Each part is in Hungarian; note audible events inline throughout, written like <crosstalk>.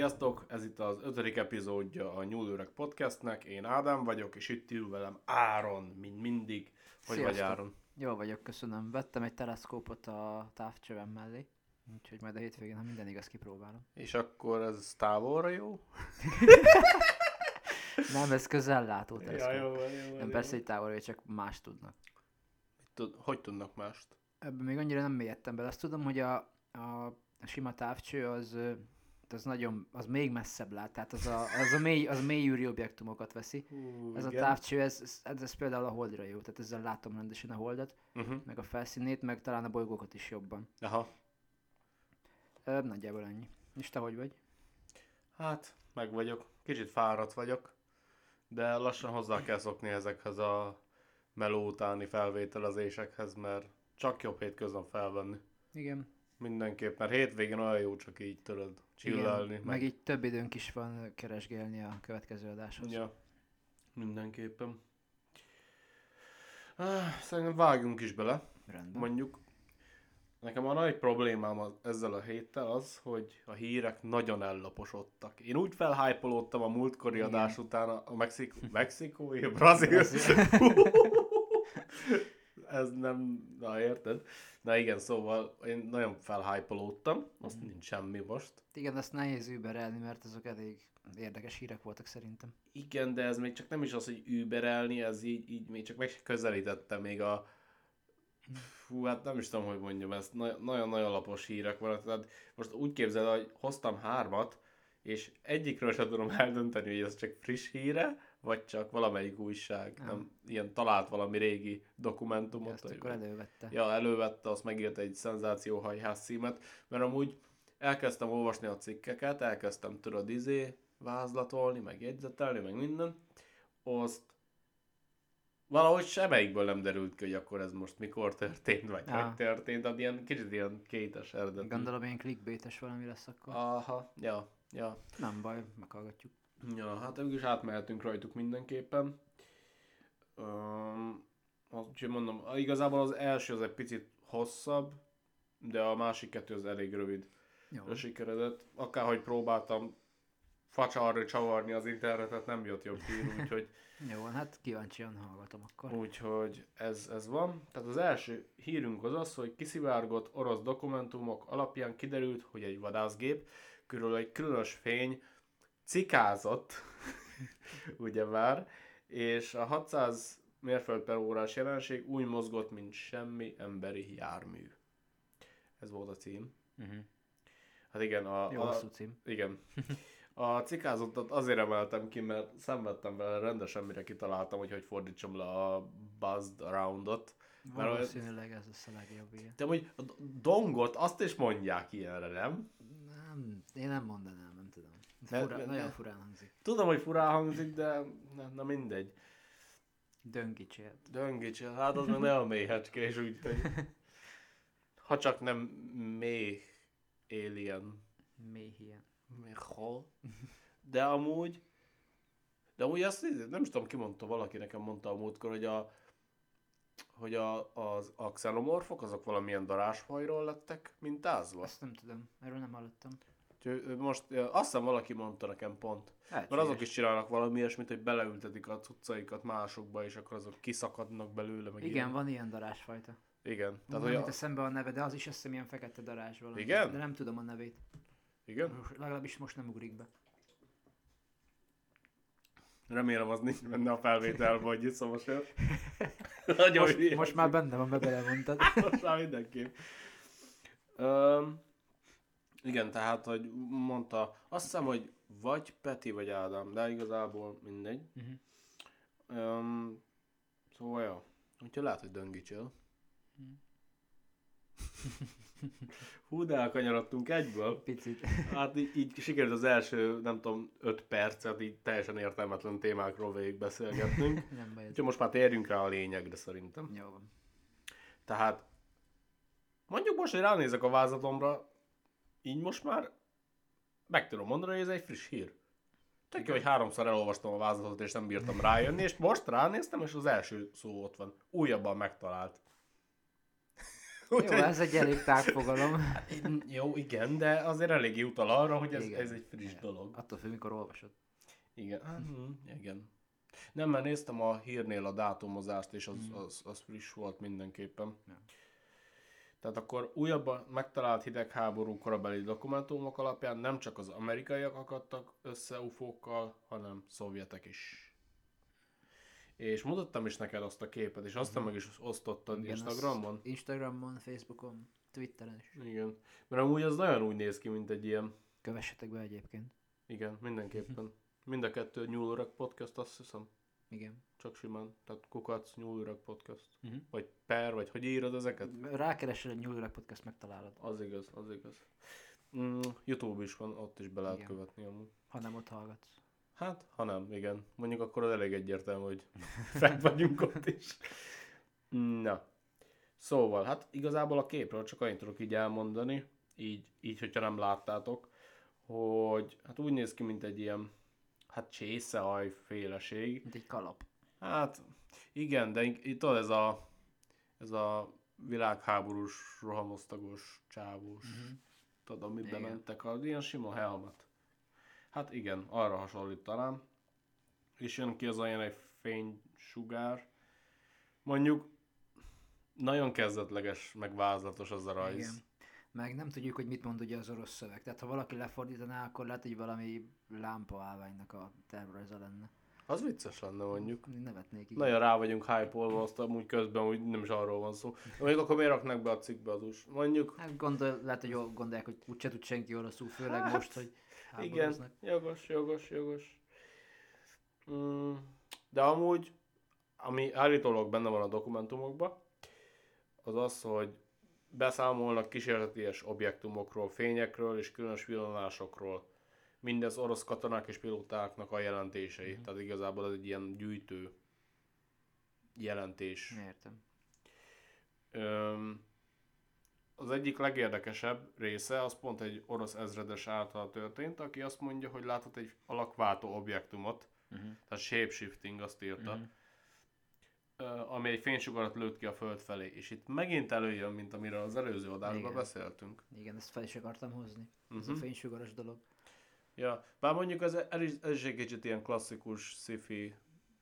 Sziasztok! Ez itt az ötödik epizódja a Nyúlőreg Podcastnek. Én Ádám vagyok, és itt ül velem Áron, mint mindig. Hogy Sziasztok. vagy Áron? Jó vagyok, köszönöm. Vettem egy teleszkópot a távcsövem mellé, úgyhogy majd a hétvégén, ha minden igaz, kipróbálom. És akkor ez távolra jó? <laughs> Nem, ez közellátó teleszkóp. jó, van, jó, Nem, persze, hogy távolról, csak más tudnak. Tud, hogy tudnak mást? Ebben még annyira nem mélyedtem bele. Azt tudom, hogy a, a sima távcső az, ö, az nagyon, az még messzebb lát, tehát az a, az a mély, az mély űri objektumokat veszi. Hú, Ez a igen. távcső, ez, ez, ez, ez például a holdra jó, tehát ezzel látom rendesen a holdat, Uh-huh. meg a felszínét, meg talán a bolygókat is jobban. Aha. Ö, nagyjából ennyi. És te hogy vagy? Hát, meg vagyok. Kicsit fáradt vagyok, de lassan hozzá kell szokni ezekhez a meló utáni felvételezésekhez, mert csak jobb hétköznap felvenni. Igen. Mindenképp, mert hétvégén olyan jó csak így tudod csillelni. Igen, meg így több időnk is van keresgélni a következő adáshoz. Ja, mindenképpen. Ah, Szerintem vágjunk is bele. Rendben. Mondjuk, nekem a nagy problémám az, ezzel a héttel az, hogy a hírek nagyon ellaposodtak. Én úgy felhájpolódtam a múltkori Igen. adás után a, a Mexik- mexikói, brazil. <laughs> <laughs> Ez nem, na érted? Na igen, szóval én nagyon felhájpolódtam, azt Mhm. nincs semmi most. Igen, azt nehéz überelni, mert azok elég érdekes hírek voltak szerintem. Igen, de ez még csak nem is az, hogy überelni, ez így, így még csak meg se közelítette még a... Fú, hát nem is tudom, hogy mondjam ezt, Na- nagyon-nagyon lapos hírek vannak. Tehát most úgy képzeld, hogy hoztam hármat, és egyikről sem tudom eldönteni, hogy ez csak friss híre, vagy csak valamelyik újság, Nem. nem, ilyen talált valami régi dokumentumot. Ezt akkor elővette. Ja, elővette, azt megírt egy szenzációhajház címet, mert amúgy elkezdtem olvasni a cikkeket, elkezdtem tudod izé, vázlatolni, meg jegyzetelni, meg minden, azt valahogy semmelyikből nem derült ki, hogy akkor ez most mikor történt, vagy Á. hogy történt, tehát ilyen kicsit ilyen kétes eredetű. Gondolom ilyen clickbaites valami lesz akkor. Aha, ja, ja. Nem baj, meghallgatjuk. Ja, hát ők is átmehetünk rajtuk mindenképpen. Um, úgyhogy mondom, igazából az első az egy picit hosszabb, de a másik kettő az elég rövid Jó. sikeredett. Akárhogy próbáltam facsarni, csavarni az internetet, nem jött jobb hír, <laughs> úgyhogy, Jó, hát kíváncsian hallgatom akkor. úgyhogy ez, ez van. Tehát az első hírünk az az, hogy kiszivárgott orosz dokumentumok alapján kiderült, hogy egy vadászgép körül egy különös fény cikázott, <laughs> ugye már, és a 600 mérföld per órás jelenség úgy mozgott, mint semmi emberi jármű. Ez volt a cím. Uh-huh. Hát igen, a, Jó a, cím. igen. <laughs> A cikázottat azért emeltem ki, mert szenvedtem vele rendesen, mire kitaláltam, hogy hogy fordítsam le a buzzed olyan- Valószínűleg ez lesz a legjobb, igen. De hogy a dongot azt is mondják ilyenre, nem? Nem, én nem mondanám, Ne- Fura, ne- nagyon furán hangzik. Tudom, hogy furán hangzik, de na, na mindegy. Döngicsélt. Döngicsél, hát az meg nagyon méhecske, és úgy, hogy <laughs> ha csak nem méh alien. Mély ilyen. De amúgy, de amúgy azt nem is tudom, ki mondta, valaki nekem mondta a múltkor, hogy a, hogy a, az, a xenomorfok azok valamilyen darásfajról lettek mintázva. Azt nem tudom, erről nem hallottam. Most, azt hiszem valaki mondta nekem pont. Mert azok is csinálnak valami ilyesmit, hogy beleültetik a cuccaikat másokba, és akkor azok kiszakadnak belőle, meg Igen, ilyen. van ilyen darásfajta. Igen. Tehát, hogy a... eszembe a neve, de az is azt hiszem ilyen fekete darázs valami. Igen? De nem tudom a nevét. Igen? Most, legalábbis most nem ugrik be. Remélem az nincs benne a felvételben, hogy iszom sört. <laughs> Nagyon Most, most már benne van, mert belemondtad. <laughs> Most már mindenképp. Um, igen, tehát, hogy mondta, azt hiszem, hogy vagy Peti, vagy Ádám, de igazából mindegy. Mhm. Um, szóval, jó. Úgyhogy lehet, hogy döngicsél. Mhm. <laughs> Hú, de elkanyarodtunk egyből. Picit. Hát így, így sikerült az első, nem tudom, öt percet így teljesen értelmetlen témákról végig beszélgetnünk. <laughs> nem baj. Úgyhogy most már térjünk rá a lényegre szerintem. Jó van. Tehát mondjuk most, hogy ránézek a vázlatomra, így most már meg tudom mondani, hogy ez egy friss hír. Tök jó, hogy háromszor elolvastam a vázlatot, és nem bírtam rájönni, és most ránéztem, és az első szó ott van. Újabban megtalált. <laughs> Jó, ez egy elég tág fogalom. Hát, Jó, igen, de azért elég utal arra, hogy ez, Igen. ez egy friss Igen. dolog. Attól függ, mikor olvasod. Igen. Hm, igen. Nem, mert néztem a hírnél a dátumozást, és az, az, az friss volt mindenképpen. Ja. Tehát akkor újabban megtalált hidegháború korabeli dokumentumok alapján nem csak az amerikaiak akadtak össze ufókkal, hanem szovjetek is. És mutattam is neked azt a képet, és aztán meg is osztottad Igen, azt Instagramon. Instagramon, Facebookon, Twitteren is. Igen. Mert amúgy az nagyon úgy néz ki, mint egy ilyen... Kövessetek be egyébként. Igen, mindenképpen. <laughs> Mind a kettő nyúlöreg podcast, azt hiszem. Igen. Csak simán. Tehát kukac, nyúlöreg podcast. Uh-huh. Vagy per, vagy hogy írod ezeket? Rákeresel egy York Podcast, megtalálod. Az igaz, az igaz. Mm, Youtube is van, ott is be lehet Igen. követni amúgy. Ha nem ott hallgatsz. Hát, ha nem, igen. Mondjuk akkor az elég egyértelmű, hogy <laughs> fent vagyunk ott is. Na. Szóval, hát igazából a képről csak annyit tudok így elmondani, így, így hogyha nem láttátok, hogy hát úgy néz ki, mint egy ilyen, hát csészehaj féleség. Mint egy kalap. Hát, igen, de itt ez a, ez a világháborús, rohamosztagos, csávós, uh-huh. tudod, amiben Igen. mentek, az ilyen sima helmet. Hát igen, arra hasonlít talán. És jön ki az olyan egy fénysugár. Mondjuk nagyon kezdetleges, meg vázlatos az a rajz. Igen. Meg nem tudjuk, hogy mit mond ugye az orosz szöveg. Tehát ha valaki lefordítaná, akkor lehet, hogy valami lámpa állványnak a tervrajza lenne. Az vicces lenne mondjuk. Nevetnék így. Nagyon rá vagyunk hype-olva, azt amúgy közben úgy nem is arról van szó. Mondjuk akkor miért raknak be a cikkbe az us? Mondjuk, Hát gondol, lehet, hogy gondolják, hogy úgyse tud senki oroszul, főleg Hát, most, hogy igen, háborúznak. jogos, jogos, jogos. Mm, de amúgy, ami állítólag benne van a dokumentumokban, az az, hogy beszámolnak kísérleties objektumokról, fényekről és különös villanásokról. Mindez orosz katonák és pilótáknak a jelentései. Mhm. Tehát igazából ez egy ilyen gyűjtő jelentés. Értem. Öm, az egyik legérdekesebb része az pont egy orosz ezredes által történt, aki azt mondja, hogy látott egy alakváltó objektumot, Uh-huh. tehát shapeshifting azt írta, Mhm. Ami egy fénysugarat lőtt ki a föld felé. És itt megint előjön, mint amiről az előző adásban Igen. beszéltünk. Igen, ezt fel is akartam hozni. Ez a Mhm. fénysugaras dolog. Ja, bár mondjuk ez, ez, is, ez egy kicsit ilyen klasszikus sci-fi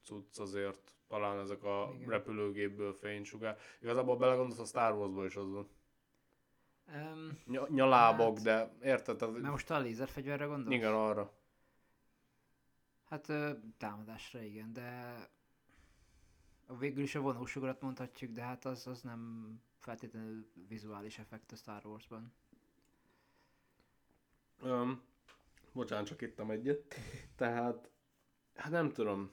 cucc azért, talán ezek a Igen. repülőgépből fénysugár. Igazából belegondolsz, a Star Warsból is az van. Um, Ny- nyalábok, Hát- de érted? Tehát, mert most a lézerfegyverre gondolsz? igen, arra. Hát támadásra igen, de végül is a vonósugarat mondhatjuk, de hát az, az nem feltétlenül vizuális effekt a Star Warsban. Um, bocsánat, csak ittam egyet. Tehát, hát nem tudom.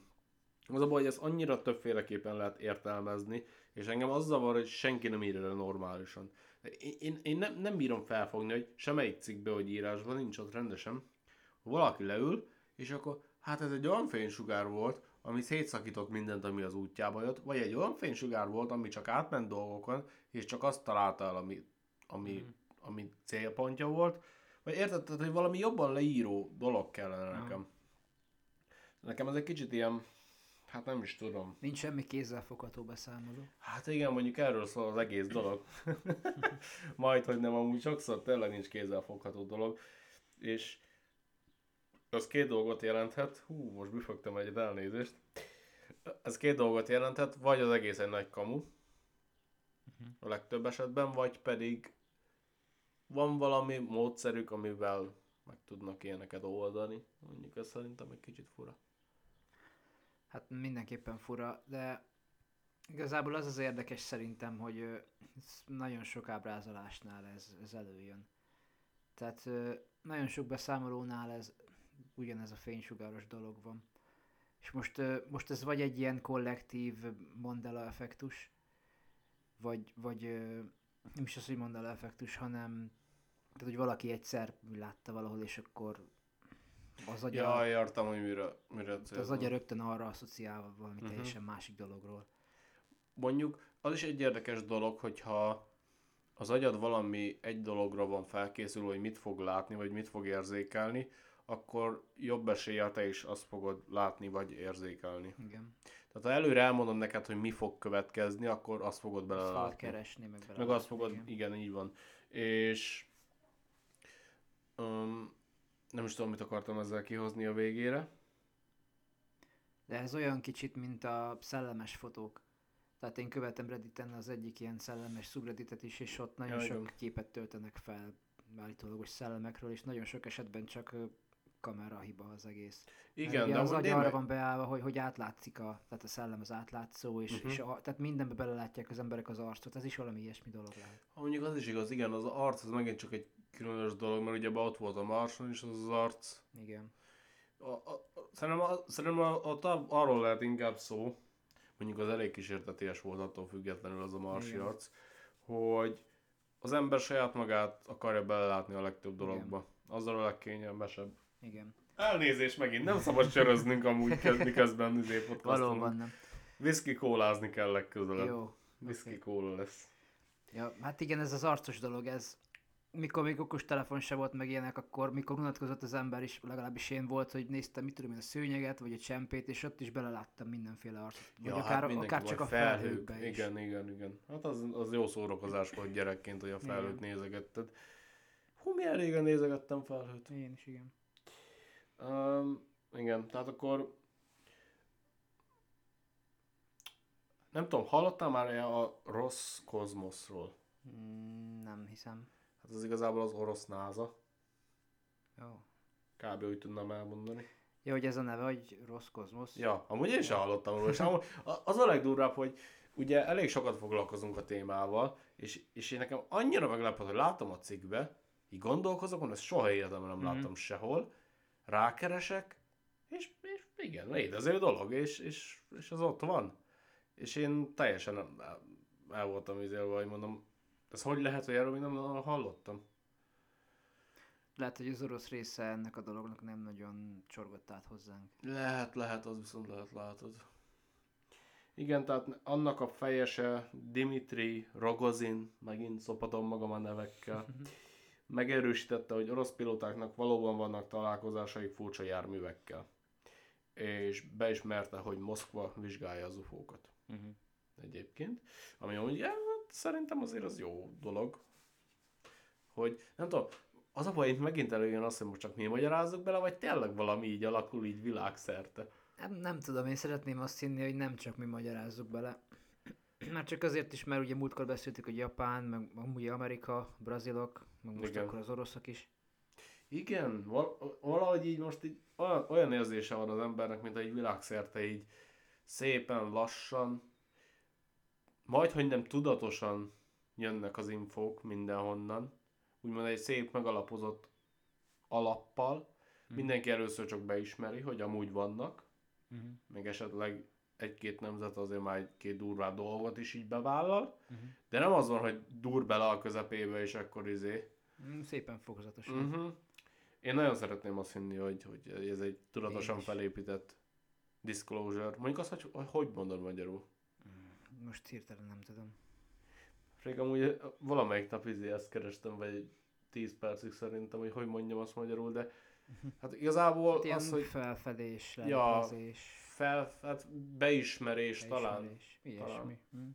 Az a baj, hogy ezt annyira többféleképpen lehet értelmezni, és engem az zavar, hogy senki nem írja le normálisan. Én, én, én nem, nem bírom felfogni, hogy semmelyik cikkbe, hogy írásban nincs ott rendesen. Valaki leül, és akkor, hát ez egy olyan fénysugár volt, ami szétszakított mindent, ami az útjába jött, vagy egy olyan fénysugár volt, ami csak átment dolgokon, és csak azt találta el, ami, ami, Mhm. ami célpontja volt, vagy érted, hogy valami jobban leíró dolog kellene Aha. nekem. Nekem ez egy kicsit ilyen, hát nem is tudom. Nincs semmi kézzelfogható beszámoló. Hát igen, mondjuk erről szól az egész dolog. <laughs> Majd, hogy nem, amúgy sokszor tényleg nincs kézzel fogható dolog. És az két dolgot jelenthet. Hú, most büfögtem egyet elnézést. Ez két dolgot jelenthet, vagy az egész egy nagy kamu, a legtöbb esetben, vagy pedig van valami módszerük, amivel meg tudnak ilyeneket oldani. Mondjuk ez szerintem egy kicsit fura. Hát mindenképpen fura, de igazából az az érdekes szerintem, hogy nagyon sok ábrázolásnál ez, ez előjön. Tehát nagyon sok beszámolónál ez ugyanez a fénysugáros dolog van. És most, most ez vagy egy ilyen kollektív Mandela effektus, vagy, vagy nem is az, hogy Mandela effektus, hanem tehát, hogy valaki egyszer látta valahol, és akkor az agya, Ja, értem, hogy mire, mire az agya rögtön arra asszociál valami Mhm. teljesen másik dologról. Mondjuk az is egy érdekes dolog, hogyha az agyad valami egy dologra van felkészülve, hogy mit fog látni, vagy mit fog érzékelni, akkor jobb eséllyel te is azt fogod látni vagy érzékelni. Igen. Tehát ha előre elmondom neked, hogy mi fog következni, akkor azt fogod Azt fogod belelátni. keresni, meg bele. Meg azt fogod, igen. Igen. így van. És um, nem is tudom, mit akartam ezzel kihozni a végére. De ez olyan kicsit, mint a szellemes fotók. Tehát én követem Redditen az egyik ilyen szellemes subredditet is, és ott nagyon Ja, sok igen. képet töltenek fel állítólagos szellemekről, és nagyon sok esetben csak kamera hiba az egész. Mert Igen, ugye de az agy arra van beállva, hogy, hogy átlátszik a, tehát a szellem az átlátszó, és, uh-huh. és a, tehát mindenbe belelátják az emberek az arcot, ez is valami ilyesmi dolog lehet. Ha mondjuk az is igaz, igen, az arc az megint csak egy különös dolog, mert ugye ott volt a Marson is az az arc. Igen. A, a, szerintem a, szerintem a, a, a, arról lehet inkább szó, mondjuk az elég kísérteties volt attól függetlenül az a marsi Igen. arc, hogy az ember saját magát akarja belelátni a legtöbb dologba. Azzal a legkényelmesebb. Igen. Elnézést megint, nem szabad csöröznünk amúgy kez- miközben izé podcastunk. Valóban nem. Whisky kólázni kell legközelebb. Jó. Whisky oké. kóla lesz. Ja, hát igen, ez az arcos dolog, ez mikor még okos telefon se volt meg ilyenek, akkor mikor unatkozott az ember is, legalábbis én volt, hogy néztem, mit tudom én, a szőnyeget, vagy a csempét, és ott is beleláttam mindenféle arcot. Vagy Ja, akár, hát akár csak a felhők. felhőkbe is. Igen, igen, igen. Hát az, az jó szórakozás volt gyerekként, hogy a felhőt nézegetted. Hú, milyen régen nézegettem felhőt. Én is, igen. Um, igen, tehát akkor nem tudom, hallottál már a rossz kozmoszról? Mm, nem hiszem. Hát az igazából az orosz NASA. Jó. Kb. úgy tudnám elmondani. Ja, hogy ez a neve, hogy rossz kozmosz. Ja, amúgy én sem hallottam róla, és <laughs> amúgy az a legdurvább, hogy ugye elég sokat foglalkozunk a témával, és, és én nekem annyira meglepett, hogy látom a cikkbe, így gondolkozok, hogy ezt soha életemben nem Mhm. láttam sehol, rákeresek, és, és igen, létező dolog, és, és, és az ott van. És én teljesen el, voltam izélve, hogy mondom, ez hogy lehet, hogy erről még nem hallottam? Lehet, hogy az orosz része ennek a dolognak nem nagyon csorgott át hozzánk. Lehet, lehet, az viszont lehet, látod. Igen, tehát annak a fejese Dimitri Rogozin, megint szopatom magam a nevekkel, <laughs> megerősítette, hogy orosz pilótáknak valóban vannak találkozásaik furcsa járművekkel. És beismerte, hogy Moszkva vizsgálja az ufókat Uh-huh. egyébként. Ami amúgy ja, hát szerintem azért az jó dolog. Hogy nem tudom, az a baj, itt megint előjön azt, hogy most csak mi magyarázzuk bele, vagy tényleg valami így alakul így világszerte. Nem, nem tudom, én szeretném azt hinni, hogy nem csak mi magyarázzuk bele. Már csak azért is, mert ugye múltkor beszéltük, hogy Japán, meg amúgy Amerika, brazilok, meg most Igen. akkor az oroszok is. Igen, val- valahogy így most így olyan, olyan érzése van az embernek, mint egy világszerte így szépen lassan, majd hogy nem tudatosan jönnek az infók mindenhonnan, úgymond egy szép megalapozott alappal, mindenki először csak beismeri, hogy amúgy vannak, Uh-huh. meg esetleg egy-két nemzet azért már egy-két durvá dolgot is így bevállal, Uh-huh. de nem az van, hogy dur bele a közepébe, és akkor izé, Mm, Szépen fokozatosan. Uh-huh. Én nagyon szeretném azt hinni, hogy, hogy ez egy tudatosan felépített disclosure. Mondjuk azt, hogy hogy, mondod magyarul? Most hirtelen nem tudom. Rég amúgy valamelyik nap izé ezt kerestem, vagy 10 percig szerintem, hogy hogy mondjam azt magyarul, de hát igazából Hát az, hogy felfedés, Ja, leleplezés, fel, hát beismerés talán. beismerés, ilyesmi. Mm.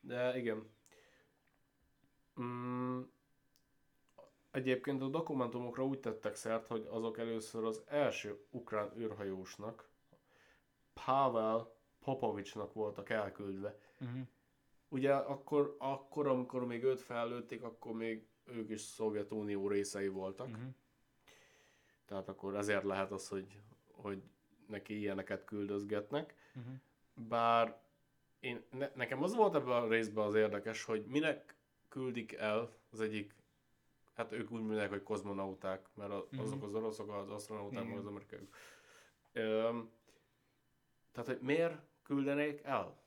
De igen. Mm, egyébként a dokumentumokra úgy tettek szert, hogy azok először az első ukrán űrhajósnak, Pavel Popovicsnak voltak elküldve. Uh-huh. Ugye akkor, akkor, amikor még őt fellőtték, akkor még ők is Szovjetunió részei voltak. Uh-huh. Tehát akkor ezért lehet az, hogy, hogy neki ilyeneket küldözgetnek. Uh-huh. Bár én, ne, nekem az volt ebben a részben az érdekes, hogy minek küldik el az egyik, hát ők úgy mondják, hogy kozmonauták, mert Mhm. azok az oroszok, az asztronauták, meg Igen. az amerikaiak. Öm, tehát, hogy miért küldenék el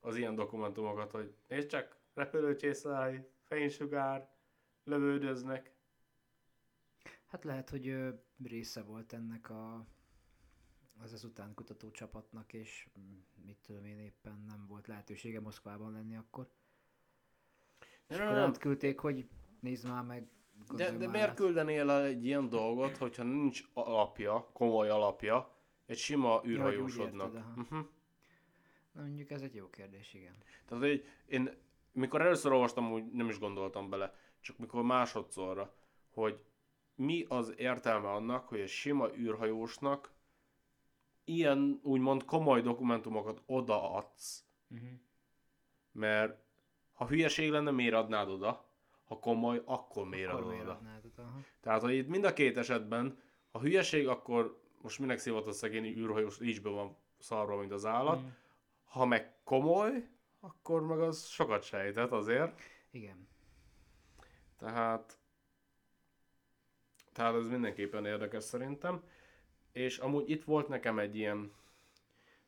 az ilyen dokumentumokat, hogy nézd csak, repülőcsészáj, fénysugár, lövődöznek. Hát lehet, hogy része volt ennek a az ezután kutató csapatnak, és mit tudom én éppen nem volt lehetősége Moszkvában lenni akkor. És Nem, akkor nem, hogy nézd már meg, De, de miért küldenél el egy ilyen dolgot, hogyha nincs alapja, komoly alapja, egy sima űrhajósodnak? aha. uh-huh. Na mondjuk ez egy jó kérdés, igen. Tehát egy, én, mikor először olvastam, úgy nem is gondoltam bele, csak mikor másodszorra, hogy mi az értelme annak, hogy egy sima űrhajósnak ilyen úgymond komoly dokumentumokat odaadsz, Uh-huh. mert ha hülyeség lenne, miért adnád oda? Ha komoly, akkor miért Akkor adod miért oda? adnád oda? Tehát, hogy itt mind a két esetben, ha hülyeség, akkor most minek szivatott szegény űrhajós, így be van szarva, mint az állat. Mhm. Ha meg komoly, akkor meg az sokat sejtett azért. Igen. Tehát, tehát ez mindenképpen érdekes szerintem. És amúgy itt volt nekem egy ilyen,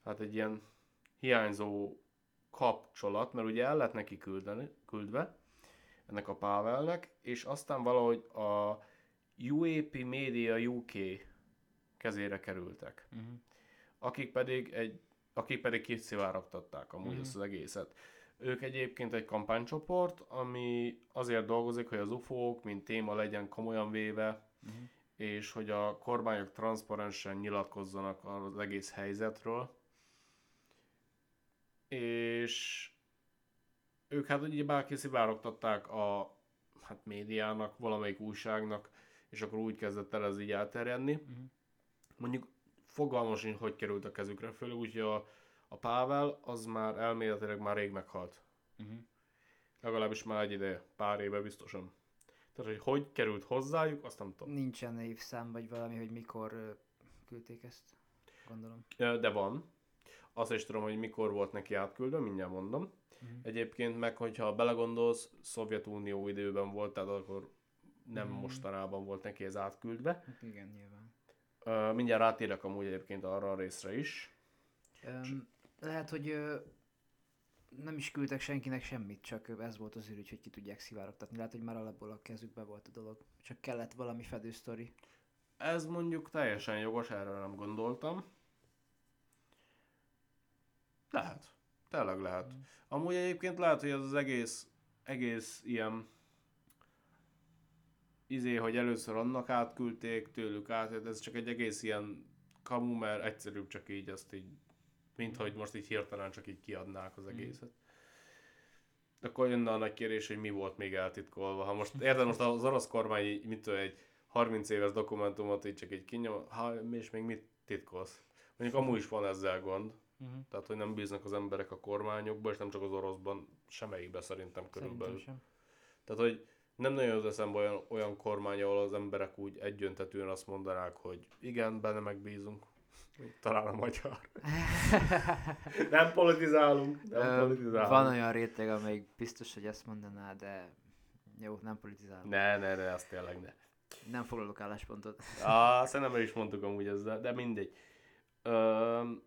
hát egy ilyen hiányzó kapcsolat, mert ugye el lett neki küldeni, küldve, ennek a Pavelnek, és aztán valahogy a UAP Media UK kezére kerültek, Uh-huh. akik pedig egy akik pedig kiszivárogtatták amúgy Mhm. ezt az egészet. Ők egyébként egy kampánycsoport, ami azért dolgozik, hogy az UFO-k, mint téma legyen komolyan véve, Uh-huh. És hogy a kormányok transzparensen nyilatkozzanak az egész helyzetről. És ők hát ugye bár kiszivárogtatták a hát médiának, valamelyik újságnak, és akkor úgy kezdett el ez így elterjedni. Uh-huh. Mondjuk fogalmas sincs, hogy került a kezükre, főleg úgy, hogy a, a Pável az már elméletileg már rég meghalt. Uh-huh. Legalábbis már egy ideje, pár éve biztosan. Tehát, hogy hogy került hozzájuk, azt nem tudom. Nincsen évszám, vagy valami, hogy mikor küldték ezt, gondolom. De van. Azt is tudom, hogy mikor volt neki átküldve, mindjárt mondom. Mhm. Egyébként meg, hogyha belegondolsz, Szovjetunió időben volt, tehát akkor nem Mhm. mostanában volt neki ez átküldve. Hát Igen, nyilván. Ö, mindjárt rátérek amúgy egyébként arra a részre is. Um, lehet, hogy nem is küldtek senkinek semmit, csak ez volt az ürügy, hogy ki tudják szivárogtatni. Lehet, hogy már alapból a kezükbe volt a dolog. Csak kellett valami fedősztori. Ez mondjuk teljesen jogos, erre nem gondoltam. Lehet. Tényleg lehet. Mhm. Amúgy egyébként lehet, hogy ez az egész, egész ilyen izé, hogy először annak átküldték, tőlük át, ez csak egy egész ilyen kamu, mert egyszerűbb csak így ezt így, mint hogy most így hirtelen csak így kiadnák az egészet. Akkor jönne a nagy kérdés, hogy mi volt még eltitkolva. Ha most érted, most az orosz kormány mit egy 30 éves dokumentumot így csak egy kinyom, ha, és még mit titkolsz? Mondjuk amúgy is van ezzel gond. Uh-huh. Tehát, hogy nem bíznak az emberek a kormányokban, és nem csak az oroszban, semmelyikben szerintem Szerintem körülbelül. sem. Tehát, hogy nem nagyon jut eszembe olyan, olyan kormány, ahol az emberek úgy egyöntetően azt mondanák, hogy igen, benne megbízunk. Talán a magyar. <laughs> nem politizálunk, nem Ö, politizálunk. Van olyan réteg, amelyik biztos, hogy ezt mondaná, de jó, nem politizálok. Ne, ne, ne, azt tényleg ne. Nem foglalok álláspontot. Á, szerintem el is mondtuk amúgy ezzel, de mindegy. Öm,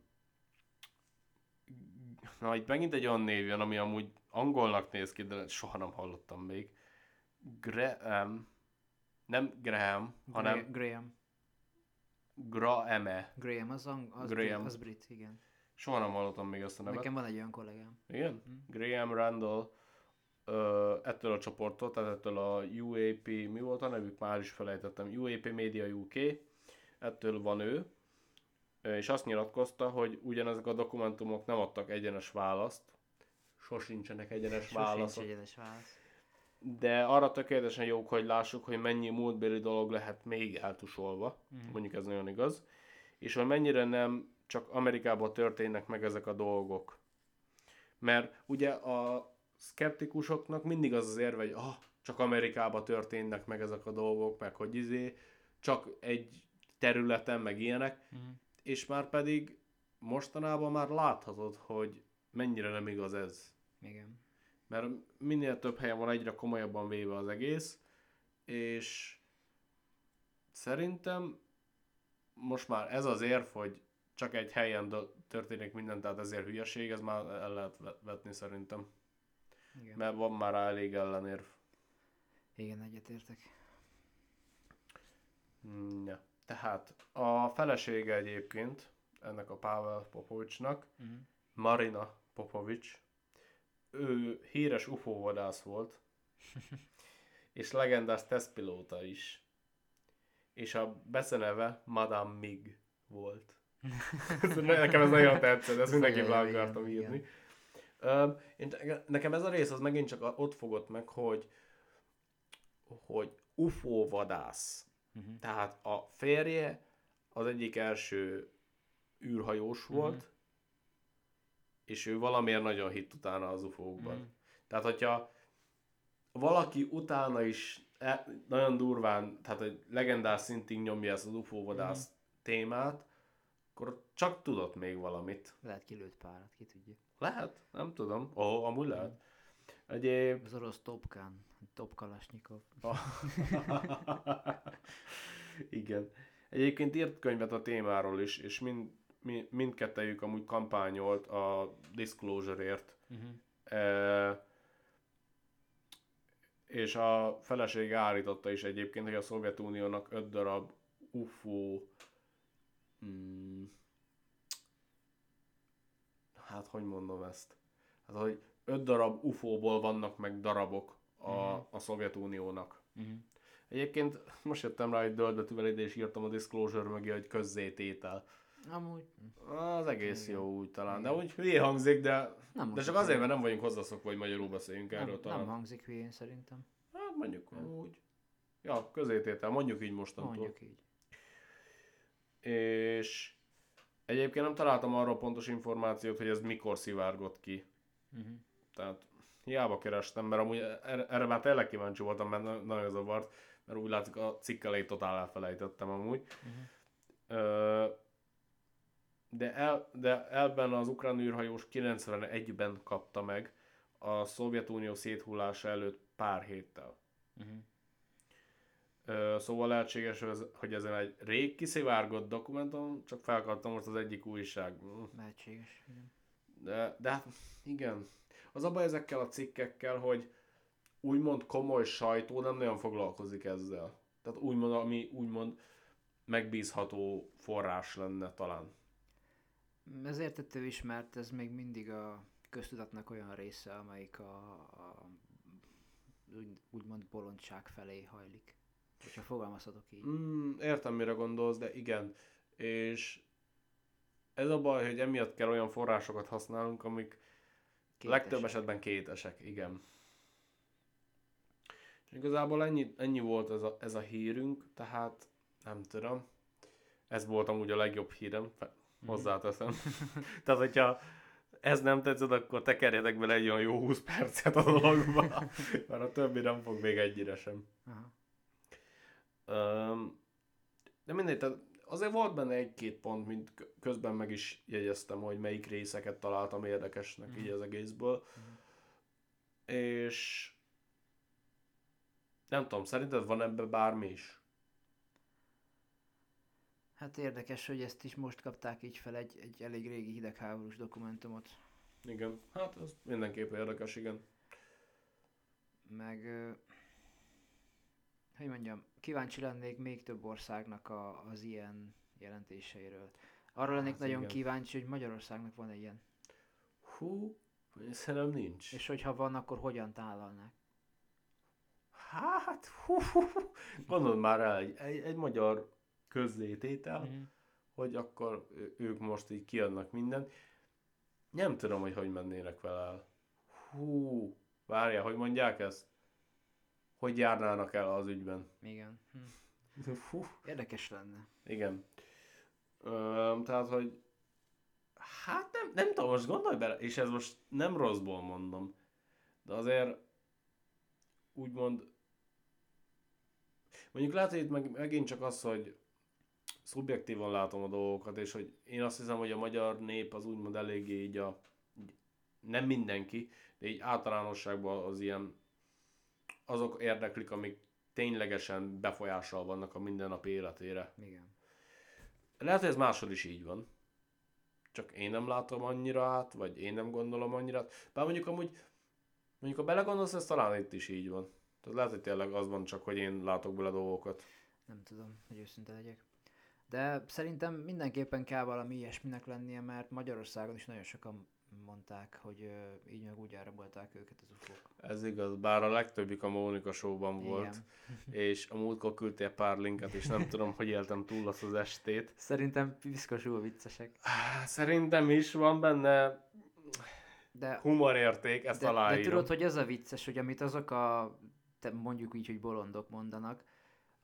na, itt megint egy olyan név jön, ami amúgy angolnak néz ki, de soha nem hallottam még. Graham. Nem Graham, hanem Gra- Graham. Graham-e. Graham, az, ang- az, Graham. Graham. az brit, igen. Soha nem hallottam még ezt a nevet. Nekem van egy olyan kollégám. Igen? Mm. Graham Randall ö, ettől a csoporttól, tehát ettől a UAP, mi volt a nevük? Már is felejtettem. UAP Media UK, ettől van ő, és azt nyilatkozta, hogy ugyanezek a dokumentumok nem adtak egyenes választ, sosincsenek egyenes Sosincs válaszok, egyenes válasz. De arra tökéletesen jók, hogy lássuk, hogy mennyi múltbéli dolog lehet még eltusolva, Mhm. mondjuk ez nagyon igaz, és hogy mennyire nem csak Amerikában történnek meg ezek a dolgok. Mert ugye a szkeptikusoknak mindig az az érve, hogy ah, csak Amerikában történnek meg ezek a dolgok, meg hogy izé, csak egy területen, meg ilyenek, Mhm. és már pedig mostanában már láthatod, hogy mennyire nem igaz ez. Igen. Mert minél több helyen van egyre komolyabban véve az egész, és szerintem most már ez az érv, hogy csak egy helyen történik minden, tehát ezért hülyeség, ez már el lehet vet- vetni szerintem. Igen. Mert van már rá elég ellenérv. Igen, egyetértek. Mm, Ja. Tehát a felesége egyébként ennek a Pavel Popovicsnak, Mhm. Marina Popovics, ő híres UFO vadász volt, <laughs> és legendás tesztpilóta is. És a beceneve Madame Mig volt. Nekem ez nagyon tetszett, ezt mindenképp le akartam írni. Én, nekem ez a rész az megint csak ott fogott meg, hogy hogy UFO vadász. Uh-huh. Tehát a férje az egyik első űrhajós uh-huh. És ő valamiért nagyon hitt utána az UFO-kban. Uh-huh. Tehát, hogyha valaki utána is e, nagyon durván, tehát egy legendás szintig nyomja ezt az UFO vadász uh-huh. témát, akkor csak tudott még valamit. Lehet kilőtt párat, ki tudja. Lehet, nem tudom. Ó, oh, amúgy lehet. Egyéb... Az orosz Topkán, Top Kalasnyikov. <laughs> Igen. Egyébként írt könyvet a témáról is, és mind, mind, mindkettejük amúgy kampányolt a Disclosure-ért. Uh-huh. E, és a feleség állította is egyébként, hogy a Szovjetuniónak öt darab UFO mm, hát hogy mondom ezt? Hát, hogy öt darab UFO-ból vannak meg darabok a, uh-huh. a Szovjetuniónak. Uh-huh. Egyébként most jöttem rá, hogy döldbetűvel ide és írtam a disclosure mögé, hogy közzététel. Amúgy. Az egész Igen. jó úgy talán, de úgy hülye hangzik, de, nem de csak azért, mert nem vagyunk hozzászokva, hogy magyarul beszéljünk nem, erről talán. Nem hangzik hülyén szerintem. Hát mondjuk nem. úgy. Ja, közététel, mondjuk így mostantól. Mondjuk így. És egyébként nem találtam arról pontos információt, hogy ez mikor szivárgott ki. Uh-huh. Tehát hiába kerestem, mert amúgy erre, erre már tényleg kíváncsi voltam, mert nagyon zavart, mert úgy látszik a cikk elejé totál elfelejtettem amúgy. Uh-huh. De, el, de elben az ukrán űrhajós 91-ben kapta meg a Szovjetunió széthullása előtt pár héttel. Uh-huh. Szóval lehetséges, hogy ezen egy rég kiszivárgott dokumentum, csak felkaptam most az egyik újság. Lehetséges, igen. De, de hát igen, az a baj ezekkel a cikkekkel, hogy úgymond komoly sajtó nem nagyon foglalkozik ezzel. Tehát úgymond, ami úgymond megbízható forrás lenne talán. Ez értető is, mert ez még mindig a köztudatnak olyan része, amelyik a, a úgy, úgymond bolondság felé hajlik. Hogyha fogalmazhatok így. Mm, értem, mire gondolsz, de igen. És ez a baj, hogy emiatt kell olyan forrásokat használnunk, amik Kétesek. Legtöbb esetben kétesek, igen. És igazából ennyi, ennyi volt ez a, ez a hírünk, tehát nem tudom. Ez volt amúgy a legjobb hírem. Hozzáteszem. <laughs> tehát, hogyha ez nem tetszett, akkor tekerjetek bele egy olyan jó 20 percet a dologba, <laughs> mert a többi nem fog még egyire sem. Aha. Um, de mindegy, tehát azért volt benne egy-két pont, mint közben meg is jegyeztem, hogy melyik részeket találtam érdekesnek mm. így az egészből. Mm. És nem tudom, szerinted van ebbe bármi is? Hát érdekes, hogy ezt is most kapták így fel egy, egy elég régi hidegháborús dokumentumot. Igen, hát ez mindenképp érdekes, igen. Meg hogy mondjam, kíváncsi lennék még több országnak a, az ilyen jelentéseiről. Arra lennék hát nagyon igen. kíváncsi, hogy Magyarországnak van-e ilyen. Hú, szerintem nincs. És hogyha van, akkor hogyan tálalnák? Hát, hú, hú, hú. gondold már el, egy, egy, egy magyar közzététel, mm. hogy akkor ők most így kiadnak mindent. Nem tudom, hogy hogy mennének vele el. Hú, várja, hogy mondják ezt? hogy járnának el az ügyben. Igen. Hm. Fú. Érdekes lenne. Igen. Ö, tehát, hogy hát nem, nem tudom, most gondolj bele, és ez most nem rosszból mondom, de azért úgymond mondjuk lehet, hogy itt meg, megint csak az, hogy szubjektívan látom a dolgokat, és hogy én azt hiszem, hogy a magyar nép az úgymond eléggé így a nem mindenki, de így általánosságban az ilyen azok érdeklik, amik ténylegesen befolyással vannak a mindennapi életére. Igen. Lehet, hogy ez máshol is így van. Csak én nem látom annyira át, vagy én nem gondolom annyira át. Bár mondjuk amúgy, mondjuk ha belegondolsz, ez talán itt is így van. Tehát lehet, hogy tényleg az van csak, hogy én látok bele dolgokat. Nem tudom, hogy őszinte legyek. De szerintem mindenképpen kell valami ilyesminek lennie, mert Magyarországon is nagyon sokan mondták, hogy így meg úgy elrabolták őket az ufók. Ez igaz, bár a legtöbbik a Mónika showban volt, Igen. <laughs> és a múltkor küldtél pár linket, és nem tudom, hogy éltem túl azt az estét. Szerintem piszkosul viccesek. Á, Szerintem is van benne De, humorérték, ezt de, de aláírom. tudod, hogy ez a vicces, hogy amit azok a, te mondjuk így, hogy bolondok mondanak,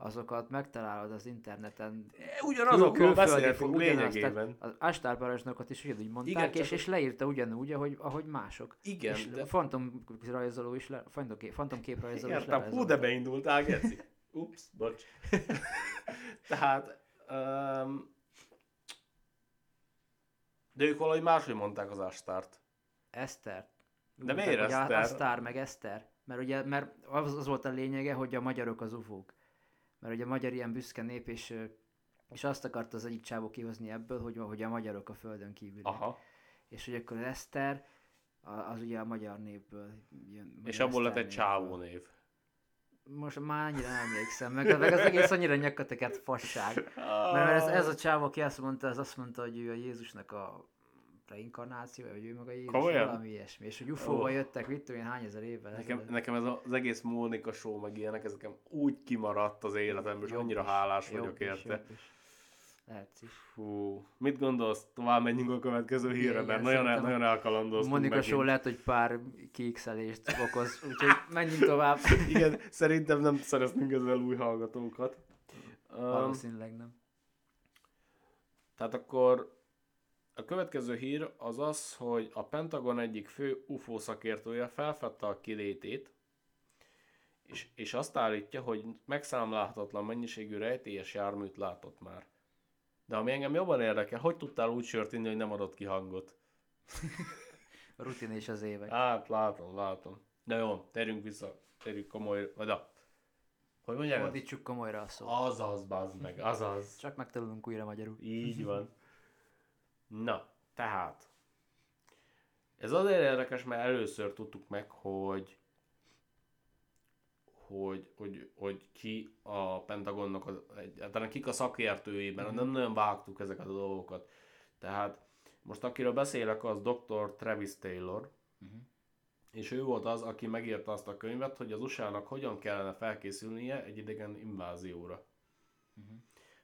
azokat megtalálod az interneten. Ugyanazokról beszéltünk lényegében. Az Ástárparasnokot is ugyanúgy mondták, Igen, és, és leírta ugyanúgy, ahogy, ahogy mások. Igen, és de... fantom rajzoló is, le, fantomkép, fantomképrajzoló is Értem, hú, de beindultál, Geci. Ups, bocs. <laughs> Tehát, um, de ők valahogy máshogy mondták az Astárt. Eszter. De miért a- Eszter? Asztár meg Eszter. Mert ugye, mert az, az volt a lényege, hogy a magyarok az ufók. Mert ugye a magyar ilyen büszke nép, és, és azt akarta az egyik csávó kihozni ebből, hogy, hogy a magyarok a földön kívül. Aha. És hogy akkor Eszter, az ugye a magyar népből jön. És magyar abból lett egy csávó név. Most már annyira nem emlékszem, meg, meg az egész annyira nyakateket fasság. Mert, <laughs> mert ez, ez a csávó, aki azt mondta, az azt mondta, hogy ő a Jézusnak a reinkarnáció, vagy ő maga Jézus, Komolyan? valami ilyesmi. És hogy ufóval Ó. jöttek, mit tudom én, hány ezer évvel Nekem, ezelőtt. nekem ez az egész Mónika show, meg ilyenek, ez nekem úgy kimaradt az életemből, és annyira hálás jobb vagyok is, érte. is. Lehetsz is. Fú, mit gondolsz? Tovább menjünk a következő hírre, Igen, mert nagyon, el, nagyon elkalandoztunk Monika megint. Show lehet, hogy pár kiixelést okoz, úgyhogy menjünk tovább. <laughs> Igen, szerintem nem szereztünk ezzel új hallgatókat. Valószínűleg nem. tehát akkor a következő hír az az, hogy a Pentagon egyik fő UFO szakértője felfedte a kilétét, és, és azt állítja, hogy megszámlálhatatlan mennyiségű rejtélyes járműt látott már. De ami engem jobban érdekel, hogy tudtál úgy sört inni, hogy nem adott ki hangot? <laughs> Rutin és az évek. Hát, látom, látom. De jó, térjünk vissza, térjünk komoly, vagy a... Hogy mondják? Fordítsuk komolyra a szót. Azaz, bazd meg, azaz. Csak megtanulunk újra magyarul. Így van. <laughs> Na, tehát. Ez azért érdekes, mert először tudtuk meg, hogy hogy, hogy, hogy ki a Pentagonnak, az, egyáltalán kik a szakértőiben, nem nagyon vágtuk ezeket a dolgokat. Tehát most akiről beszélek, az dr. Travis Taylor, Mhm. és ő volt az, aki megírta azt a könyvet, hogy az USA-nak hogyan kellene felkészülnie egy idegen invázióra.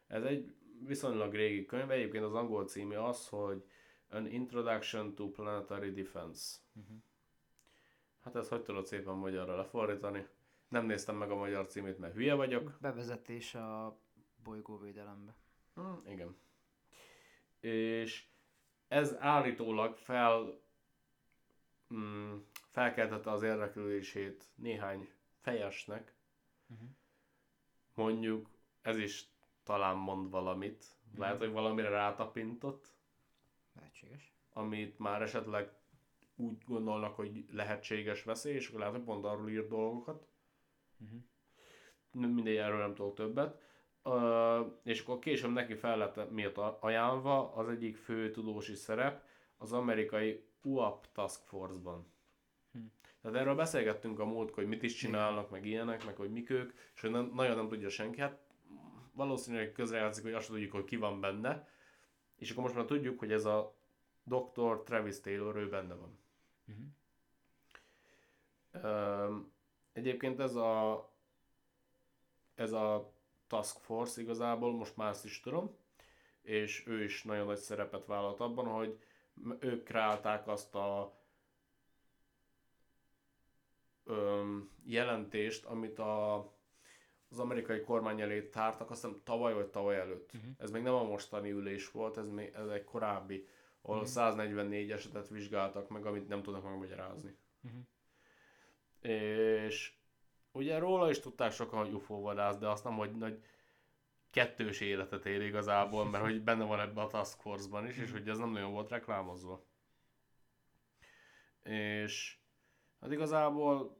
Ez egy viszonylag régi könyv, egyébként az angol címe az, hogy An Introduction to Planetary Defense. Hát ezt hogy tudod szépen magyarra lefordítani? Nem néztem meg a magyar címét, mert hülye vagyok. Bevezetés a bolygóvédelembe. Hm, igen. És ez állítólag fel, mm, felkeltette az érdeklődését néhány fejesnek. Mondjuk ez is talán mond valamit. Lehet, hogy valamire rátapintott, Lehetséges. amit már esetleg úgy gondolnak, hogy lehetséges veszély, és akkor lehet, hogy pont arról ír dolgokat. Nem mindegy, erről nem tudok többet. Uh, és akkor később neki fel lett miatt ajánlva az egyik fő tudósi szerep az amerikai UAP Task Force-ban. Tehát erről beszélgettünk a múltkor, hogy mit is csinálnak, meg ilyenek, meg hogy mik ők, és hogy nem, nagyon nem tudja senki. Hát valószínűleg közrejátszik, hogy azt tudjuk, hogy ki van benne. És akkor most már tudjuk, hogy ez a Dr. Travis Taylor, ő benne van. Um, egyébként ez a ez a Task Force igazából, most már ezt is tudom, és ő is nagyon nagy szerepet vállalt abban, hogy ők kreálták azt a öm, jelentést, amit a, az amerikai kormány elé tártak, azt hiszem tavaly vagy tavaly előtt. Uh-huh. Ez még nem a mostani ülés volt, ez, még, ez egy korábbi, ahol uh-huh. 144 esetet vizsgáltak meg, amit nem tudnak megmagyarázni. Uh-huh. És ugye róla is tudták sokan, hogy UFO vadász, de azt nem, hogy nagy kettős életet él igazából, mert hogy benne van ebbe a Task Force-ban is, és hogy ez nem nagyon volt reklámozva. És hát igazából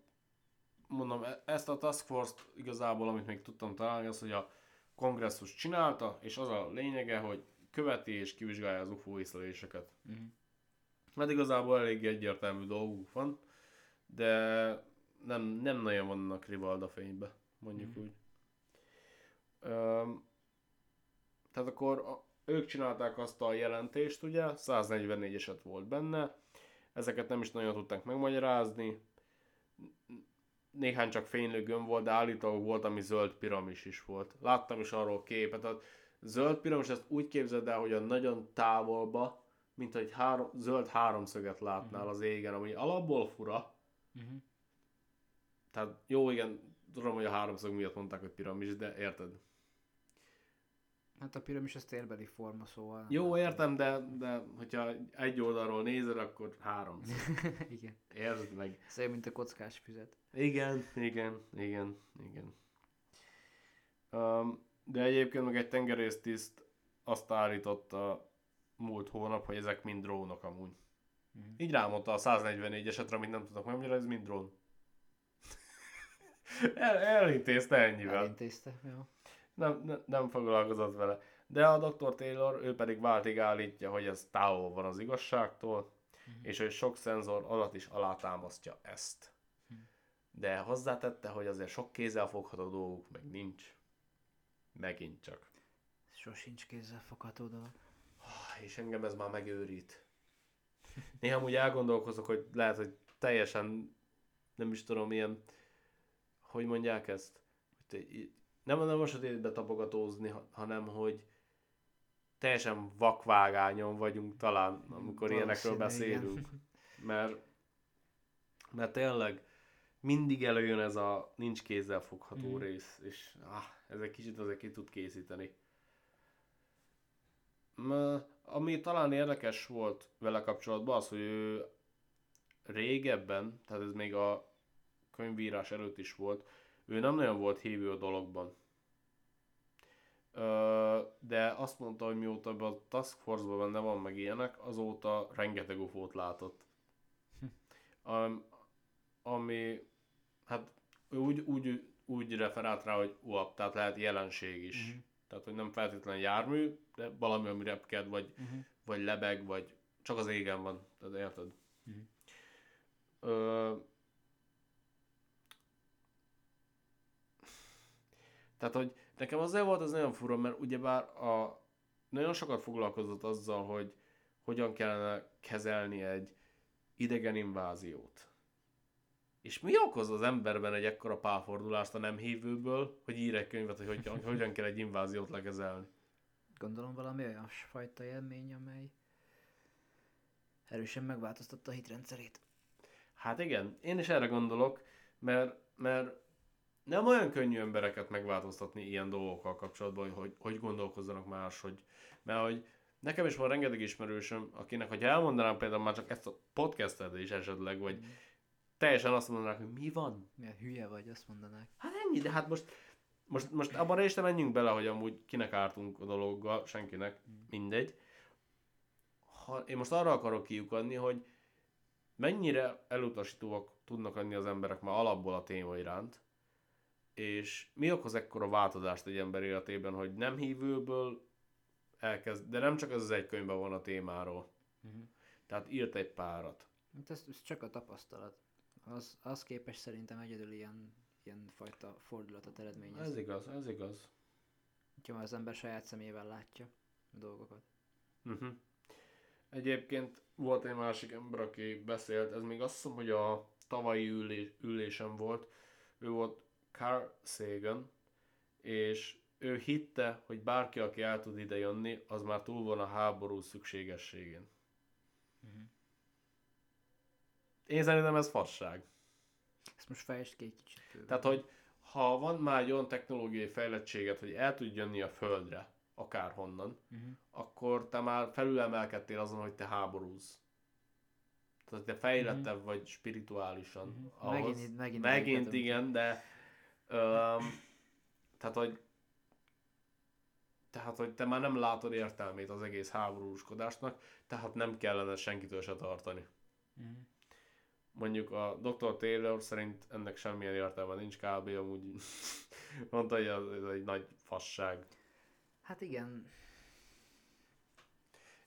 mondom, e- ezt a Task Force-t igazából, amit még tudtam találni, az, hogy a kongresszus csinálta, és az a lényege, hogy követi és kivizsgálja az UFO észleléseket. Mhm. Hát igazából elég egyértelmű dolguk van, de nem, nem nagyon vannak rivalda fénybe, mondjuk úgy. Öm, tehát akkor a, ők csinálták azt a jelentést, ugye, 144 eset volt benne, ezeket nem is nagyon tudták megmagyarázni, néhány csak fénylő gömb volt, de állítólag volt, ami zöld piramis is volt. Láttam is arról képet, tehát zöld piramis, ezt úgy képzeld el, hogy a nagyon távolba, mint egy három, zöld háromszöget látnál az égen, ami alapból fura. Uh-huh. Tehát jó, igen, tudom, hogy a háromszög miatt mondták, hogy piramis, de érted? Hát a piramis az térbeli forma, szóval... Jó, értem, de, de hogyha egy oldalról nézed, akkor három. <laughs> igen. Érted meg? Olyan, mint a kockás füzet. Igen, igen, igen, igen. Um, de egyébként meg egy tengerésztiszt azt állította múlt hónap, hogy ezek mind drónok amúgy. Mhm. Így rámondta a 144 esetre, amit nem tudok megmondani, ez mind drón. <laughs> El, elintézte ennyivel. Elintézte, jó. Nem, nem, nem foglalkozott vele. De a Dr. Taylor, ő pedig váltig állítja, hogy ez távol van az igazságtól, Mhm. és hogy sok szenzor adat is alátámasztja ezt. Mhm. De hozzátette, hogy azért sok kézzelfogható dolguk meg nincs. Megint csak. Sosincs kézzel fogható dolog. Ah, És engem ez már megőrít. Néha úgy elgondolkozok, hogy lehet, hogy teljesen, nem is tudom, ilyen, hogy mondják ezt? Hogy nem, nem a sötétbe tapogatózni, ha- hanem hogy teljesen vakvágányon vagyunk talán, amikor ilyenekről Valószínű, igen. beszélünk. <laughs> Mert, mert tényleg mindig előjön ez a nincs kézzel fogható Mhm. rész, és ah, ez egy kicsit azért ki tud készíteni. Ami talán érdekes volt vele kapcsolatban az, hogy ő régebben, tehát ez még a könyvírás előtt is volt, ő nem nagyon volt hívő a dologban. De azt mondta, hogy mióta a Task Force-ban benne van meg ilyenek, azóta rengeteg ufót látott. Am, ami, hát úgy, úgy, úgy referált rá, hogy UAP, tehát lehet jelenség is. Mhm. Tehát, hogy nem feltétlenül jármű, de valami, ami repked, vagy, Uh-huh. vagy lebeg, vagy csak az égen van. Tehát érted? Mhm. Ö, tehát, hogy nekem azért volt az nagyon fura, mert ugyebár a, nagyon sokat foglalkozott azzal, hogy hogyan kellene kezelni egy idegen inváziót. És mi okoz az emberben egy ekkora pálfordulást a nem hívőből, hogy ír egy könyvet, hogy hogyan, hogyan kell egy inváziót lekezelni? Gondolom valami olyan fajta élmény, amely erősen megváltoztatta a hitrendszerét. Hát igen, én is erre gondolok, mert, mert nem olyan könnyű embereket megváltoztatni ilyen dolgokkal kapcsolatban, hogy hogy gondolkozzanak máshogy. Mert hogy nekem is van rengeteg ismerősöm, akinek, ha elmondanám például már csak ezt a podcastet is esetleg, vagy teljesen azt mondanák, hogy mi van? Milyen hülye vagy, azt mondanák. Hát ennyi, de hát most, most, most abban is nem menjünk bele, hogy amúgy kinek ártunk a dologgal, senkinek, mindegy. Ha, én most arra akarok kiukadni, hogy mennyire elutasítóak tudnak lenni az emberek már alapból a téma iránt, és mi okoz ekkora változást egy ember életében, hogy nem hívőből elkezd, de nem csak ez az egy könyvben van a témáról. Uh-huh. Tehát írt egy párat. Hát ez, ez csak a tapasztalat. Az, az képes szerintem egyedül ilyen, ilyen fajta fordulatot eredményezni. Ez igaz, ez igaz. Ha az ember saját szemével látja a dolgokat. Uh-huh. Egyébként volt egy másik ember, aki beszélt, ez még azt hiszem, hogy a tavalyi ülés, ülésen volt, ő volt Carl Sagan, és ő hitte, hogy bárki, aki el tud ide jönni, az már túl van a háború szükségességén. Uh-huh. Én szerintem ez fasság. Ezt most fejtsd ki egy kicsit. Tehát, hogy ha van már egy olyan technológiai fejlettséget, hogy el tud jönni a Földre, akárhonnan, Uh-huh. akkor te már felülemelkedtél azon, hogy te háborúz. Tehát te fejlettebb vagy spirituálisan. Mhm. ahhoz. Megint- megint megint igen, de öm, tehát, hogy tehát, hogy te már nem látod értelmét az egész háborúskodásnak, tehát nem kellene senkitől se tartani. Uh-huh. Mondjuk a Dr. Taylor szerint ennek semmilyen értelme nincs kb. amúgy <laughs> mondta, hogy ez ez egy nagy fasság. Hát igen.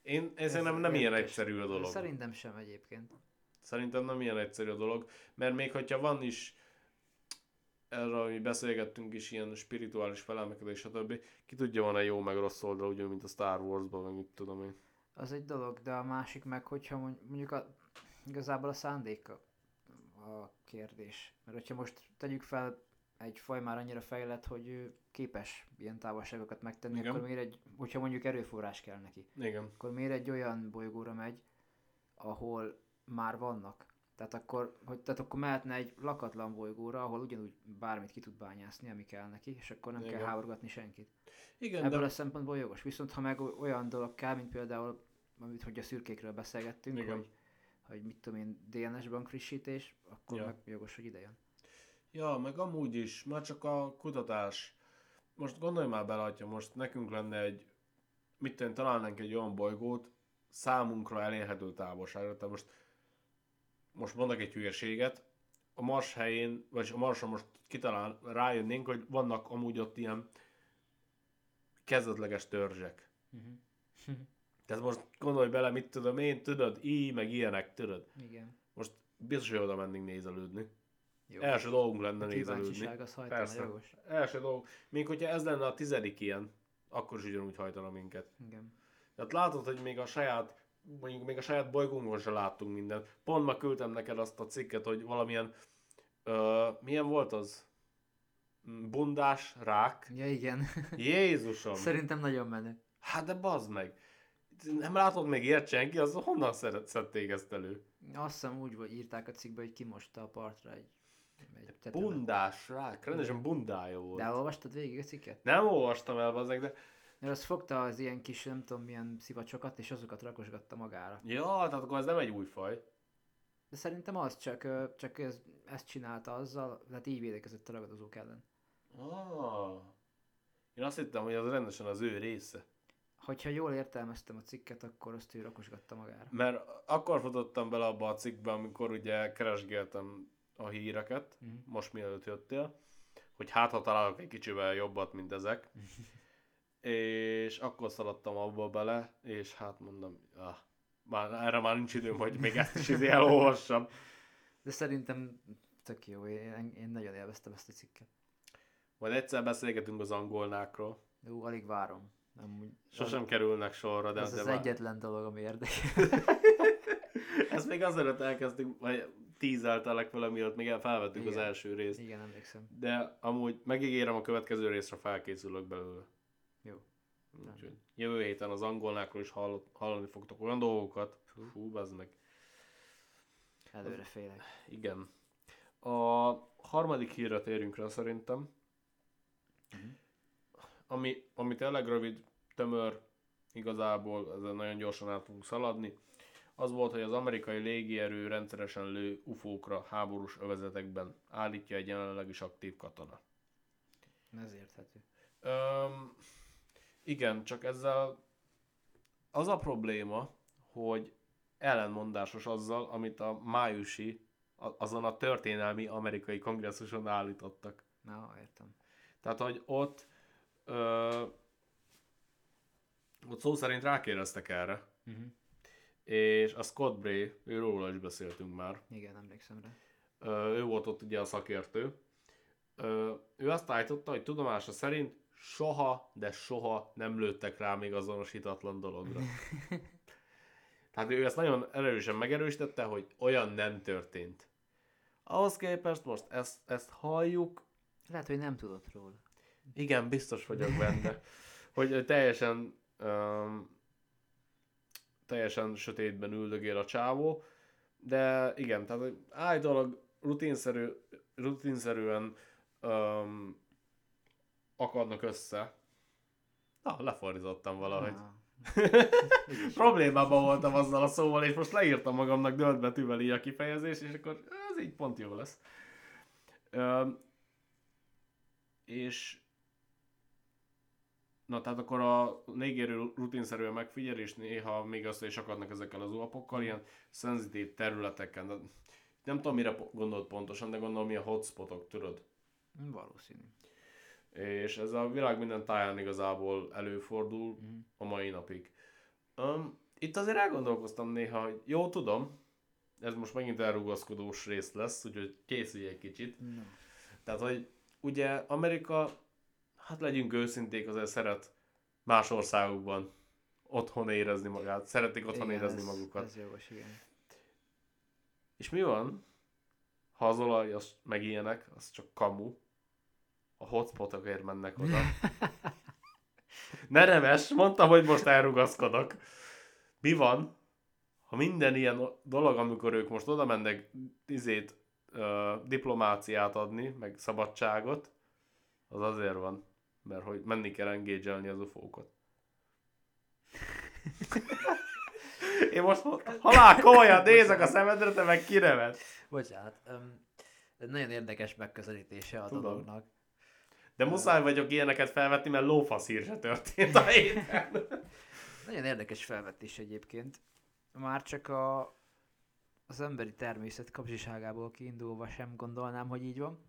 Én, ez nem, nem ilyen egyszerű a dolog. Szerintem sem egyébként. Szerintem nem ilyen egyszerű a dolog, mert még hogyha van is erről mi beszélgettünk is, ilyen spirituális felemelkedés, stb. Ki tudja, van-e jó meg rossz oldal, ugyanúgy, mint a Star Wars-ban, meg mit tudom én. Az egy dolog, de a másik meg, hogyha mond- mondjuk a, igazából a szándék a, a kérdés. Mert hogyha most tegyük fel, egy faj már annyira fejlett, hogy ő képes ilyen távolságokat megtenni, Igen. akkor miért egy, hogyha mondjuk erőforrás kell neki, Igen. akkor miért egy olyan bolygóra megy, ahol már vannak. Tehát akkor, hogy, tehát akkor mehetne egy lakatlan bolygóra, ahol ugyanúgy bármit ki tud bányászni, ami kell neki, és akkor nem Igen. kell háborgatni senkit. Igen, Ebből de... a szempontból jogos. Viszont ha meg olyan dolog kell, mint például, amit hogy a szürkékről beszélgettünk, Igen. hogy, hogy mit tudom én, DNS-ban frissítés, akkor Ja. meg jogos, hogy ide jön. Ja, meg amúgy is, már csak a kutatás. Most gondolj már bele, hogyha most nekünk lenne egy, mit én, találnánk egy olyan bolygót, számunkra elérhető távolságra, tehát most, most mondok egy hülyeséget, a Mars helyén, vagy a Marson most kitalál, rájönnénk, hogy vannak amúgy ott ilyen kezdetleges törzsek. Uh-huh. Tehát most gondolj bele, mit tudom én, tudod, így, meg ilyenek, tudod. Igen. Most biztos, hogy oda mennénk nézelődni. Jó. Első dolgunk lenne a nézelődni. az Persze. jogos. Első dolog. Még hogyha ez lenne a tizedik ilyen, akkor is ugyanúgy hajtana minket. Igen. Tehát látod, hogy még a saját, mondjuk még a saját bolygónkon sem láttunk mindent. Pont ma küldtem neked azt a cikket, hogy valamilyen, ö, milyen volt az? Bundás rák. Ja igen. Jézusom! Szerintem nagyon menő. Hát de bazd meg! Nem látod még ilyet senki, az honnan szed- szedték ezt elő? Azt hiszem úgy vagy írták a cikkbe, hogy kimosta a partra egy. Bundás rák, rendesen bundája volt. De elolvastad végig a cikket? Nem olvastam el, bazdmeg, de... Mert az fogta az ilyen kis, nem tudom milyen szivacsokat, és azokat rakosgatta magára. Ja, tehát akkor ez nem egy új faj. De szerintem az csak, csak ez, ezt csinálta azzal, tehát így védekezett a ragadozók ellen. Ah. Én azt hittem, hogy az rendesen az ő része. Hogyha jól értelmeztem a cikket, akkor azt ő rakosgatta magára. Mert akkor futottam bele abba a cikkbe, amikor ugye keresgéltem a híreket, Mhm. most mielőtt jöttél, hogy hát ha találok egy kicsivel jobbat, mint ezek. <laughs> és akkor szaladtam abba bele, és hát mondom, ah, már, erre már nincs időm, hogy még ezt is izé elolvassam. De szerintem tök jó, én, én nagyon élveztem ezt a cikket. Majd egyszer beszélgetünk az angolnákról. Jó, alig várom. Amúgy, Sosem kerülnek sorra, de, ez de az vár- egyetlen dolog, ami érdekel. <laughs> Ezt még azért elkezdtünk, vagy tízeltelek vele, mielőtt még felvettük az Igen. első részt. Igen, emlékszem. De amúgy megígérem, a következő részre felkészülök belőle. Jó. Úgyhogy jövő héten az angolnákról is hall, hallani fogtok olyan dolgokat. Hú, az meg. Előre félek. Igen. A harmadik hírre térjünk rá szerintem. Mhm. Ami, ami tényleg rövid, tömör, igazából ezen nagyon gyorsan át fogunk szaladni. Az volt, hogy az amerikai légierő rendszeresen lő ufókra háborús övezetekben állítja egy jelenleg is aktív katona. Ez érthető. Öm, igen, csak ezzel az a probléma, hogy ellenmondásos azzal, amit a májusi, azon a történelmi amerikai kongresszuson állítottak. Na, értem. Tehát, hogy ott, ö, ott szó szerint rákérdeztek erre, Uh-huh. és a Scott Bray, őróla is beszéltünk már, Igen, emlékszem rá. Ö, ő volt ott ugye a szakértő, Ö, ő azt állította, hogy tudomása szerint soha, de soha nem lőttek rá még azonosítatlan dologra. <laughs> Tehát ő ezt nagyon erősen megerősítette, hogy olyan nem történt. Ahhoz képest most ezt, ezt halljuk, Lehet, hogy nem tudott róla. igen, biztos vagyok benne, hogy teljesen um, teljesen sötétben üldögél a csávó, de igen, tehát állítólag rutinszerű, rutinszerűen um, akadnak össze. Na, lefordítottam valahogy. Ah, <laughs> Problémában voltam azzal a szóval, és most leírtam magamnak döntbetűvel így a kifejezés, és akkor ez így pont jó lesz. Öm, és na tehát akkor a légérő rutinszerűen megfigyel, és néha még össze is akadnak ezekkel az uapokkal, ilyen szenzitív területeken. De nem tudom, mire gondolt pontosan, de gondolom, milyen hotspotok, tudod? valószínű. És ez a világ minden táján igazából előfordul Mhm. a mai napig. Um, itt azért elgondolkoztam néha, hogy jó, tudom, ez most megint elrugaszkodós rész lesz, úgyhogy készülj egy kicsit. No. Tehát, hogy ugye Amerika, hát legyünk őszinték, azért szeret más országokban otthon érezni magát. Szeretik otthon Igen, érezni ez, magukat. Ez jogos, igen. És mi van, ha az olaj, az, meg ilyenek, az csak kamu, a hotspotokért mennek oda. Ne neves, mondtam, hogy most elrugaszkodok. Mi van, ha minden ilyen dolog, amikor ők most oda mennek izét, ö, diplomáciát adni, meg szabadságot, az azért van, mert hogy menni kell engage az ufókat. Én most halál komolyan nézek a szemedre, te meg kinevet. Bocsánat. Um, nagyon érdekes megközelítése a Tudom. dolognak. De muszáj vagyok ilyeneket felvetni, mert lófasz hír se történt a héten. <laughs> Nagyon érdekes felvetés egyébként. Már csak a, az emberi természet kapcsiságából kiindulva sem gondolnám, hogy így van.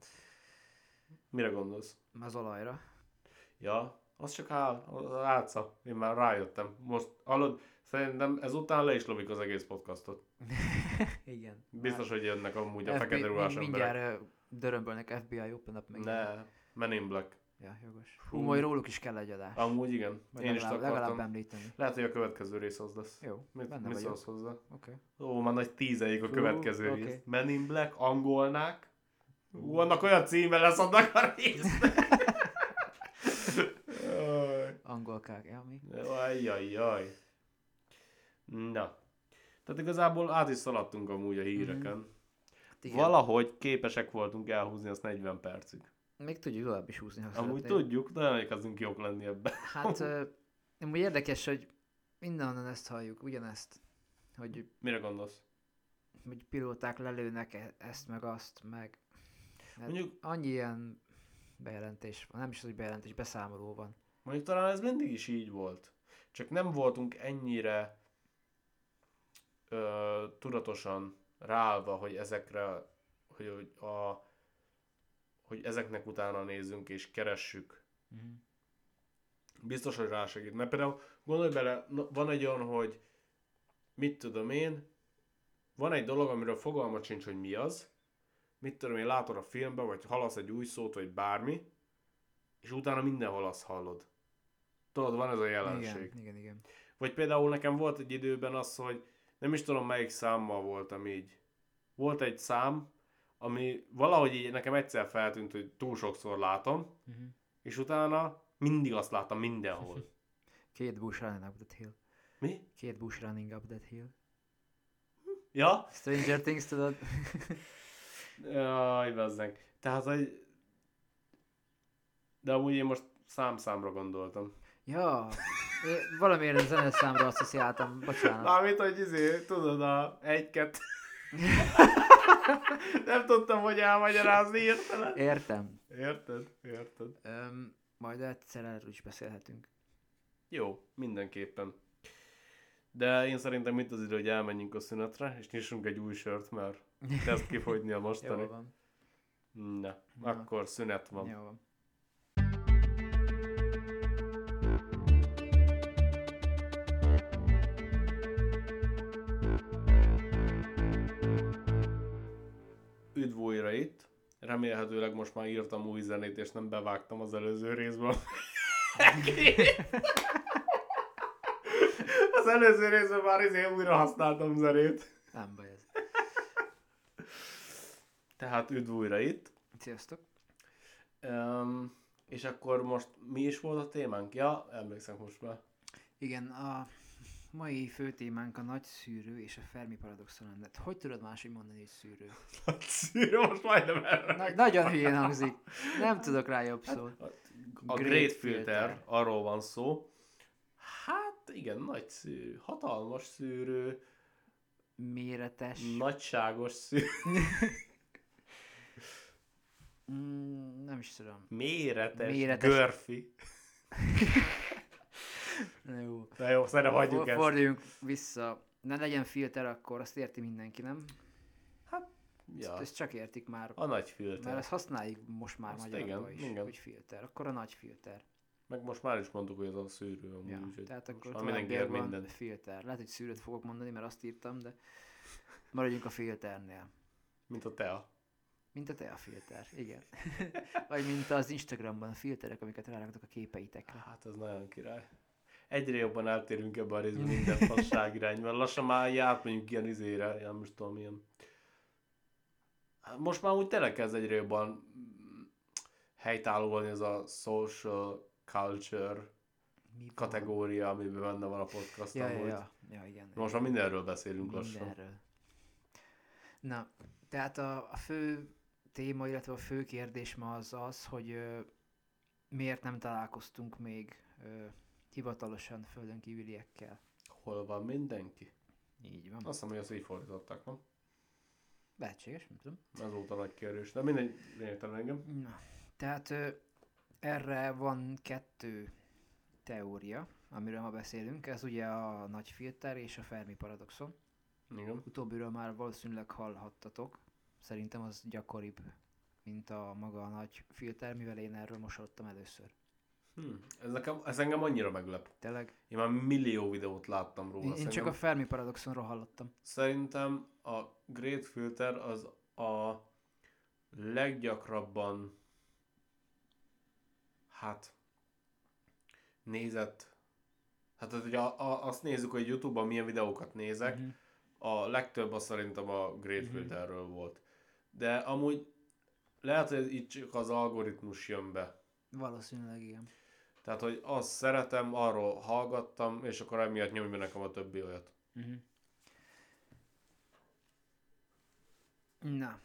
Mire gondolsz? Az olajra. Ja, az csak áll, az álca. Én már rájöttem. Most hallod, szerintem ezután le is lovik az egész podcastot. <laughs> Igen. Biztos, hogy jönnek amúgy a fekete ruhás emberek. Mindjárt dörömbölnek FBI Open Up meg. Ne, Men in Black. Ja, jogos. Hú. Hú, majd róluk is kell egy adás. Amúgy igen. Vagy Én is legalább, legalább akartam. említeni. Lehet, hogy a következő rész az lesz. Jó, Mit, benne mit szólsz hozzá? Oké. Ó, már nagy tízeik a Hú, következő oké. rész. Men in Black, angolnák. Hú, annak olyan címe lesz annak a résznek. <laughs> Jaj. Angolkák, ja mi? Ajjajjaj. Na. Tehát igazából át is szaladtunk amúgy a híreken. Mhm. Igen. Valahogy képesek voltunk elhúzni azt 40 percig. Még tudjuk tovább is húzni, ha Amúgy szeretnéd. tudjuk, de elkezdünk jók lenni ebben. Hát, <laughs> amúgy érdekes, hogy mindenhonnan ezt halljuk, ugyanezt. Hogy, Mire gondolsz? hogy pilóták lelőnek e- ezt, meg azt, meg... Hát Mondjuk, Annyi ilyen bejelentés van, nem is az, hogy bejelentés, beszámoló van. mondjuk talán ez mindig is így volt. Csak nem voltunk ennyire ö, tudatosan ráállva, hogy ezekre, hogy, hogy, a, hogy ezeknek utána nézzünk és keressük Uh-huh. Biztos, hogy rásegít. Mert például gondolj bele, van egy olyan, hogy mit tudom én, van egy dolog, amiről fogalmat sincs, hogy mi az, mit tudom én, látod a filmben, vagy hallasz egy új szót, vagy bármi, és utána mindenhol azt hallod. Tudod, van ez a jelenség. Igen, igen, igen. Vagy például nekem volt egy időben az, hogy nem is tudom melyik számmal voltam így. Volt egy szám, ami valahogy így nekem egyszer feltűnt, hogy túl sokszor látom, Uh-huh. és utána mindig azt láttam mindenhol. <laughs> Kate Bush running up that hill. Mi? Kate Bush running up that hill. Ja? Stranger Things, tudod? <laughs> Jaj, bezzeg. Tehát, hogy... De amúgy én most szám-számra gondoltam. ja, én valamiért a zeneszámra asszociáltam, bocsánat. Mármint, hogy izé, tudod, a egy-kettő... <laughs> <laughs> Nem tudtam, hogy elmagyarázni értelen. Értem. Érted? Érted. Öm, majd egyszer erről is beszélhetünk. Jó, mindenképpen. De én szerintem itt az idő, hogy elmenjünk a szünetre, és nyissunk egy új sört, mert kezd kifogyni a <laughs> mostani. Jó van. Na, Na. akkor szünet van. Jó van. Üdv újra itt. Remélhetőleg most már írtam új zenét, és nem bevágtam az előző részből. <laughs> az előző részben már izé újra használtam zenét. Nem baj ez. Tehát üdv újra itt. Sziasztok. Um, és akkor most mi is volt a témánk? Ja, emlékszem most már. Igen, a mai fő témánk a nagy szűrő és a Fermi paradoxon lett. Hogy tudod máshogy mondani, hogy szűrő? <laughs> Szűrő, most majdnem erre. Na, nagyon hülyén hangzik. Nem tudok rá jobb szót. A Great Great, Filter. Filter, arról van szó. Hát igen, nagy szűrő, hatalmas szűrő, Méretes. nagyságos szűrő, <laughs> Mm, nem is tudom. méretes, Méretes. görfi. <laughs> Na Jó. Na jó, szerintem hagyjuk For- ezt. Forduljunk vissza. Ne legyen filter, akkor azt érti mindenki, nem? Ja, Ezt csak értik már. a nagy Mert filter. ezt használjuk most már Azt magyarban igen, is, igen. hogy filter. Akkor a nagy filter. Meg most már is mondtuk, hogy ez a szűrő amúgy. Ja, úgyhogy tehát akkor mindenki ér mindent. filter. Lehet, hogy szűrőt fogok mondani, mert azt írtam, de maradjunk a filternél. Mint a tea. Mint a te a filter, igen. <laughs> Vagy mint az Instagramban a filterek, amiket ráraktok a képeitekre. Hát ez nagyon király. Egyre jobban eltérünk ebben a részben minden fasság <laughs> irányba. Lassan már így átmegyünk ilyen izére, ilyen most tudom milyen. Hát Most már úgy tényleg kezd egyre jobban helytállóan ez a social culture Mi kategória, amiben benne van a podcast Ja, amúgy. ja, ja, igen. Most már mindenről beszélünk lassan. Mindenről. Na, tehát a, a fő téma, illetve a fő kérdés ma az az, hogy ö, miért nem találkoztunk még ö, hivatalosan földön kívüliekkel. Hol van mindenki? Így van. Azt hiszem, hogy ezt így fordították, nem? Lehetséges, nem tudom. Ez volt a nagy kérdés. De mindegy, lényegtelen engem. Na, tehát ö, erre van kettő teória, amiről ma beszélünk. Ez ugye a nagy filter és a Fermi paradoxon. Igen. Utóbbiről már valószínűleg hallhattatok. Szerintem az gyakoribb, mint a maga a nagy filter, mivel én erről most hallottam először. Hm. Ez, nekem, ez engem annyira meglep. Tényleg? Én már millió videót láttam róla. Én, én csak a Fermi paradoxonról hallottam. Szerintem a Great Filter az a leggyakrabban hát nézett hát hogy a, a, azt nézzük, hogy Youtube-ban milyen videókat nézek, Mhm. a legtöbb az szerintem a Great. Filterről volt. De amúgy lehet, hogy itt csak az algoritmus jön be. Valószínűleg igen. Tehát, hogy azt szeretem, arról hallgattam, és akkor emiatt nyomja nekem a többi olyat. Uh-huh. Na.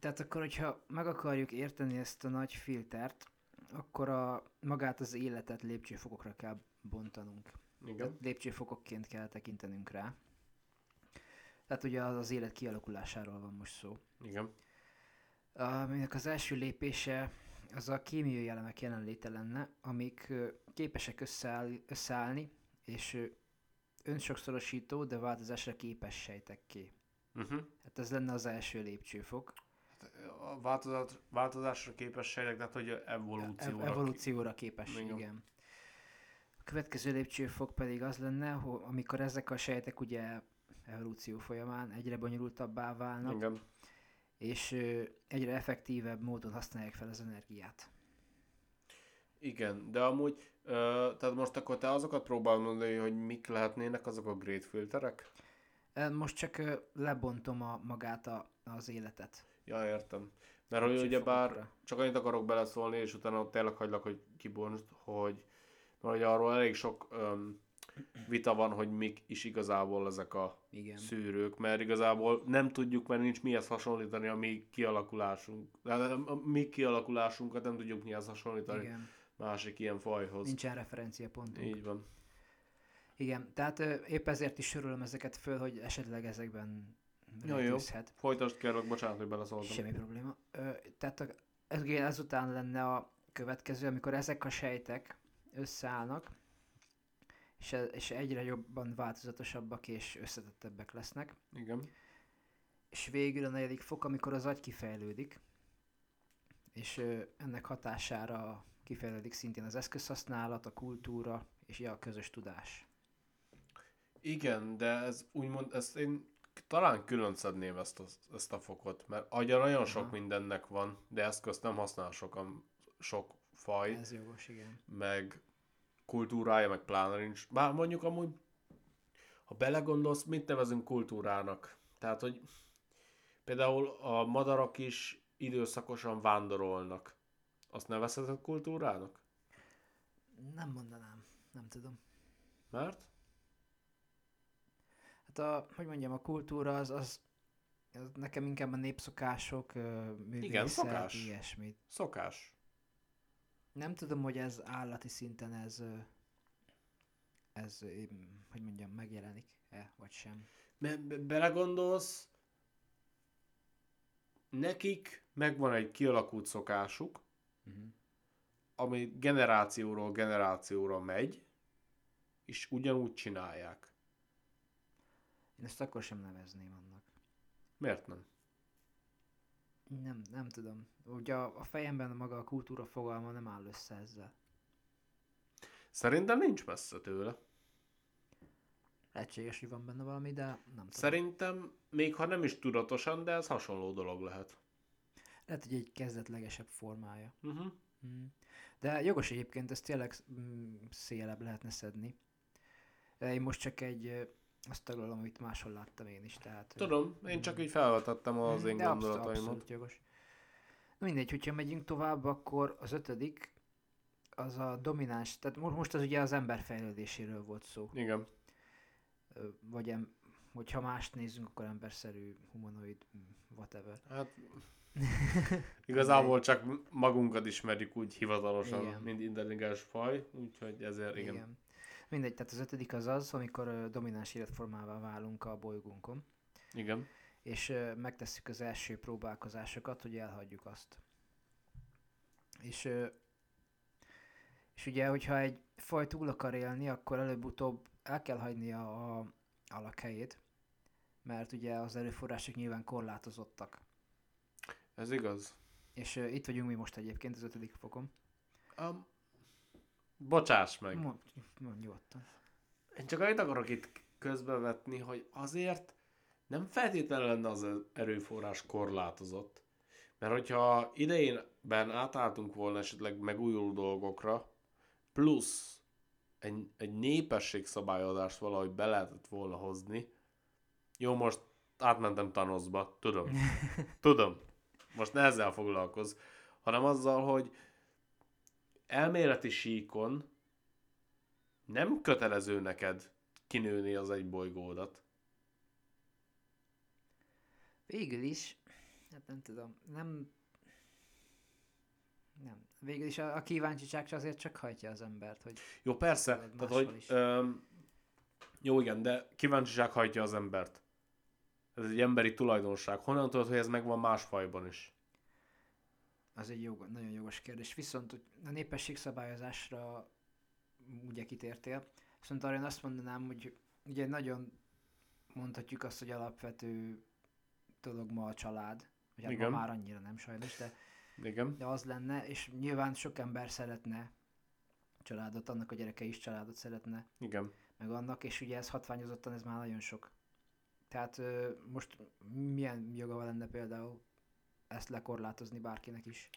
Tehát akkor, hogyha meg akarjuk érteni ezt a nagy filtert, akkor a, magát az életet lépcsőfokokra kell bontanunk. Igen. Tehát lépcsőfokokként kell tekintenünk rá. Tehát ugye az, az élet kialakulásáról van most szó. Igen. Aminek az első lépése az a kémiai elemek jelenléte lenne, amik képesek összeáll, összeállni, és önsokszorosító, de változásra képes sejtekké. Uh-huh. Hát ez lenne az első lépcsőfok. A változat, változásra képes sejtek, tehát hogy evolúcióra. Ev- evolúcióra képes, igen. igen. A következő lépcsőfok pedig az lenne, hogy amikor ezek a sejtek ugye evolúció folyamán egyre bonyolultabbá válnak, Igen. És egyre effektívebb módon használják fel az energiát. Igen, de amúgy, tehát most akkor te azokat próbál mondani, hogy mik lehetnének azok a great filterek? Most csak lebontom a, magát a, az életet. Ja, értem. Mert hogy ugye Lépcsőfokokra. bár csak annyit akarok beleszólni, és utána tényleg hagylak, hogy kibontsd, hogy, mert hogy arról elég sok öm, vita van, hogy mik is igazából ezek a Igen. szűrők, mert igazából nem tudjuk, mert nincs mihez hasonlítani a mi kialakulásunk. A mi kialakulásunkat nem tudjuk mihez hasonlítani Igen. másik ilyen fajhoz. Nincsen referenciapontunk. Így van. Igen, tehát épp ezért is sorolom ezeket föl, hogy esetleg ezekben Jó, jó. Folytasd kérlek, bocsánat, hogy beleszóltam. Semmi probléma. Ö, tehát ezután lenne a következő, amikor ezek a sejtek összeállnak, és, e- és egyre jobban változatosabbak és összetettebbek lesznek. Igen. És végül a negyedik fok, amikor az agy kifejlődik, és ennek hatására kifejlődik szintén az eszközhasználat, a kultúra és a közös tudás. Igen, de ez úgymond, ezt én talán külön szedném ezt a, ezt a fokot, mert agya nagyon sok Aha. mindennek van, de eszközt nem használ sokan, sok faj, Ez jogos, igen. meg kultúrája, meg pláne nincs. Bár mondjuk amúgy, ha belegondolsz, mit nevezünk kultúrának? Tehát, hogy például a madarak is időszakosan vándorolnak. Azt nevezheted kultúrának? Nem mondanám, nem tudom. Mert? Hát a, hogy mondjam, a kultúra az, az, az nekem inkább a népszokások, művészet, szokás. ilyesmit. Szokás. Nem tudom, hogy ez állati szinten ez, ez, hogy mondjam, megjelenik-e, vagy sem. Be- be- belegondolsz, nekik megvan egy kialakult szokásuk, Uh-huh. ami generációról generációra megy, és ugyanúgy csinálják. Én ezt akkor sem nevezném annak. Miért nem? Nem, nem tudom. Ugye a, a fejemben maga a kultúra fogalma nem áll össze ezzel. Szerintem nincs messze tőle. Lehetséges, hogy van benne valami, de nem tudom. Szerintem, még ha nem is tudatosan, de ez hasonló dolog lehet. Lehet, hogy egy kezdetlegesebb formája. Uh-huh. De jogos egyébként, ez tényleg mm, szélebb lehetne szedni. Én most csak egy, azt taglalom, amit máshol láttam én is, tehát... Tudom, én csak így felvetettem az én abszolút, gondolataimat. abszolút jogos. Na Mindegy, hogyha megyünk tovább, akkor az ötödik, az a domináns, tehát mo- most az ugye az ember fejlődéséről volt szó. Igen. Vagy em, hogyha mást nézzünk, akkor emberszerű, humanoid, whatever. Hát <laughs> igazából csak magunkat ismerjük úgy hivatalosan, Igen. mint intelligens faj, úgyhogy ezért igen. igen. Mindegy, tehát az ötödik az az, amikor domináns életformává válunk a bolygónkon, igen. és megtesszük az első próbálkozásokat, hogy elhagyjuk azt. És, és ugye, hogyha egy faj túl akar élni, akkor előbb-utóbb el kell hagynia a, a lakhelyét, mert ugye az erőforrások nyilván korlátozottak. Ez igaz. És ö, itt vagyunk mi most egyébként az ötödik fokon. Um, bocsáss meg. Mond, mond nyugodtan. Én csak annyit akarok itt közbevetni, hogy azért nem feltétlenül lenne az erőforrás korlátozott. Mert hogyha idejénben átálltunk volna esetleg megújuló dolgokra, plusz egy, egy népességszabályozást valahogy be lehetett volna hozni. Jó, most átmentem Thanosba, tudom. <laughs> tudom. Most ne ezzel foglalkoz, hanem azzal, hogy elméleti síkon nem kötelező neked kinőni az egy bolygódat. Végül is, hát nem tudom, nem... Nem. Végül is a, a kíváncsiság azért csak hajtja az embert, hogy Jó, persze, tehát hogy... is. Öm, jó, igen, de kíváncsiság hajtja az embert. Ez egy emberi tulajdonság. Honnan tudod, hogy ez megvan más fajban is? Az egy jog, nagyon jogos kérdés. Viszont a népességszabályozásra ugye kitértél, viszont arra én azt mondanám, hogy ugye nagyon mondhatjuk azt, hogy alapvető dolog ma a család, vagy hát ma Igen. már annyira nem sajnos, de Igen. de az lenne, és nyilván sok ember szeretne családot, annak a gyereke is családot szeretne, Igen. meg annak, és ugye ez hatványozottan, ez már nagyon sok. Tehát most milyen joga lenne például ezt lekorlátozni bárkinek is?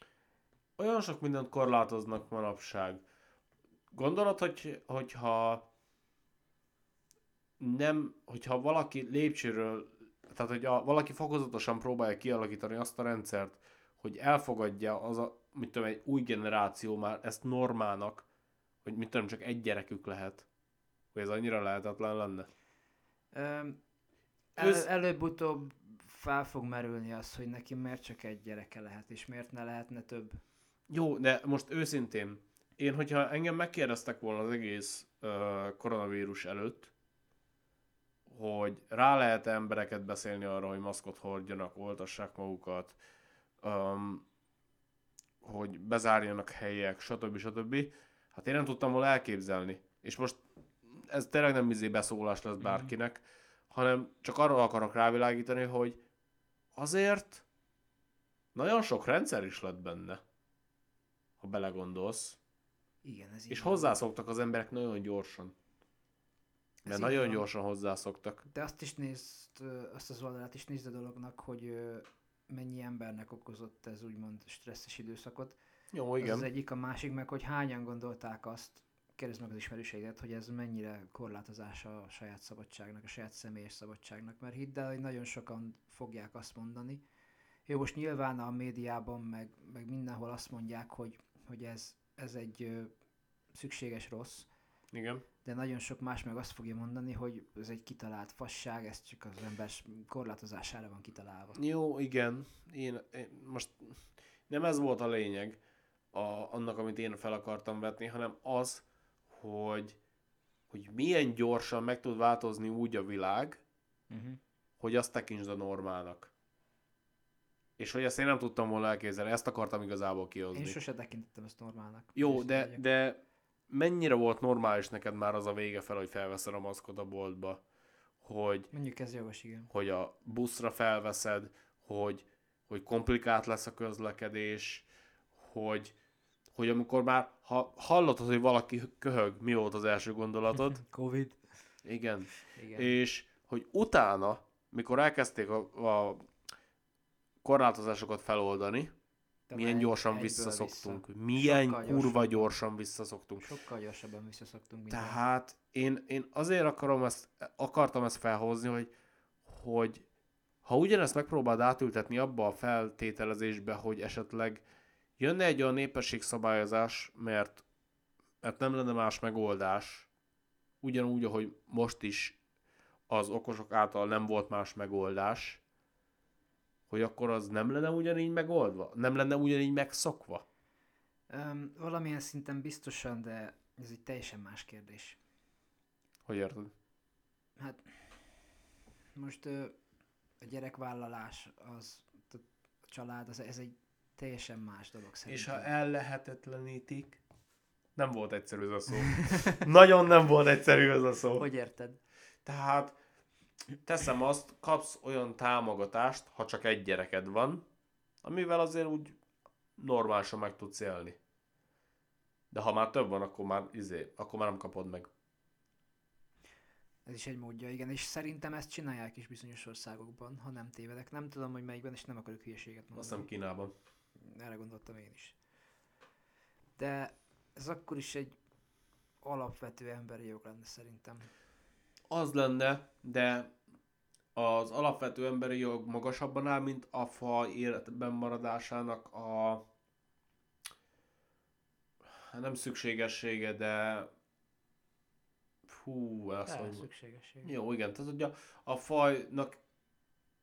Olyan sok mindent korlátoznak manapság. Gondolod, hogy, hogyha nem, hogyha valaki lépcsőről, tehát hogy a, valaki fokozatosan próbálja kialakítani azt a rendszert, hogy elfogadja az a, mit tudom, egy új generáció már ezt normának, hogy mit tudom, csak egy gyerekük lehet, hogy ez annyira lehetetlen lenne. El, Köz- előbb-utóbb fel fog merülni az, hogy neki miért csak egy gyereke lehet, és miért ne lehetne több. Jó, de most őszintén, én, hogyha engem megkérdeztek volna az egész uh, koronavírus előtt, hogy rá lehet embereket beszélni arra, hogy maszkot hordjanak, oltassák magukat, um, hogy bezárjanak helyek, stb. stb. Hát én nem tudtam volna elképzelni. És most ez tényleg nem izé beszólás lesz bárkinek, hanem csak arra akarok rávilágítani, hogy azért nagyon sok rendszer is lett benne, ha belegondolsz. Igen, ez És hozzászoktak az emberek nagyon gyorsan. Mert így nagyon gyorsan hozzászoktak. De azt is nézd, azt az oldalát is nézd a dolognak, hogy mennyi embernek okozott ez úgymond stresszes időszakot. Jó, Az igen. az egyik, a másik meg, hogy hányan gondolták azt, kérdezd meg az ismerőseidet, hogy ez mennyire korlátozása a saját szabadságnak, a saját személyes szabadságnak, mert hidd el, hogy nagyon sokan fogják azt mondani. Jó, most nyilván a médiában, meg, meg mindenhol azt mondják, hogy, hogy ez, ez egy ö, szükséges rossz, Igen. de nagyon sok más meg azt fogja mondani, hogy ez egy kitalált fasság, ez csak az ember korlátozására van kitalálva. Jó, igen. Én, én most nem ez volt a lényeg a, annak, amit én fel akartam vetni, hanem az, hogy, hogy milyen gyorsan meg tud változni úgy a világ, Uh-huh. hogy azt tekintsd a normának. És hogy ezt én nem tudtam volna elképzelni, ezt akartam igazából kihozni. Én sose tekintettem ezt normálnak. Jó, de, de mennyire volt normális neked már az a vége fel, hogy felveszed a maszkot a boltba, hogy, Mondjuk ez jogos, igen. hogy a buszra felveszed, hogy, hogy komplikált lesz a közlekedés, hogy, hogy amikor már, ha hallod, hogy valaki köhög, mi volt az első gondolatod? <laughs> Covid. Igen. Igen. És hogy utána, mikor elkezdték a, a korlátozásokat feloldani, De milyen gyorsan visszaszoktunk. vissza. Milyen Sokkal kurva gyorsabban. gyorsan visszaszoktunk. Sokkal gyorsabban visszaszoktunk minden. Tehát én, én azért akarom ezt, akartam ezt felhozni, hogy, hogy ha ugyanezt megpróbáld átültetni abba a feltételezésbe, hogy esetleg jönne egy olyan népességszabályozás, mert, mert nem lenne más megoldás, ugyanúgy, ahogy most is az okosok által nem volt más megoldás, hogy akkor az nem lenne ugyanígy megoldva? Nem lenne ugyanígy megszokva? Öm, valamilyen szinten biztosan, de ez egy teljesen más kérdés. Hogy érted? Hát most ö, a gyerekvállalás, az, a család, az, ez egy teljesen más dolog szerintem. És ha ellehetetlenítik, nem volt egyszerű ez a szó. <laughs> Nagyon nem volt egyszerű ez a szó. Hogy érted? Tehát teszem azt, kapsz olyan támogatást, ha csak egy gyereked van, amivel azért úgy normálisan meg tudsz élni. De ha már több van, akkor már, izé, akkor már nem kapod meg. Ez is egy módja, igen, és szerintem ezt csinálják is bizonyos országokban, ha nem tévedek. Nem tudom, hogy melyikben, és nem akarok hülyeséget Azt mondani. hiszem Kínában. Erre gondoltam én is. De ez akkor is egy alapvető emberi jog lenne szerintem. Az lenne, de az alapvető emberi jog magasabban áll, mint a fa életben maradásának a hát nem szükségessége, de fú, azt mondom. szükségesség. Jó, igen, tehát hogy a, a fajnak,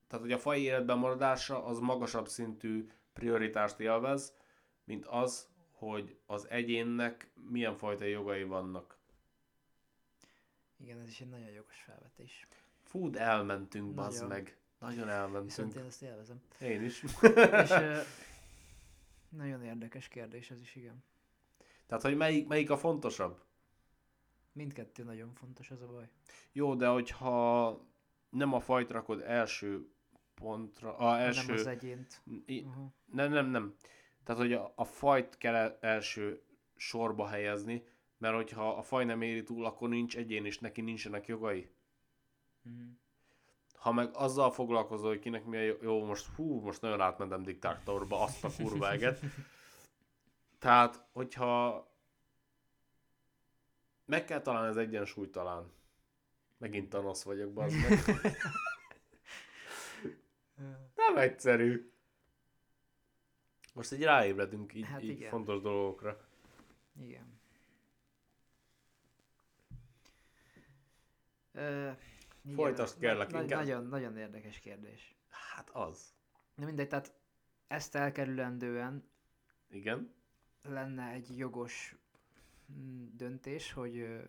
tehát hogy a faj életben maradása az magasabb szintű prioritást élvez, mint az, hogy az egyénnek milyen fajta jogai vannak. Igen, ez is egy nagyon jogos felvetés. De elmentünk, bazd Nagyon. meg. Nagyon Viszont elmentünk. én ezt élvezem. Én is. <laughs> És nagyon érdekes kérdés ez is, igen. Tehát, hogy melyik, melyik a fontosabb? Mindkettő nagyon fontos, az a baj. Jó, de hogyha nem a fajt rakod első pontra, a első... Nem az egyént. Uh-huh. Nem, nem, nem. Tehát, hogy a, a fajt kell el- első sorba helyezni, mert hogyha a faj nem éri túl, akkor nincs egyén, és neki nincsenek jogai. Uh-huh. Ha meg azzal foglalkozol, hogy kinek mi a jó, jó most hú, most nagyon átmentem diktátorba, azt a kurva eget. <laughs> Tehát, hogyha meg kell találni az egyensúlyt talán. Megint tanasz vagyok, bazd meg. <laughs> Nem egyszerű. Most egy ráébredünk így, Hát így igen. fontos dolgokra. Igen. Ö, igen, Folytasd, kérlek, na- inkább. Nagyon, nagyon érdekes kérdés. Hát az. De mindegy, tehát ezt elkerülendően Igen. lenne egy jogos mm, döntés, hogy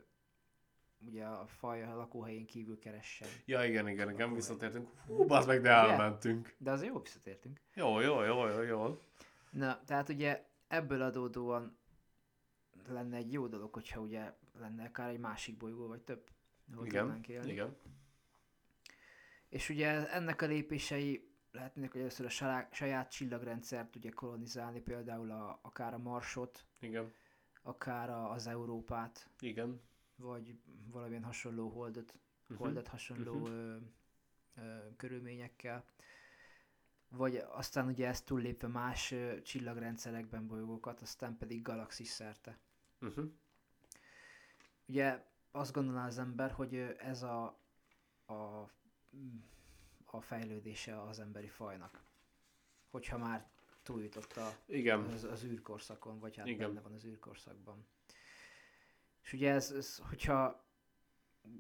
ugye a faj a lakóhelyén kívül keressen. Ja, igen, igen, igen, Akkor visszatértünk. Hú, bazd meg, de elmentünk. De azért jó visszatértünk. Jó, jó, jó, jó, jó. Na, tehát ugye ebből adódóan lenne egy jó dolog, hogyha ugye lenne akár egy másik bolygó, vagy több, ahol Igen, tudnánk élni. igen. És ugye ennek a lépései lehetnének, hogy először a saját, saját csillagrendszert ugye kolonizálni, például a, akár a Marsot, Igen, akár a, az Európát, igen. Vagy valamilyen hasonló holdat, Uh-huh. holdat hasonló Mhm. ö, ö, körülményekkel. Vagy aztán ugye ezt túllépve más ö, csillagrendszerekben bolygókat, aztán pedig galaxis szerte. Uh-huh. Ugye azt gondolná az ember, hogy ez a, a, a fejlődése az emberi fajnak. Hogyha már túljutott a, Igen. az, az űrkorszakon, vagy hát Igen. benne van az űrkorszakban. És ugye ez, ez, hogyha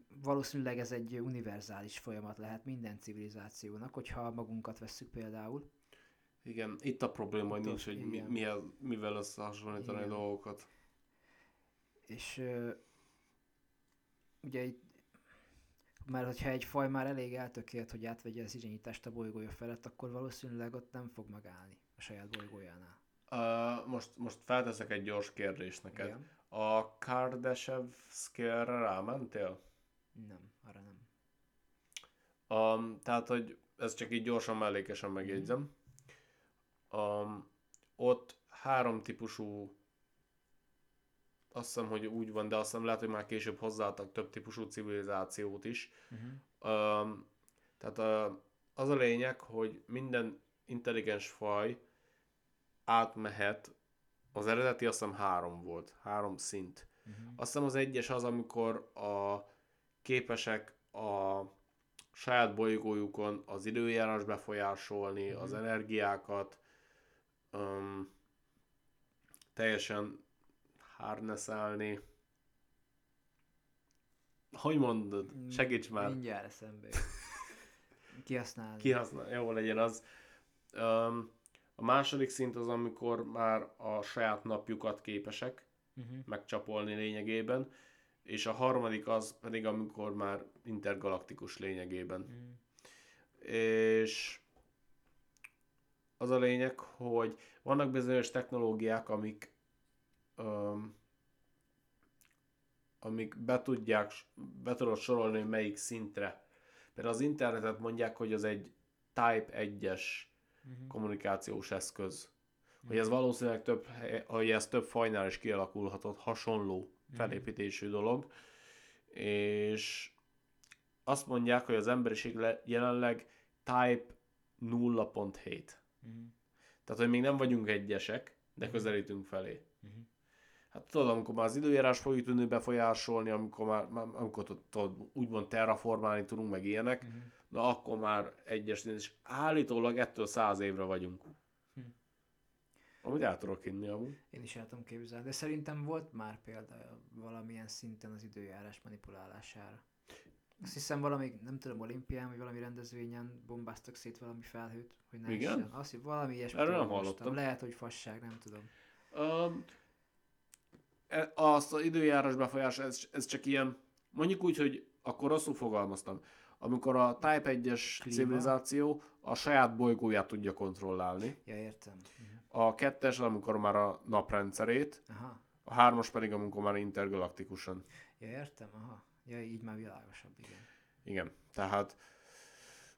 valószínűleg ez egy univerzális folyamat lehet minden civilizációnak, hogyha magunkat vesszük például. Igen, itt a probléma, hogy nincs, az- hogy mi, igen. mihez, mivel összehasonlítani a Igen. dolgokat. És ö, ugye itt, mert hogyha egy faj már elég eltökélt, hogy átvegye az irányítást a bolygója felett, akkor valószínűleg ott nem fog megállni a saját bolygójánál. Uh, most, most felteszek egy gyors kérdést neked. Igen? A Kardashev scale rámentél? Nem, arra nem. Um, tehát, hogy ez csak így gyorsan mellékesen megjegyzem. Um, ott három típusú azt hiszem, hogy úgy van, de azt hiszem lehet, hogy már később hozzáadtak több típusú civilizációt is. Uh-huh. Um, tehát uh, az a lényeg, hogy minden intelligens faj átmehet, az eredeti azt hiszem három volt, három szint. Uh-huh. Azt hiszem az egyes az, amikor a képesek a saját bolygójukon az időjárás befolyásolni, Mhm. az energiákat, um, teljesen harnesselni. Hogy mondod? Segíts már! Mindjárt eszembe. <laughs> Kihasználni. Kihasznál, jó legyen az. Um, a második szint az, amikor már a saját napjukat képesek Uh-huh. megcsapolni lényegében, és a harmadik az pedig, amikor már intergalaktikus lényegében. Uh-huh. És az a lényeg, hogy vannak bizonyos technológiák, amik um, amik be tudják, be tudod sorolni, hogy melyik szintre. Például az internetet mondják, hogy az egy Type 1-es Uh-huh. kommunikációs eszköz. Hogy ez valószínűleg több, hogy ez több fajnál is kialakulhatott hasonló felépítésű dolog. És azt mondják, hogy az emberiség le- jelenleg Type 0.7. Uh-huh. Tehát, hogy még nem vagyunk egyesek, de közelítünk felé. Mhm. Hát tudod, amikor már az időjárás fogjuk tudni befolyásolni, amikor már, már amikor tud- tudod, úgymond terraformálni tudunk, meg ilyenek, Mhm. Na akkor már egyes, és állítólag ettől száz évre vagyunk. Hm. Amit el tudok hinni amúgy. Én is el tudom képzelni, de szerintem volt már példa valamilyen szinten az időjárás manipulálására. Azt hiszem valami, nem tudom, olimpián, vagy valami rendezvényen bombáztak szét valami felhőt, hogy ne Igen? essen. Azt, valami ilyesmit Erről nem hallottam. Lehet, hogy fasság, nem tudom. Um, azt az időjárás befolyás, ez, ez csak ilyen, mondjuk úgy, hogy akkor rosszul fogalmaztam. Amikor a Type 1-es Klíma. civilizáció a saját bolygóját tudja kontrollálni, Ja, értem. Uh-huh. a kettes, amikor már a naprendszerét, Aha. a hármas pedig, amikor már intergalaktikusan. Ja, értem, aha. Ja, így már világosabb, igen. Igen, tehát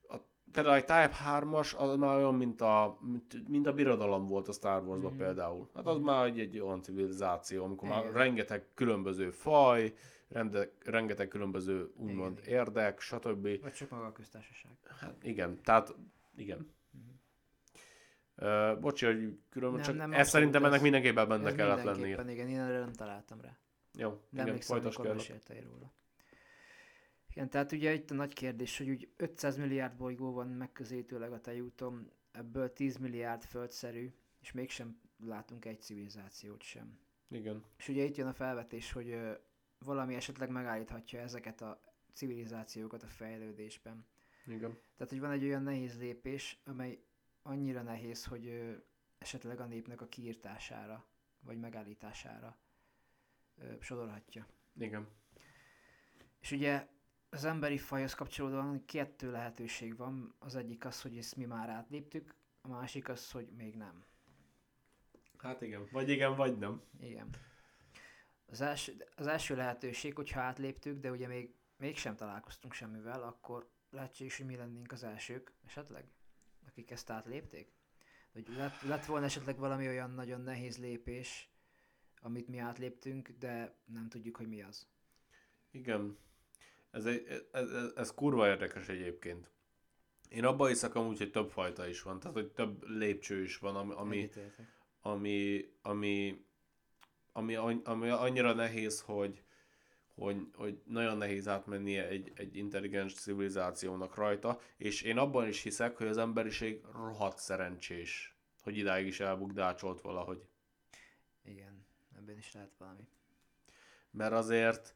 a, például egy Type 3-as az már olyan, mint a, mint, mint a birodalom volt a Star Warsban Mhm. például. Hát az már egy, egy olyan civilizáció, amikor már Igen. rengeteg különböző faj, rende, rengeteg különböző úgymond Igen, érdek, stb. Vagy csak maga a köztársaság. Hát igen, tehát igen. Uh, bocsi, hogy különben Nem, csak nem, ez szerintem ennek mindenképpen benne Ez kellett lennie. igen, én erre nem találtam rá. Jó, Nem igen, folytasd kell. róla. Igen, tehát ugye itt a nagy kérdés, hogy úgy 500 milliárd bolygó van megközelítőleg a tejúton, ebből 10 milliárd földszerű, és mégsem látunk egy civilizációt sem. Igen, És ugye itt jön a felvetés, hogy valami esetleg megállíthatja ezeket a civilizációkat a fejlődésben. igen. Tehát, hogy van egy olyan nehéz lépés, amely annyira nehéz, hogy ö, esetleg a népnek a kiírtására, vagy megállítására ö, sodorhatja. Igen. És ugye az emberi fajhoz kapcsolódóan kettő lehetőség van. Az egyik az, hogy ezt mi már átléptük, a másik az, hogy még nem. Hát igen. Vagy igen, vagy nem. Igen. Az első, az első lehetőség, hogyha átléptük, de ugye még mégsem találkoztunk semmivel, akkor lehetséges, hogy mi lennénk az elsők, esetleg, akik ezt átlépték. Hogy lett, lett volna esetleg valami olyan nagyon nehéz lépés, amit mi átléptünk, de nem tudjuk, hogy mi az. Igen. Ez, egy, ez, ez, ez kurva érdekes egyébként. Én abban hiszek amúgy, hogy több fajta is van, tehát hogy több lépcső is van, ami, ami, ami, ami, ami, ami, annyira nehéz, hogy, hogy, hogy nagyon nehéz átmennie egy, egy intelligens civilizációnak rajta, és én abban is hiszek, hogy az emberiség rohadt szerencsés, hogy idáig is elbukdácsolt valahogy. Igen, ebben is lehet valami. mert azért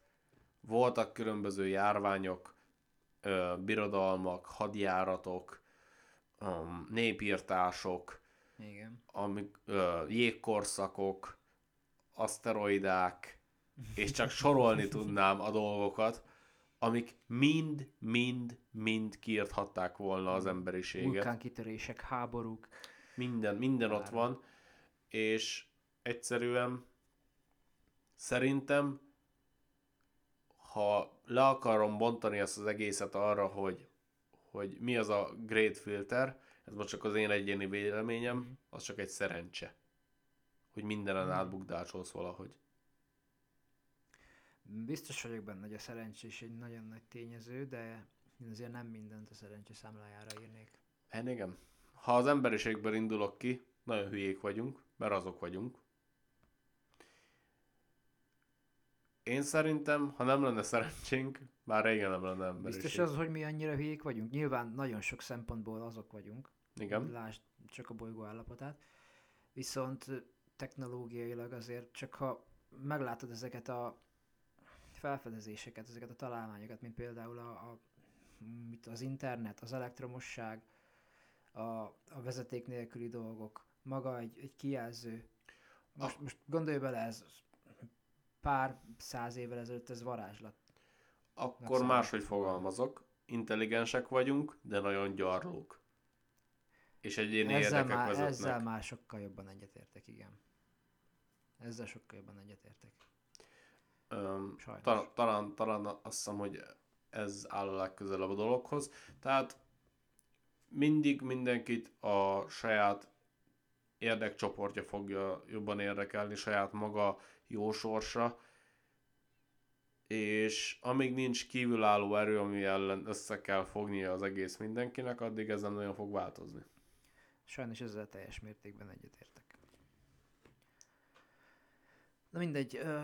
voltak különböző járványok, ö, birodalmak, hadjáratok, um, népírtások, Igen. amik, ö, jégkorszakok, aszteroidák, és csak sorolni tudnám a dolgokat, amik mind, mind, mind kiirthatták volna az emberiséget. Vulkánkitörések, háborúk. Minden, minden ott van, és egyszerűen szerintem, ha le akarom bontani ezt az egészet arra, hogy, hogy mi az a great filter, ez most csak az én egyéni véleményem, Mhm. az csak egy szerencse, hogy mindenen Mhm. átbukdácsolsz valahogy. Biztos vagyok benne, hogy a szerencsé is egy nagyon nagy tényező, de én azért nem mindent a szerencsé számlájára írnék. Én igen. Ha az emberiségből indulok ki, nagyon hülyék vagyunk, mert azok vagyunk. Én szerintem, ha nem lenne szerencsénk, már régen nem lenne emberiség. Biztos az, hogy mi annyira hülyék vagyunk? Nyilván nagyon sok szempontból azok vagyunk. Igen. Lásd csak a bolygó állapotát. Viszont technológiailag azért csak ha meglátod ezeket a felfedezéseket, ezeket a találmányokat, mint például a, a mit az internet, az elektromosság, a, a vezeték nélküli dolgok, maga egy, egy kijelző. Most, A- most gondolj bele, ez pár száz évvel ezelőtt ez varázslat. Akkor máshogy fogalmazok. Intelligensek vagyunk, de nagyon gyarlók. És egyéni Ezzel érdekek már, vezetnek. ezzel már sokkal jobban egyetértek, igen. Ezzel sokkal jobban egyetértek. Öm, Sajnos. ta- talán, talán azt hiszem, hogy ez áll a legközelebb a dologhoz. Tehát mindig mindenkit a saját érdekcsoportja fogja jobban érdekelni, saját maga jó sorsa, és amíg nincs kívülálló erő, ami ellen össze kell fognia az egész mindenkinek, addig ez nem nagyon fog változni. Sajnos ezzel teljes mértékben egyetértek. Na mindegy, ö,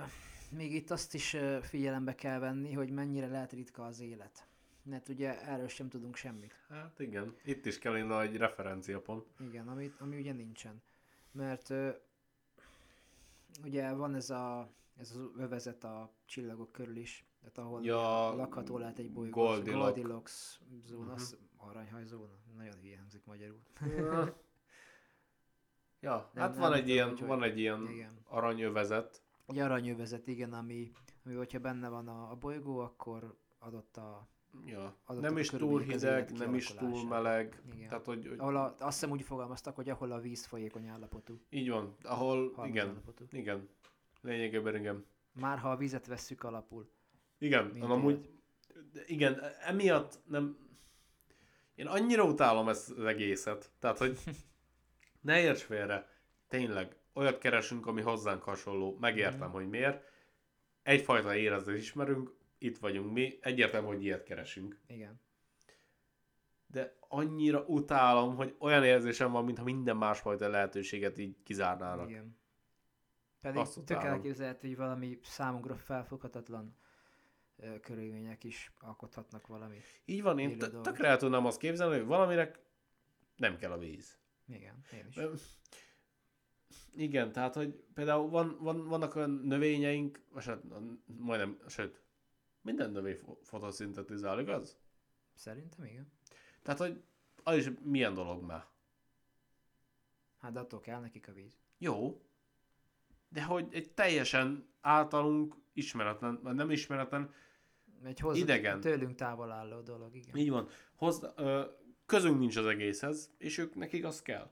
még itt azt is figyelembe kell venni, hogy mennyire lehet ritka az élet. Mert ugye erről sem tudunk semmit. Hát igen, itt is kell egy egy referenciapont. Igen, ami, ami ugye nincsen. Mert ö, ugye van ez a ez az övezet a csillagok körül is, tehát ahol Ja, lakható lehet egy bolygó. Goldilocks. Goldilocks zóna, Mhm. uh-huh. aranyhajzóna, nagyon hülye hangzik magyarul. Ja, Nem- hát nem van egy tudom, ilyen, van egy ilyen Igen. aranyövezet, Egy aranyövezet, igen, ami, ami hogyha benne van a, a bolygó, akkor adott a... ja, nem is túl hideg, nem is túl meleg, Igen. tehát hogy, hogy Ahol a, azt hiszem úgy fogalmaztak, hogy ahol a víz folyékony állapotú. így van, ahol, halmaz igen, állapotú. igen, lényegében igen. Már ha a vizet vesszük alapul. Igen, Mint amúgy, igen, emiatt nem, én annyira utálom ezt az egészet, tehát hogy <laughs> ne érts félre, tényleg, olyat keresünk, ami hozzánk hasonló, megértem, hogy miért, egyfajta érezet ismerünk, itt vagyunk mi, egyértelmű, hogy ilyet keresünk. Igen. De annyira utálom, hogy olyan érzésem van, mintha minden másfajta lehetőséget így kizárnának. Igen. Pedig Azt tök elképzelhető, hogy valami számunkra felfoghatatlan ö, körülmények is alkothatnak valami. Így van, én tökre el tudnám azt képzelni, hogy valaminek nem kell a víz. Igen, én is. Igen, tehát, hogy például van, van, vannak olyan növényeink, vagy hát majdnem, sőt, minden növény fo- fotoszintetizál, igaz? Szerintem igen. Tehát, hogy az is milyen dolog már. Hát de attól kell nekik a víz. Jó, de hogy egy teljesen általunk ismeretlen, vagy nem ismeretlen, Egy hozzá, Idegen. tőlünk távol álló dolog, igen. így van, hoz, ö, közünk nincs az egészhez, és ők nekik az kell.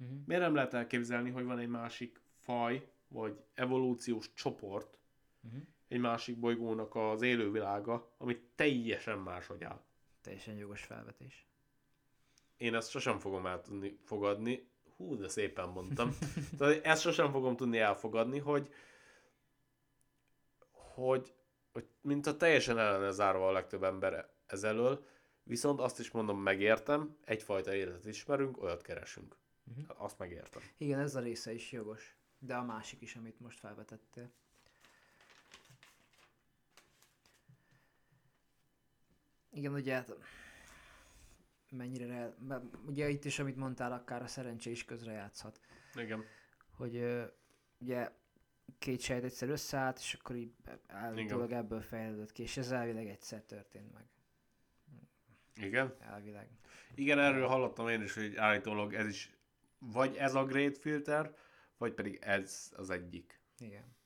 Uh-huh. Miért nem lehet elképzelni, hogy van egy másik faj, vagy evolúciós csoport, Uh-huh. egy másik bolygónak az élővilága, ami teljesen máshogy áll. Teljesen jogos felvetés. Én ezt sosem fogom el tudni fogadni. Hú, de szépen mondtam. <laughs> Tehát ezt sosem fogom tudni elfogadni, hogy, hogy, hogy mint a teljesen ellene zárva a legtöbb ember ez elől, viszont azt is mondom, megértem, egyfajta életet ismerünk, olyat keresünk. Mhm. Azt megértem. Igen, ez a része is jogos. De a másik is, amit most felvetettél. Igen, ugye hát mennyire, re- mert ugye itt is, amit mondtál, akár a szerencsé is közrejátszhat. Igen. Hogy ugye két sejt egyszer összeállt, és akkor így állítólag ebből fejlődött ki, és ez elvileg egyszer történt meg. Igen? Elvileg. Igen, erről hallottam én is, hogy állítólag ez is, vagy ez a Great Filter, vagy pedig ez az egyik. Igen.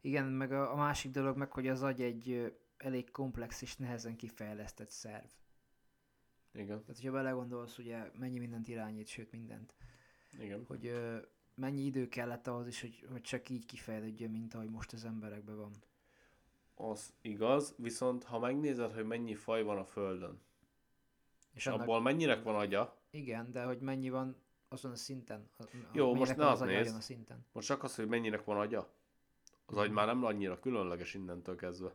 Igen, meg a, a másik dolog meg, hogy az agy egy elég komplex és nehezen kifejlesztett szerv. Igen, Tehát, hogyha belegondolsz, ugye mennyi mindent irányít, sőt mindent, igen. hogy ö, mennyi idő kellett ahhoz is, hogy, hogy csak így kifejlődjön, mint ahogy most az emberekben van. Az igaz, viszont ha megnézed, hogy mennyi faj van a Földön, És és abból mennyinek van agya, Igen, de hogy mennyi van azon a szinten. A, Jó, most ne az nézd. a szinten. most csak az, hogy mennyinek van agya, Az agy már nem annyira különleges innentől kezdve.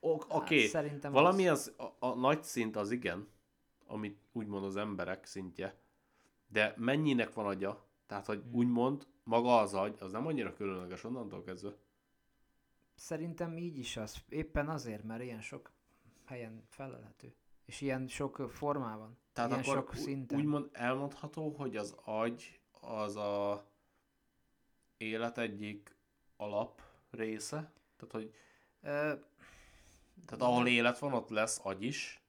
Ok- Hát Oké, okay. szerintem valami az, a, a nagy szint az igen, amit úgymond az emberek szintje, de mennyinek van agya? Tehát, hogy Hmm. úgymond maga az agy, az nem annyira különleges onnantól kezdve. Szerintem így is az. Éppen azért, mert ilyen sok helyen felelhető. És ilyen sok formában. Tehát ilyen akkor sok szinten. úgymond elmondható, hogy az agy az a élet egyik alap része? Tehát, hogy Ö, tehát ahol élet van, ott lesz agy is.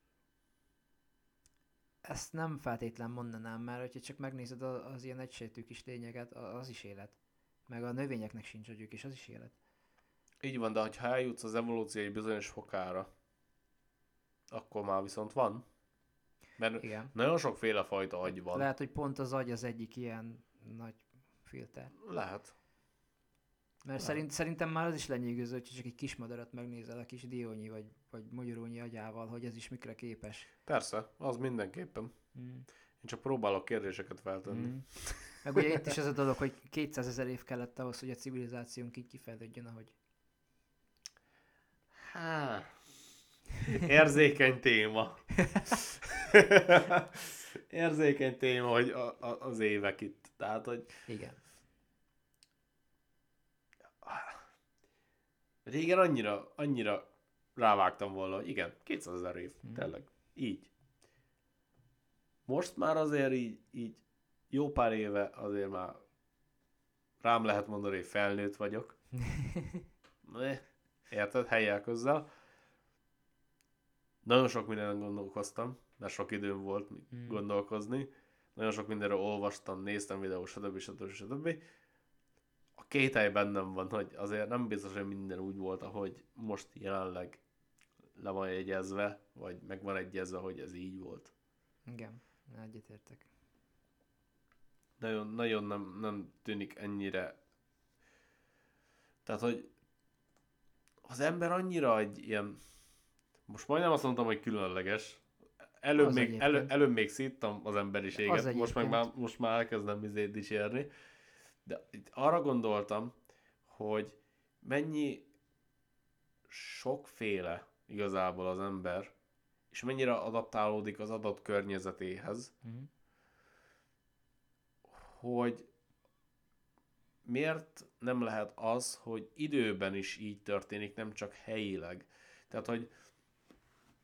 ezt nem feltétlen mondanám, mert hogyha csak megnézed a- az ilyen egysejtű kis lényeket, az is élet. Meg a növényeknek sincs agyuk, és az is élet. Így van, de ha eljutsz az evolúció egy bizonyos fokára, akkor már viszont van. Mert Igen. nagyon sokféle fajta agy van. Lehet, hogy pont az agy az egyik ilyen nagy filter. Lehet. Mert szerint, szerintem már az is lenyűgöző, hogy csak egy kis madarat megnézel a kis diónyi vagy, vagy magyarónyi agyával, hogy ez is mikre képes. Persze, az mindenképpen. Mm. Én csak próbálok kérdéseket feltenni. Mm. Meg ugye itt is az a dolog, hogy 200 ezer év kellett ahhoz, hogy a civilizációnk így kifejlődjön, ahogy. Há. Érzékeny téma. Érzékeny téma, hogy a, a, az évek itt. Tehát, hogy Igen. régen annyira, annyira rávágtam volna, hogy igen, 200 ezer év, Mhm. tényleg, így. Most már azért így, így jó pár éve azért már rám lehet mondani, hogy felnőtt vagyok. <laughs> Érted? Helyel közel. Nagyon sok mindenen gondolkoztam, mert sok időm volt Mm. gondolkozni. Nagyon sok mindenről olvastam, néztem videót, stb. stb. stb. A kételj bennem van, hogy azért nem biztos, hogy minden úgy volt, ahogy most jelenleg le van jegyezve, vagy meg van egyezve, hogy ez így volt. Igen, egyetértek. Nagyon, nagyon nem, nem tűnik ennyire. Tehát, hogy az ember annyira egy ilyen, most majdnem azt mondtam, hogy különleges. Előbb, Az még, egyébként. elő, előbb még szíttam az emberiséget, Az most meg már, most már elkezdem izét dicsérni. De itt arra gondoltam, hogy mennyi sokféle igazából az ember, és mennyire adaptálódik az adott környezetéhez, Mm. hogy miért nem lehet az, hogy időben is így történik, nem csak helyileg. Tehát, hogy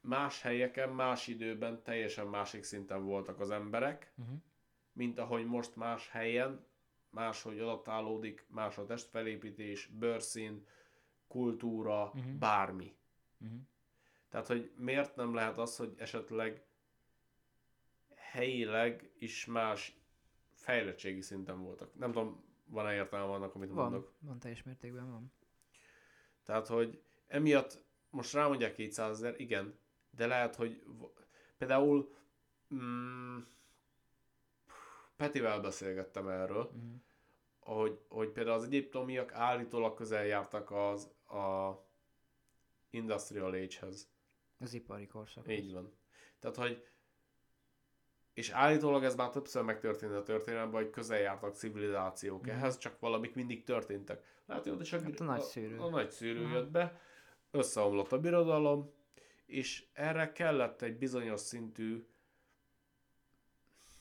más helyeken, más időben teljesen másik szinten voltak az emberek, Uh-huh. mint ahogy most más helyen, máshogy adaptálódik, más a testfelépítés, bőrszín, kultúra, Mhm. bármi. Uh-huh. Tehát, hogy miért nem lehet az, hogy esetleg helyileg is más fejlettségi szinten voltak. Nem tudom, van-e értelme annak, amit Van, mondok. van teljes mértékben van. Tehát, hogy emiatt most rámondják 200 ezer, igen, de lehet, hogy például mm, Petivel beszélgettem erről, Uh-huh. hogy, hogy például az egyiptomiak állítólag közel jártak az a industrial age-hez. Az ipari korszak. Így van. Tehát, hogy és állítólag ez már többször megtörtént a történelemben, hogy közel jártak civilizációk Mhm. ehhez, csak valamik mindig történtek. Hogy ott is a, Hát a nagy szűrő. A, a nagy szűrő Aha. jött be, összeomlott a birodalom, és erre kellett egy bizonyos szintű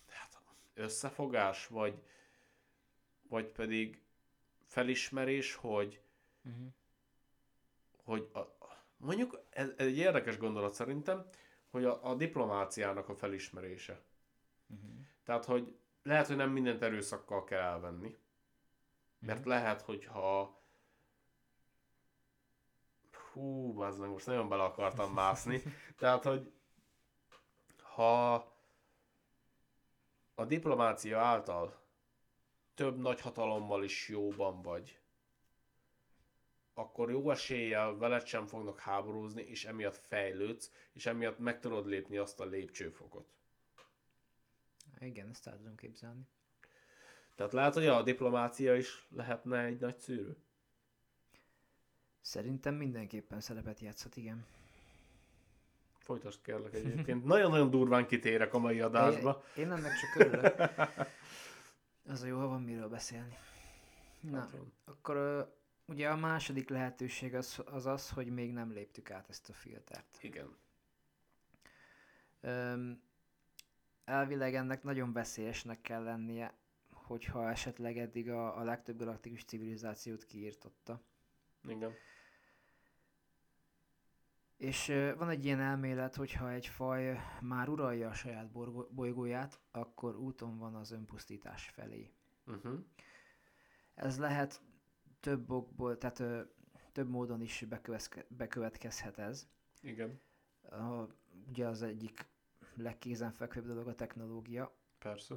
hát, összefogás, vagy, vagy pedig felismerés, hogy Uh-huh. hogy a, mondjuk ez, ez egy érdekes gondolat szerintem, hogy a, a diplomáciának a felismerése. Uh-huh. Tehát, hogy lehet, hogy nem mindent erőszakkal kell elvenni, mert lehet, hogyha hú, az meg most nagyon bele akartam mászni, <laughs> tehát, hogy ha a diplomácia által több nagy hatalommal is jóban vagy, akkor jó eséllyel veled sem fognak háborúzni, és emiatt fejlődsz, és emiatt meg tudod lépni azt a lépcsőfokot. Igen, ezt el tudom képzelni. Tehát lehet, hogy a diplomácia is lehetne egy nagy szűrő. Szerintem mindenképpen szerepet játszhat, igen. Folytasd kérlek egyébként. <laughs> Nagyon-nagyon durván kitérek a mai adásba. Én, én ennek csak örülök. <laughs> Az a jó, ha van miről beszélni. Na, Hát akkor ugye a második lehetőség az, az az, hogy még nem léptük át ezt a filtert. Igen. Elvileg ennek nagyon veszélyesnek kell lennie, hogyha esetleg eddig a, a legtöbb galaktikus civilizációt kiírtotta. Igen. És van egy ilyen elmélet, hogyha egy faj már uralja a saját bolygóját, akkor úton van az önpusztítás felé. Uh-huh. Ez lehet több okból, tehát ö, több módon is bekövetkezhet ez. Igen. A, ugye az egyik legkézenfekvőbb dolog a technológia, Persze.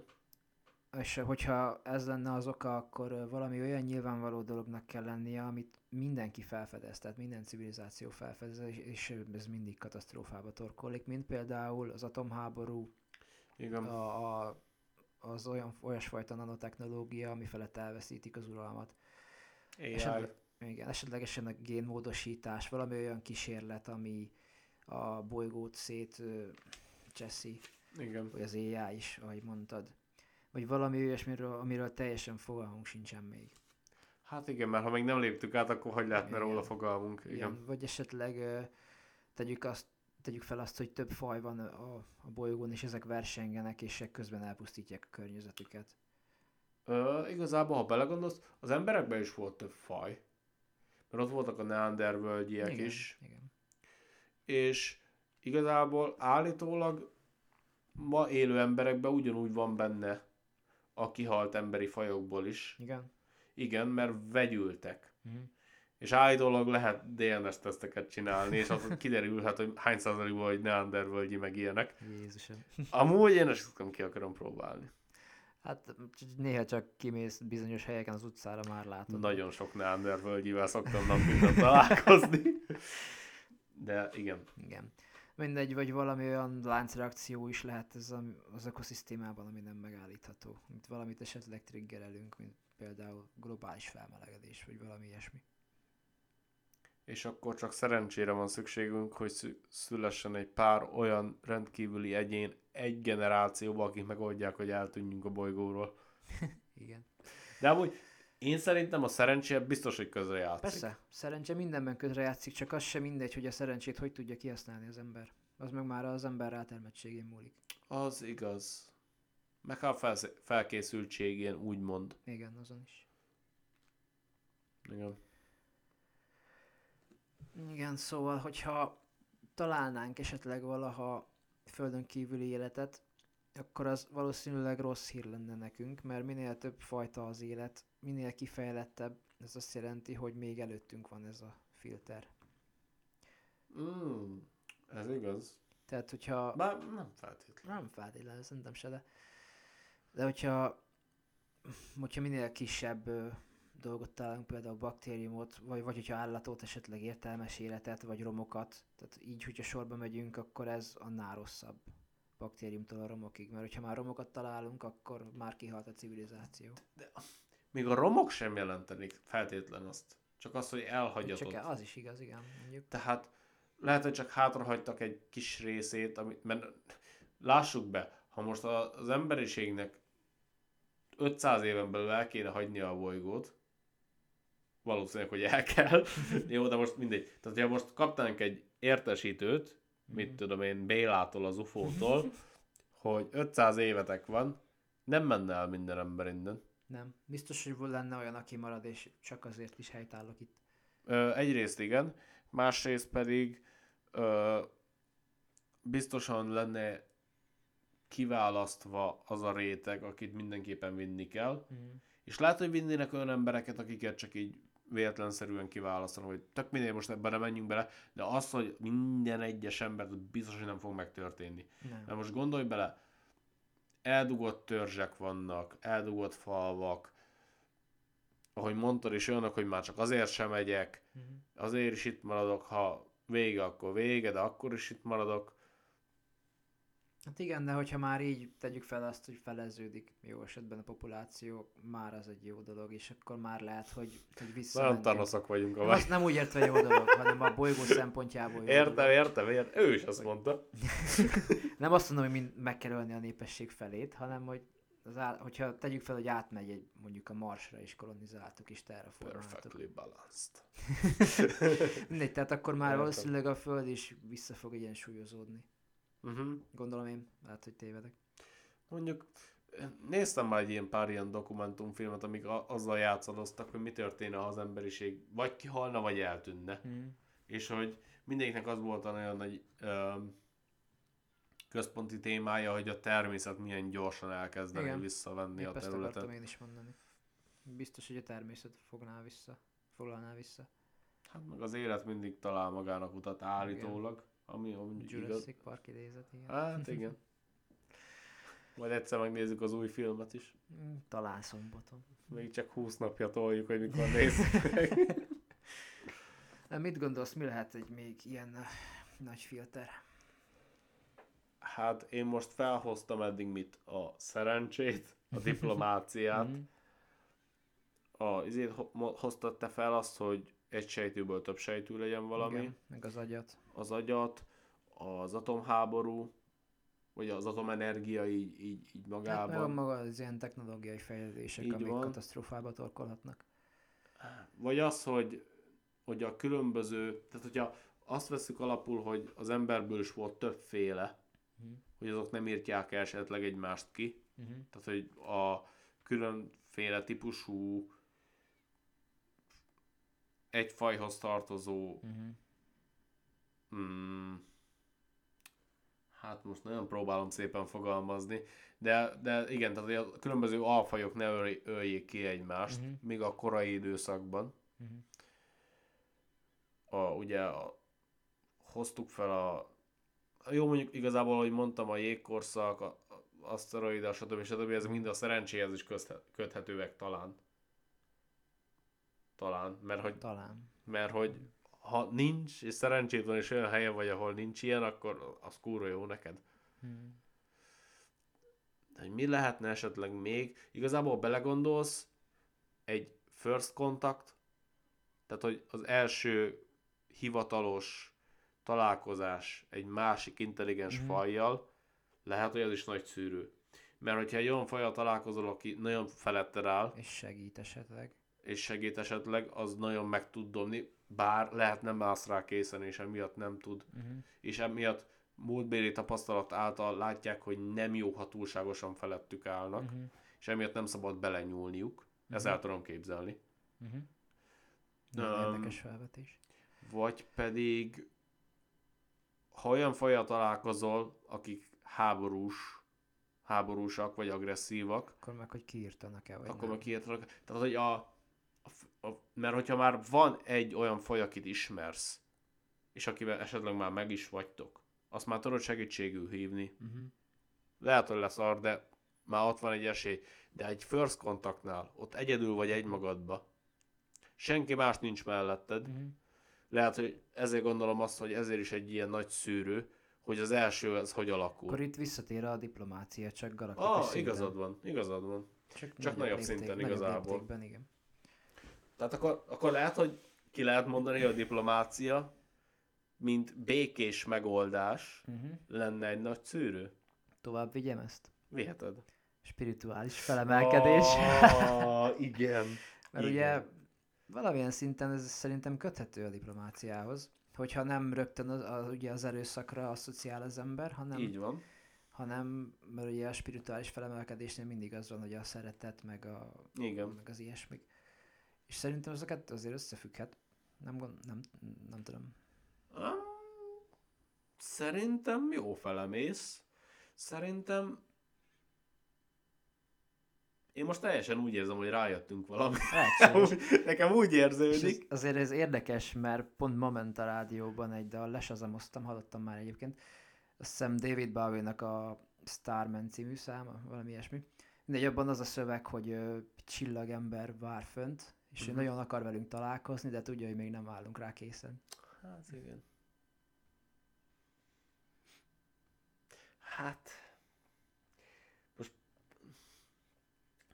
és hogyha ez lenne az oka, akkor valami olyan nyilvánvaló dolognak kell lennie, amit mindenki felfedez, tehát minden civilizáció felfedez, és, ez mindig katasztrófába torkollik, mint például az atomháború, Igen. a, a, az olyan olyasfajta nanotechnológia, ami felett elveszítik az uralmat. AI. Esetleg, igen, esetlegesen a génmódosítás, valami olyan kísérlet, ami a bolygót szét cseszi, Igen. vagy az AI is, ahogy mondtad. Vagy valami olyasmiről, amiről teljesen fogalmunk sincsen még. Hát igen, mert ha még nem léptük át, akkor hogy lehetne Igen. róla fogalmunk? Igen. Igen. Vagy esetleg tegyük, azt, tegyük fel azt, hogy több faj van a, a bolygón, és ezek versengenek, és közben elpusztítják a környezetüket. Ö, igazából, ha belegondolsz, az emberekben is volt több faj. Mert ott voltak a neandervölgyiek igen, is. Igen. És igazából állítólag ma élő emberekben ugyanúgy van benne a kihalt emberi fajokból is. Igen. Igen, mert vegyültek. Mhm. És állítólag lehet DNS teszteket csinálni, és az kiderülhet, hogy hány százalékban, hogy neandervölgyi meg ilyenek. Jézusom. <laughs> Amúgy én tudom, ki akarom próbálni. Hát néha csak kimész bizonyos helyeken az utcára már látod. Nagyon sok neandervölgyivel szoktam nap találkozni. <laughs> De igen. Igen. Mindegy, vagy valami olyan láncreakció is lehet ez a, az ökoszisztémában, ami nem megállítható. Mint valamit esetleg triggerelünk, mint például globális felmelegedés, vagy valami ilyesmi. És akkor csak szerencsére van szükségünk, hogy szü- szülessen egy pár olyan rendkívüli egyén egy generációban, akik megoldják, hogy eltűnjünk a bolygóról. <laughs> Igen. De amúgy én szerintem a szerencse biztos, hogy közre játszik. Persze, szerencse mindenben közre játszik, csak az sem mindegy, hogy a szerencsét hogy tudja kihasználni az ember. Az meg már az ember rátermettségén múlik. Az igaz. Meg a felsz- felkészültségén, úgymond. Igen, azon is. Igen. Igen, szóval, hogyha találnánk esetleg valaha földön kívüli életet, akkor az valószínűleg rossz hír lenne nekünk, mert minél több fajta az élet, minél kifejlettebb, ez azt jelenti, hogy még előttünk van ez a filter. Mm, ez igaz. Tehát, hogyha... Bár nem feltétlenül. Nem feltétlenül, szerintem se, de... De hogyha, hogyha minél kisebb ö, dolgot találunk, például baktériumot, vagy, vagy hogyha állatot, esetleg értelmes életet, vagy romokat, tehát így, hogyha sorba megyünk, akkor ez annál rosszabb baktériumtól a romokig, mert hogyha már romokat találunk, akkor már kihalt a civilizáció. Még a romok sem jelentenik feltétlen azt. Csak az, hogy elhagyatod. Csak az is igaz, igen, mondjuk. Tehát lehet, hogy csak hátrahagytak egy kis részét, amit, mert lássuk be, ha most az emberiségnek 500 éven belül el kéne hagynia a bolygót, valószínűleg, hogy el kell. <laughs> Jó, de most mindegy. Tehát, ha most kaptánk egy értesítőt, mit tudom én, Bélától, az UFO-tól, <laughs> hogy 500 évetek van, nem menne el minden ember innen. Nem. Biztos, hogy lenne olyan, aki marad, és csak azért is helytállok itt. Ö, egyrészt igen, másrészt pedig ö, biztosan lenne kiválasztva az a réteg, akit mindenképpen vinni kell, Mm. és lehet, hogy vinnének olyan embereket, akiket csak így véletlenszerűen kiválasztanak, hogy tök mindegy, most ebben nem menjünk bele, de az, hogy minden egyes embert biztos, hogy nem fog megtörténni. Nem. Mert most gondolj bele, eldugott törzsek vannak, eldugott falvak, ahogy mondtad is olyanok, hogy már csak azért sem megyek, Mhm. azért is itt maradok, ha vége, akkor vége, de akkor is itt maradok. Hát igen, de hogyha már így tegyük fel azt, hogy feleződik jó esetben a populáció, már az egy jó dolog, és akkor már lehet, hogy, hogy Nagyon visszamentünk. tanaszak vagyunk a azt nem úgy értve jó dolog, hanem a bolygó szempontjából jó Értem, dolog. értem, értem. Ő is azt mondta. <laughs> Nem azt mondom, hogy mind meg kell ölni a népesség felét, hanem hogy az á, hogyha tegyük fel, hogy átmegy egy, mondjuk a Marsra és kolonizáltuk és terraformáltuk. Perfectly balanced. <laughs> Mindegy, tehát akkor már Értem. valószínűleg a Föld is vissza fog egyensúlyozódni. Uh-huh. Gondolom én, lehet, hogy tévedek. Mondjuk néztem már egy ilyen pár ilyen dokumentumfilmet, amik a- azzal játszadoztak, hogy mi történne, ha az emberiség vagy kihalna, vagy eltűnne. Mm. És hogy mindegyiknek az volt a nagyon nagy ö, központi témája, hogy a természet milyen gyorsan elkezdeni Igen. visszavenni Épp a ezt területet. akartam én is mondani. Biztos, hogy a természet fogná vissza, foglalná vissza. Hát meg az élet mindig talál magának utat állítólag, ami igaz. Jurassic Park idézet, igen. Hát igen. Majd egyszer megnézzük az új filmet is. Mm, Talán szombaton. Még csak 20 napja toljuk, hogy mikor nézzük meg. <laughs> Mit gondolsz, mi lehet egy még ilyen nagy filter? Hát én most felhoztam eddig mit? A szerencsét, a diplomáciát. <laughs> Mhm. A, izét hoztad te fel azt, hogy egy sejtőből több sejtő legyen valami. Igen, meg az agyat. Az agyat, az atomháború, vagy az atomenergia így, így, így Hát meg a magában. maga az ilyen technológiai fejlődések, Így amik van. katasztrófába torkolhatnak. Vagy az, hogy, hogy a különböző, tehát hogyha azt veszük alapul, hogy az emberből is volt többféle, Mhm. hogy azok nem írtják esetleg egymást ki, Uh-huh. tehát hogy a különféle típusú egy fajhoz tartozó Uh-huh. mm, hát most nagyon próbálom szépen fogalmazni, de, de igen, tehát a különböző alfajok ne öl- öljék ki egymást, Mhm. még a korai időszakban. Uh-huh. a, ugye a, hoztuk fel a, jó mondjuk igazából, ahogy mondtam, a jégkorszak, a, a aszteroida, stb. stb. ezek mind a szerencséhez is köthetőek talán. Talán, mert hogy, Talán. mert hogy ha nincs, és szerencsét van, és olyan helyen vagy, ahol nincs ilyen, akkor az kúra jó neked. Uh-huh. hogy mi lehetne esetleg még, igazából belegondolsz, egy first contact, tehát hogy az első hivatalos találkozás egy másik intelligens Mhm. mm. fajjal, lehet, hogy ez is nagy szűrő. Mert hogyha egy olyan fajjal találkozol, aki nagyon feletted áll, És segít esetleg. És segít esetleg, az nagyon meg tud dobni, bár lehet nem állsz rá készen, és emiatt nem tud. Uh-huh. És emiatt múltbéli tapasztalat által látják, hogy nem jó, ha túlságosan felettük állnak, Uh-huh. és emiatt nem szabad belenyúlniuk. Ezt Mhm. el tudom képzelni. Uh-huh. Öm, Érdekes felvetés. Vagy pedig, ha olyan fajjal találkozol, akik háborús, háborúsak vagy agresszívak, Akkor meg, hogy kiírtanak-e, vagy akkor nem. meg kiírtanak. Tehát, hogy a, mert hogyha már van egy olyan faj, akit ismersz, és akivel esetleg már meg is vagytok, azt már tudod segítségül hívni. Uh-huh. Lehet, hogy lesz ar, de már ott van egy esély. De egy first kontaktnál, ott egyedül vagy egymagadba, senki más nincs melletted, Uh-huh. lehet, hogy ezért gondolom azt, hogy ezért is egy ilyen nagy szűrő, hogy az első ez hogy alakul. Akkor itt visszatér a diplomácia, csak galaktikus ah, szinten. igazad van, igazad van. Csak, csak nagyobb szinten nagyobb igazából. léptékben, igen. Tehát akkor, akkor lehet, hogy ki lehet mondani, hogy a diplomácia, mint békés megoldás Uh-huh. lenne egy nagy szűrő. Tovább vigyem ezt? Viheted. Spirituális felemelkedés. Ah, <laughs> igen. Mert igen. ugye valamilyen szinten ez szerintem köthető a diplomáciához. Hogyha nem rögtön az, az, ugye az erőszakra asszociál az ember, hanem, Így van. hanem mert ugye a spirituális felemelkedésnél mindig az van, hogy a szeretet, meg, a, Igen. meg az ilyesmik. És szerintem ezeket azért összefügghet. Nem, gond, nem, nem tudom. Um, szerintem jó felemész. Szerintem én most teljesen úgy érzem, hogy rájöttünk valami. <laughs> Nekem úgy És érződik. ez, azért ez érdekes, mert pont ma ment a rádióban egy dal, lesazamoztam, hallottam már egyébként. Azt hiszem David Bowie-nak a Starman című száma, valami ilyesmi. Mindegy, abban az a szöveg, hogy ö, csillagember vár fönt, és Mhm. nagyon akar velünk találkozni, de tudja, hogy még nem állunk rá készen. Hát igen. Hát... Most...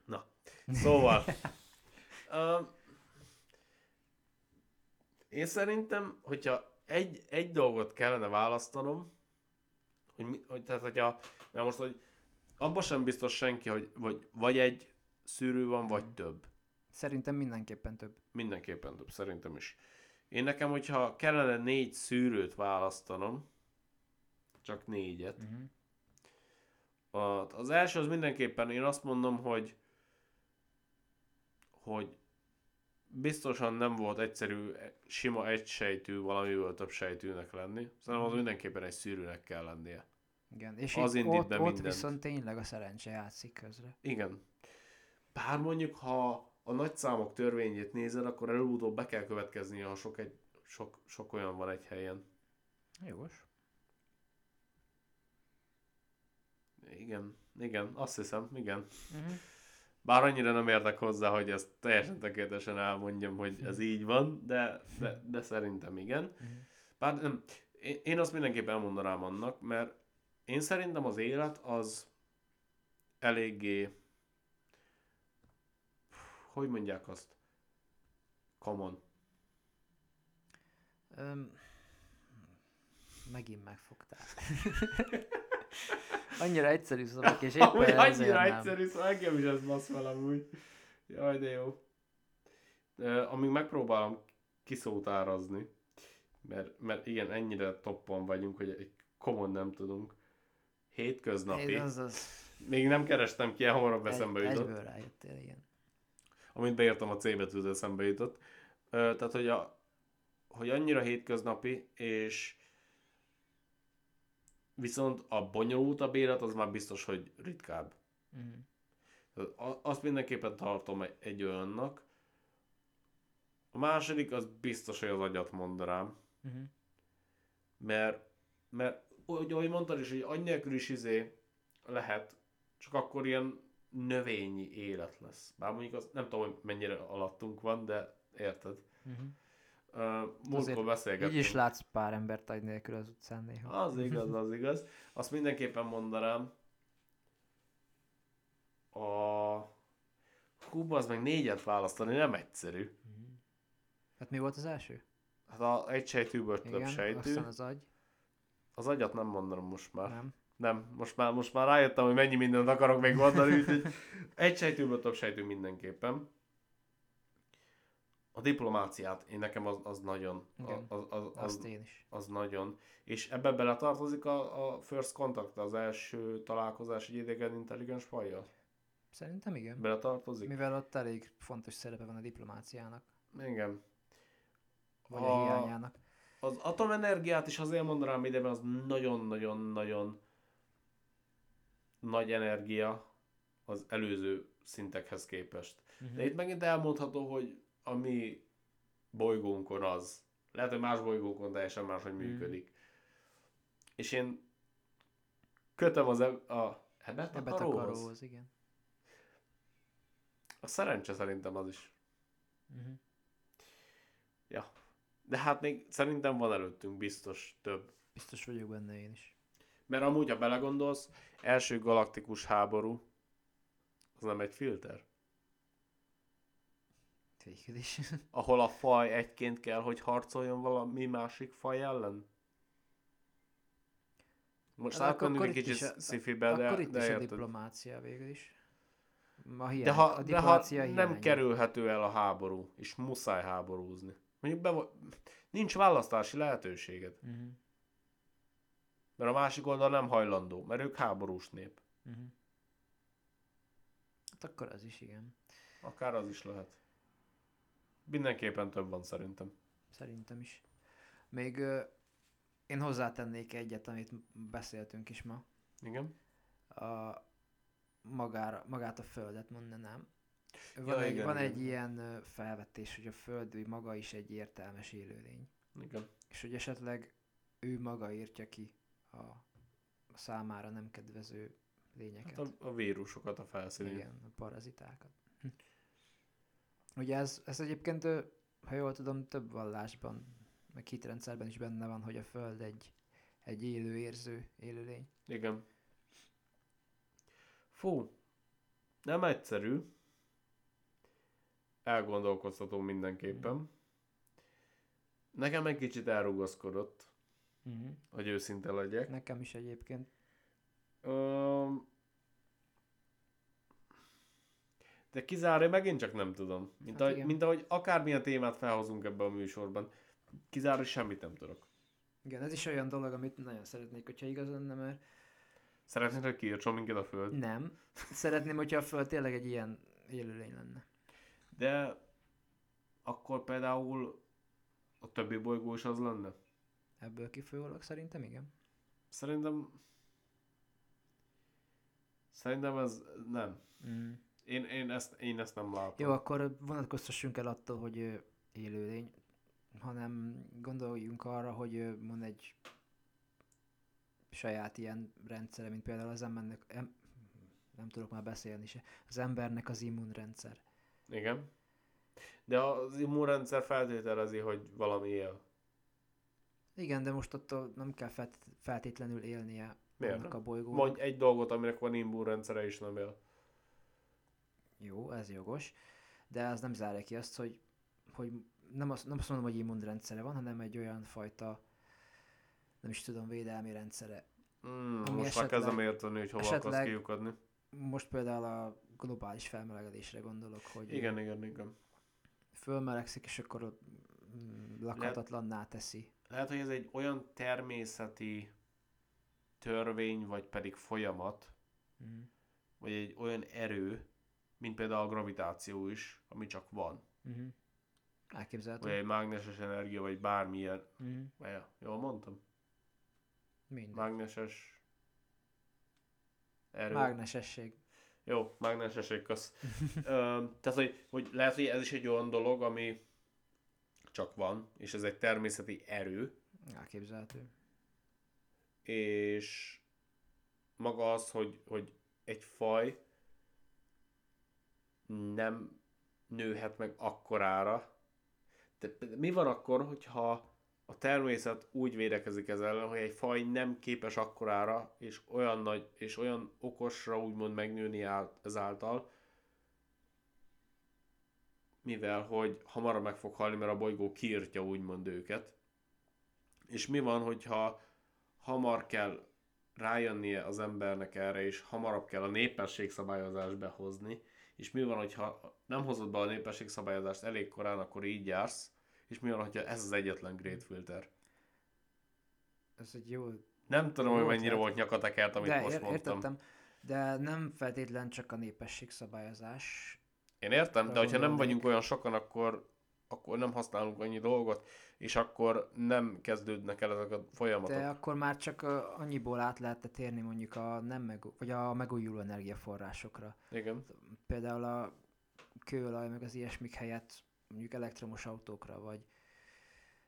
Na, szóval... <laughs> uh, én szerintem, hogyha egy, egy dolgot kellene választanom, hogy, mi, hogy tehát hogyha, mert most, hogy abban sem biztos senki, hogy vagy, vagy egy szűrő van, vagy több. Szerintem mindenképpen több. Mindenképpen több, szerintem is. Én nekem, hogyha kellene négy szűrőt választanom, csak négyet. Uh-huh. Az első az mindenképpen, én azt mondom, hogy hogy biztosan nem volt egyszerű, sima egysejtű valamiből több sejtűnek lenni. Szerintem az mindenképpen egy szűrőnek kell lennie. Igen, és Az itt, indít ott, ott mindent. viszont tényleg a szerencse játszik közre. Igen. Bár mondjuk, ha a nagyszámok törvényét nézed, akkor előbb-utóbb be kell következnie, ha sok, egy, sok, sok olyan van egy helyen. Jogos. Igen, igen, azt hiszem, igen. Uh-huh. Bár annyira nem értek hozzá, hogy ezt teljesen tökéletesen elmondjam, hogy ez így van, de, de, de szerintem igen. Uh-huh. Bár nem, én, én azt mindenképp elmondanám annak, mert én szerintem az élet az eléggé, hogy mondják azt? Common. Öm, megint megfogtál. <laughs> annyira egyszerű szavak, és éppen Amúgy annyira nem. egyszerű, szóval engem is ez basz fel amúgy. Jaj, de jó. De, amíg megpróbálom kiszótárazni, mert, mert igen, ennyire toppon vagyunk, hogy egy common nem tudunk. Hétköznapi. Én az, az Még nem kerestem ki, hamarabb egy, eszembe jutott. egyből rájöttél, igen. Amit beírtam a C betűt, eszembe jutott. Tehát, hogy, a, hogy annyira hétköznapi, és viszont a bonyolultabb élet az már biztos, hogy ritkább. A- Azt mindenképpen tartom egy, olyannak. A második az biztos, hogy az agyat mond rám. Uh-huh. Mert, mert úgy, ahogy mondtad is, hogy agy nélkül is izé lehet, csak akkor ilyen növényi élet lesz. Bár mondjuk az, nem tudom, hogy mennyire alattunk van, de érted. Uh-huh. Uh, múltkor beszélgettünk. Így is látsz pár embert agy nélkül az utcán néha. Az <laughs> igaz, az igaz. Azt mindenképpen mondanám. A... Hú, az meg négyet választani nem egyszerű. Hát mi volt az első? Hát a, egy sejtűből több Igen, sejtű. aztán az agy. Az agyat nem mondanom most már. Nem. Nem, most már, most már rájöttem, hogy mennyi mindent akarok még mondani, úgyhogy egy sejtőből több sejtő mindenképpen. A diplomáciát, én nekem az, az nagyon, Igen, az, az, az, Azt én is. az nagyon. És ebbe beletartozik a, a first contact, az első találkozás egy idegen intelligens fajjal? Szerintem igen. Beletartozik? Mivel ott elég fontos szerepe van a diplomáciának, Igen. vagy a, A- hiányának. Az atomenergiát is azért mondanám ide, mert az nagyon-nagyon-nagyon nagy energia az előző szintekhez képest. Mhm. De itt megint elmondható, hogy a mi bolygónkon az. Lehet, hogy más bolygókon teljesen máshogy Mhm. működik. És én kötöm az eb- a ebet Ebbe akaróhoz. takaróhoz, igen. A szerencse szerintem az is. Uh-huh. Ja. De hát még szerintem van előttünk biztos több. Biztos vagyok benne én is. Mert amúgy, ha belegondolsz, első galaktikus háború, az nem egy filter? Végül is. <laughs> Ahol a faj egyként kell, hogy harcoljon valami másik faj ellen? Most Hát átmenünk egy kicsit a- szifibe, de, Akkor itt de is a érted. diplomácia végül is. A hiány, De ha, a de ha diplomácia nem kerülhető el a háború, és muszáj háborúzni. Mondjuk be, nincs választási lehetőséged, Uh-huh. Mert a másik oldal nem hajlandó, mert ők háborús nép. Uh-huh. Hát akkor az is, igen. Akár az is lehet. Mindenképpen több van szerintem. Szerintem is. Még ö, én hozzátennék egyet, amit beszéltünk is ma. Igen? A, magára, magát a Földet mondanám. Van, Ja, egy, igen, van igen. egy ilyen felvetés, hogy a Föld maga is egy értelmes élőlény. Igen. És hogy esetleg ő maga írtja ki a, számára nem kedvező lényeket. Hát a, a vírusokat a felszínén. Igen, a parazitákat. Ugye ez, ez egyébként, ha jól tudom, több vallásban, meg hitrendszerben is benne van, hogy a Föld egy, egy élő, érző élőlény. Igen. Fú, nem egyszerű. Elgondolkoztató mindenképpen. Nekem egy kicsit elrugaszkodott, Uh-huh. hogy őszinte legyek. Nekem is egyébként. Öm, De kizárni megint csak nem tudom. Mint, Hát ahogy, igen. mint ahogy akármilyen témát felhozunk ebbe a műsorban. Kizárni semmit nem tudok. Igen, ez is olyan dolog, amit nagyon szeretnék, hogyha igaz lenne, mert Szeretnéd, hogy kiírtson minket a föld? nem. Szeretném, hogyha a Föld tényleg egy ilyen élőlény lenne. De akkor például a többi bolygó is az lenne? Ebből kifolyólag szerintem igen. Szerintem... Szerintem ez nem. Mm. Én, én, ezt, én ezt nem látom. Jó, akkor vonatkoztassunk el attól, hogy élőlény, hanem gondoljunk arra, hogy van egy saját ilyen rendszere, mint például az embernek, em, nem tudok már beszélni se, az embernek az immunrendszer. Igen. De az immunrendszer feltételezi, hogy valami él. Igen, de most attól nem kell felt- feltétlenül élnie Miért? annak a bolygónak. Mondj egy dolgot, aminek van immunrendszere és nem él. Jó, ez jogos, de az nem zárja ki azt, hogy, hogy nem, azt, nem azt mondom, hogy immunrendszere van, hanem egy olyan fajta, nem is tudom, védelmi rendszere. Mm, most Ami már esetleg- kezdem érteni, hogy hova akarsz esetleg- kiukadni. Most például a globális felmelegedésre gondolok, hogy Igen, igen, igen. fölmelegszik, és akkor ott mm, lakhatatlanná teszi. Lehet, hogy ez egy olyan természeti törvény, vagy pedig folyamat, Mm. vagy egy olyan erő, mint például a gravitáció is, ami csak van. Mm-hmm. Elképzelhető. Vagy egy mágneses energia, vagy bármilyen. Mm. Ja, jól mondtam? Minden. Mágneses erő. Mágnesesség. Jó, mágnesesség, kösz. Ö, tehát, hogy, hogy lehet, hogy ez is egy olyan dolog, ami csak van, és ez egy természeti erő, Elképzelhető. és maga az, hogy, hogy egy faj nem nőhet meg akkorára. De mi van akkor, hogyha a természet úgy védekezik ez ellen, hogy egy faj nem képes akkorára, és olyan nagy, és olyan okosra úgymond megnőni ál- ezáltal, mivel hogy hamarabb meg fog halni, mert a bolygó kiirtja úgymond őket. És mi van, hogyha hamar kell rájönnie az embernek erre, és hamarabb kell a népességszabályozást behozni, és mi van, hogyha nem hozod be a népességszabályozást elég korán, akkor így jársz, és mi van, hogyha ez az egyetlen Great Filter. Ez egy jó Nem tudom, Jó hogy mennyire volt nyakatekert, amit de most ér- mondtam. értettem, de nem feltétlen csak a népességszabályozás. Én értem, de hogyha nem vagyunk olyan sokan, akkor, akkor nem használunk annyi dolgot, és akkor nem kezdődnek el ezek a folyamatok. De akkor már csak annyiból át lehetne térni mondjuk a nem meg, vagy a megújuló energiaforrásokra. Igen. Például a kőolaj meg az ilyesmik helyett mondjuk elektromos autókra, vagy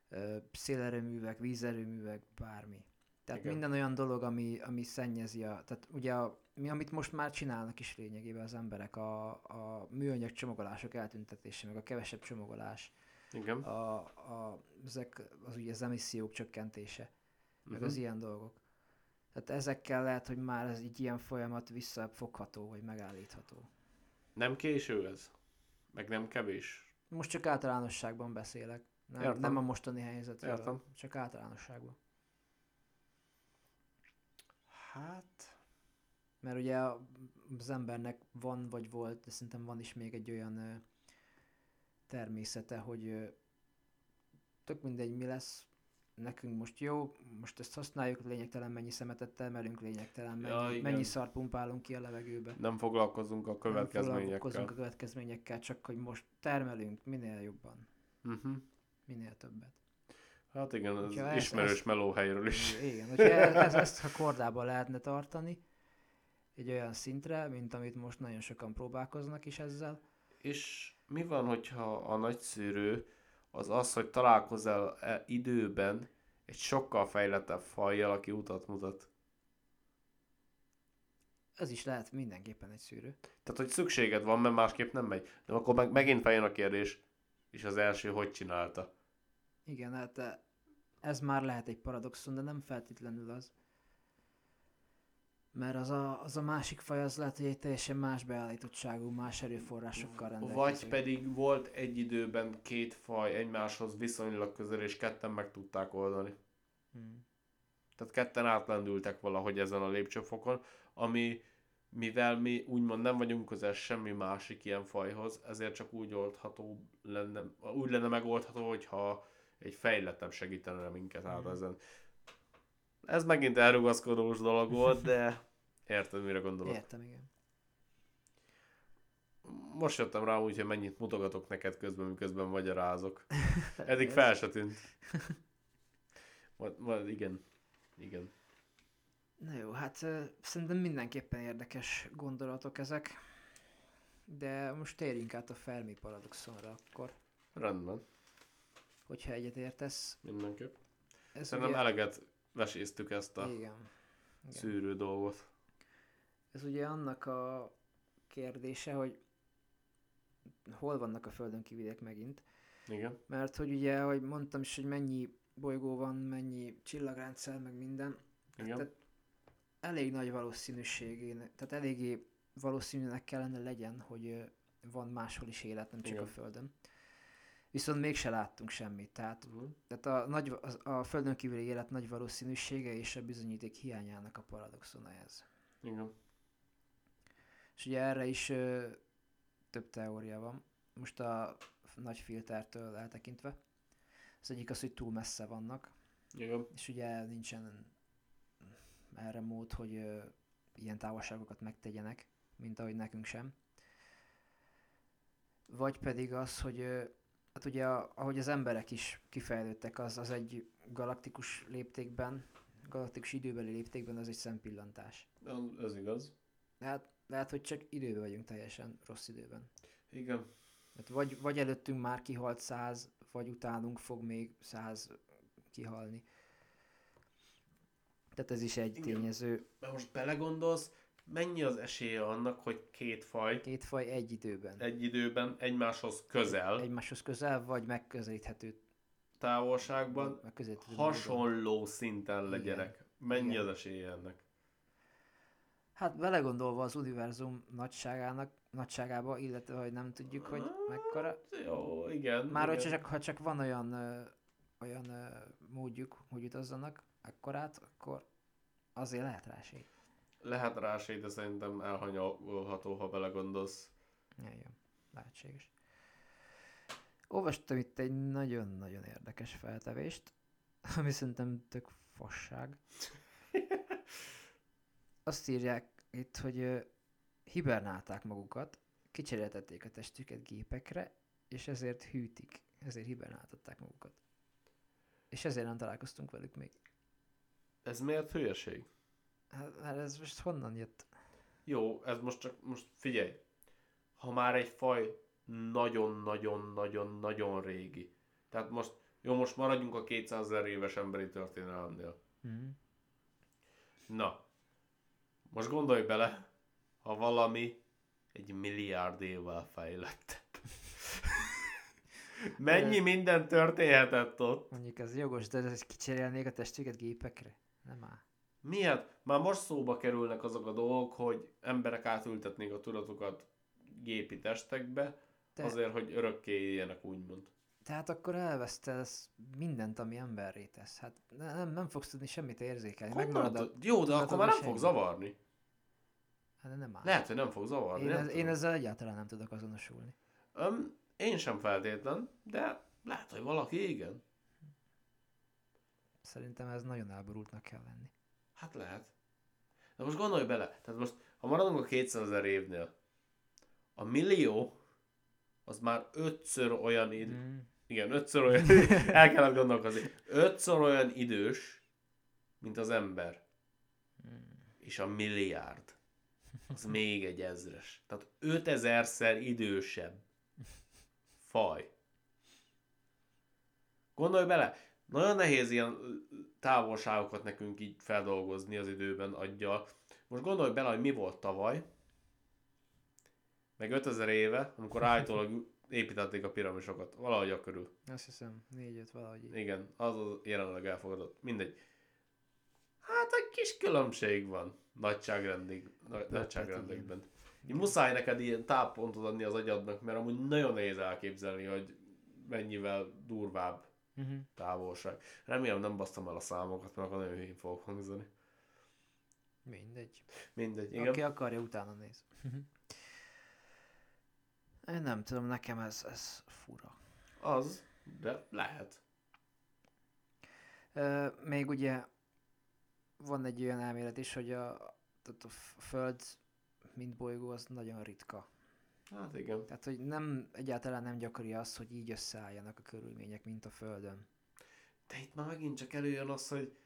ö, szélerőművek, vízerőművek, bármi. Tehát Igen. minden olyan dolog, ami, ami szennyezi a... Tehát ugye a, mi, amit most már csinálnak is lényegében az emberek, a, a műanyag csomagolások eltüntetése, meg a kevesebb csomagolás, Igen. a, a, ezek az ugye az emissziók csökkentése, meg Mhm. az ilyen dolgok. Tehát ezekkel lehet, hogy már ez egy ilyen folyamat visszafogható, vagy megállítható. Nem késő ez? Meg nem kevés? Most csak általánosságban beszélek. Nem, Értem. nem a mostani helyzetről, Értem. csak általánosságban. Hát... Mert ugye az embernek van vagy volt, de szerintem van is még egy olyan természete, hogy tök mindegy mi lesz, nekünk most jó, most ezt használjuk, lényegtelen mennyi szemetet termelünk, lényegtelen mennyi, Ja, mennyi szart pumpálunk ki a levegőbe. Nem foglalkozunk a Nem következményekkel. foglalkozunk a következményekkel, csak hogy most termelünk minél jobban, Uh-huh. minél többet. Hát igen, ez Hogyha ismerős ez- melóhelyről is. <laughs> Igen, hogyha <laughs> ez, ez, ezt a kordában lehetne tartani, egy olyan szintre, mint amit most nagyon sokan próbálkoznak is ezzel, És mi van, hogyha a nagyszűrő az az, hogy találkozel -e időben egy sokkal fejlettebb fajjal, aki utat mutat? ez is lehet mindenképpen egy szűrő. Tehát, hogy szükséged van, mert másképp nem megy. De akkor meg, megint feljön a kérdés, és az első hogy csinálta? Igen, hát eh, ez már lehet egy paradoxon, de nem feltétlenül az. Mert az a, az a másik faj az lehet, hogy egy teljesen más beállítottságú, más erőforrásokkal rendelkezik. Vagy pedig volt egy időben két faj egymáshoz viszonylag közel, és ketten meg tudták oldani. Hmm. Tehát ketten átlendültek valahogy ezen a lépcsőfokon, ami mivel mi úgymond nem vagyunk közel semmi másik ilyen fajhoz, ezért csak úgy oldható lenne, úgy lenne megoldható, hogyha egy fejlettebb segítene minket át Mhm. ezen. Ez megint elrugaszkodós dolog volt, de érted, mire gondolok. Értem, igen. Most jöttem rá úgy, hogy mennyit mutogatok neked közben, miközben magyarázok. <laughs> Eddig fel se tűnt. Majd, majd igen. Igen. Na jó, hát szerintem mindenképpen érdekes gondolatok ezek. De most térjünk át a Fermi paradoxonra akkor, Rendben. Hogyha egyet értesz. Mindenképp. Ez Szerintem ugye... eleget veséztük ezt a Igen. Igen. szűrő dolgot. Ez ugye annak a kérdése, hogy hol vannak a földön kívüliek megint. Igen. Mert hogy ugye, ahogy mondtam is, hogy mennyi bolygó van, mennyi csillagrendszer, meg minden. Igen. Tehát elég nagy valószínűségén, tehát eléggé valószínűnek kellene legyen, hogy van máshol is élet, nem csak Igen. a Földön. Viszont mégse láttunk semmit. Tehát, Mhm. tehát a, nagy, az, a Földön kívüli élet nagy valószínűsége és a bizonyíték hiányának a paradoxona ez. Igen. És ugye erre is ö, több teória van. Most a nagy filtertől eltekintve. Az egyik az, hogy túl messze vannak, Igen. és ugye nincsen erre mód, hogy ö, ilyen távolságokat megtegyenek, mint ahogy nekünk sem. Vagy pedig az, hogy hát ugye ahogy az emberek is kifejlődtek, az, az egy galaktikus léptékben, galaktikus időbeli léptékben az egy szempillantás. Ez igaz. Hát lehet, hogy csak időben vagyunk teljesen rossz időben. Igen. Hát vagy, vagy előttünk már kihalt száz, vagy utánunk fog még száz kihalni. Tehát ez is egy Igen. tényező. Mert most belegondolsz, mennyi az esélye annak, hogy két faj Két faj egy időben. egy időben egymáshoz közel Egymáshoz közel, vagy megközelíthető. távolságban megközelíthető módon. hasonló szinten legyenek. Mennyi Igen. az esélye ennek? Hát belegondolva az univerzum nagyságának, nagyságába, illetve hogy nem tudjuk, hogy mekkora. Jó, igen. Már igen. hogy csak, ha csak van olyan, ö, olyan ö, módjuk, hogy utazzanak akkorát, akkor azért lehet rá esély. Lehet rá esély, de szerintem elhanyagolható, ha belegondolsz. Ja, lehetséges. Olvastam itt egy nagyon-nagyon érdekes feltevést, ami szerintem tök fasság. <laughs> Azt írják itt, hogy hibernálták magukat, kicseréltették a testüket gépekre, és ezért hűtik, ezért hibernáltatták magukat. És ezért nem találkoztunk velük még. Ez miért hülyeség? Hát hát ez most honnan jött? Jó, ez most csak, most figyelj. Ha már egy faj nagyon-nagyon-nagyon-nagyon régi. Tehát most, jó, most maradjunk a 200 ezer éves emberi történelemnél. Mm. Na, most gondolj bele, ha valami egy milliárd évvel fejlettebb. <laughs> Mennyi minden történhetett ott? Mondjuk ez jogos, de ez kicserélnék a testüket gépekre? Nem áll. Miért? Már most szóba kerülnek azok a dolgok, hogy emberek átültetnék a tudatokat gépi testekbe, De- azért, hogy örökké éljenek, úgymond. Tehát akkor elvesztesz mindent, ami emberré tesz. Hát ne- nem, nem fogsz tudni semmit érzékelni. Megmarad a... Jó, de akkor már nem fog zavarni. Hát nem áll. Lehet, hogy nem fog zavarni. Én, ez, én tudom. ezzel egyáltalán nem tudok azonosulni. Öm, én sem feltétlen, de lehet, hogy valaki igen. Szerintem ez nagyon elborultnak kell lenni. Hát lehet. De most gondolj bele, tehát most, ha maradunk a 200 ezer évnél, a millió az már ötször olyan idő, Mm. igen, ötször olyan, <laughs> el kellett gondolkozni, ötször olyan idős, mint az ember. Mm. És a milliárd, az még egy ezres. Tehát 5000-szer idősebb faj. Gondolj bele, nagyon nehéz ilyen távolságokat nekünk így feldolgozni az időben aggyal. Most gondolj bele, hogy mi volt tavaly, meg 5000 éve, amikor állítólag építették a piramisokat. Valahogy a körül. Azt hiszem, négy-öt valahogy így. Igen, az az jelenleg elfogadott. Mindegy. Hát egy kis különbség van nagyságrendig, nagy, nagyságrendekben. Így muszáj neked ilyen táppontot adni az agyadnak, mert amúgy nagyon nehéz elképzelni, hogy mennyivel durvább Uh-huh. távolság. Remélem nem basztam el a számokat, mert akkor nagyon hülyén fogok hangzani. Mindegy. Mindegy, igen. Aki akarja, utána néz. Én nem tudom, nekem ez, ez fura. Az, de lehet. Ö, még ugye van egy olyan elmélet is, hogy a, tehát a Föld, mint bolygó, az nagyon ritka. Hát igen. Tehát, hogy nem, egyáltalán nem gyakori az, hogy így összeálljanak a körülmények, mint a Földön. De itt már megint csak előjön az, hogy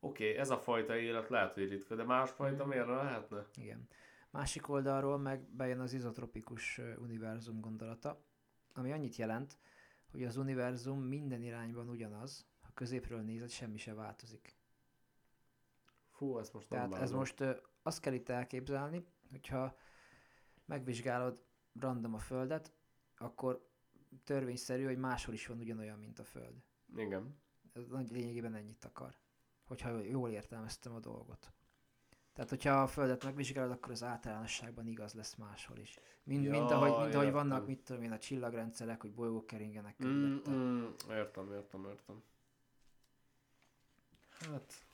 oké, okay, ez a fajta élet lehet, hogy ritka, de másfajta miért ne lehetne? Igen. Másik oldalról meg bejön az izotropikus univerzum gondolata, ami annyit jelent, hogy az univerzum minden irányban ugyanaz, ha középről nézed, semmi se változik. Fú, ezt most nem Tehát ez bánom. most ö, azt kell itt elképzelni, hogyha megvizsgálod random a Földet, akkor törvényszerű, hogy máshol is van ugyanolyan, mint a Föld. Igen. Ez nagy lényegében ennyit akar, hogyha jól értelmeztem a dolgot. Tehát, hogyha a Földet megvizsgálod, akkor az általánosságban igaz lesz máshol is. Mint, mint, Ja, ahogy, mint ahogy vannak, mit tudom én, a csillagrendszerek, hogy bolygók keringenek Mm, mm, értem, értem, értem. Hát,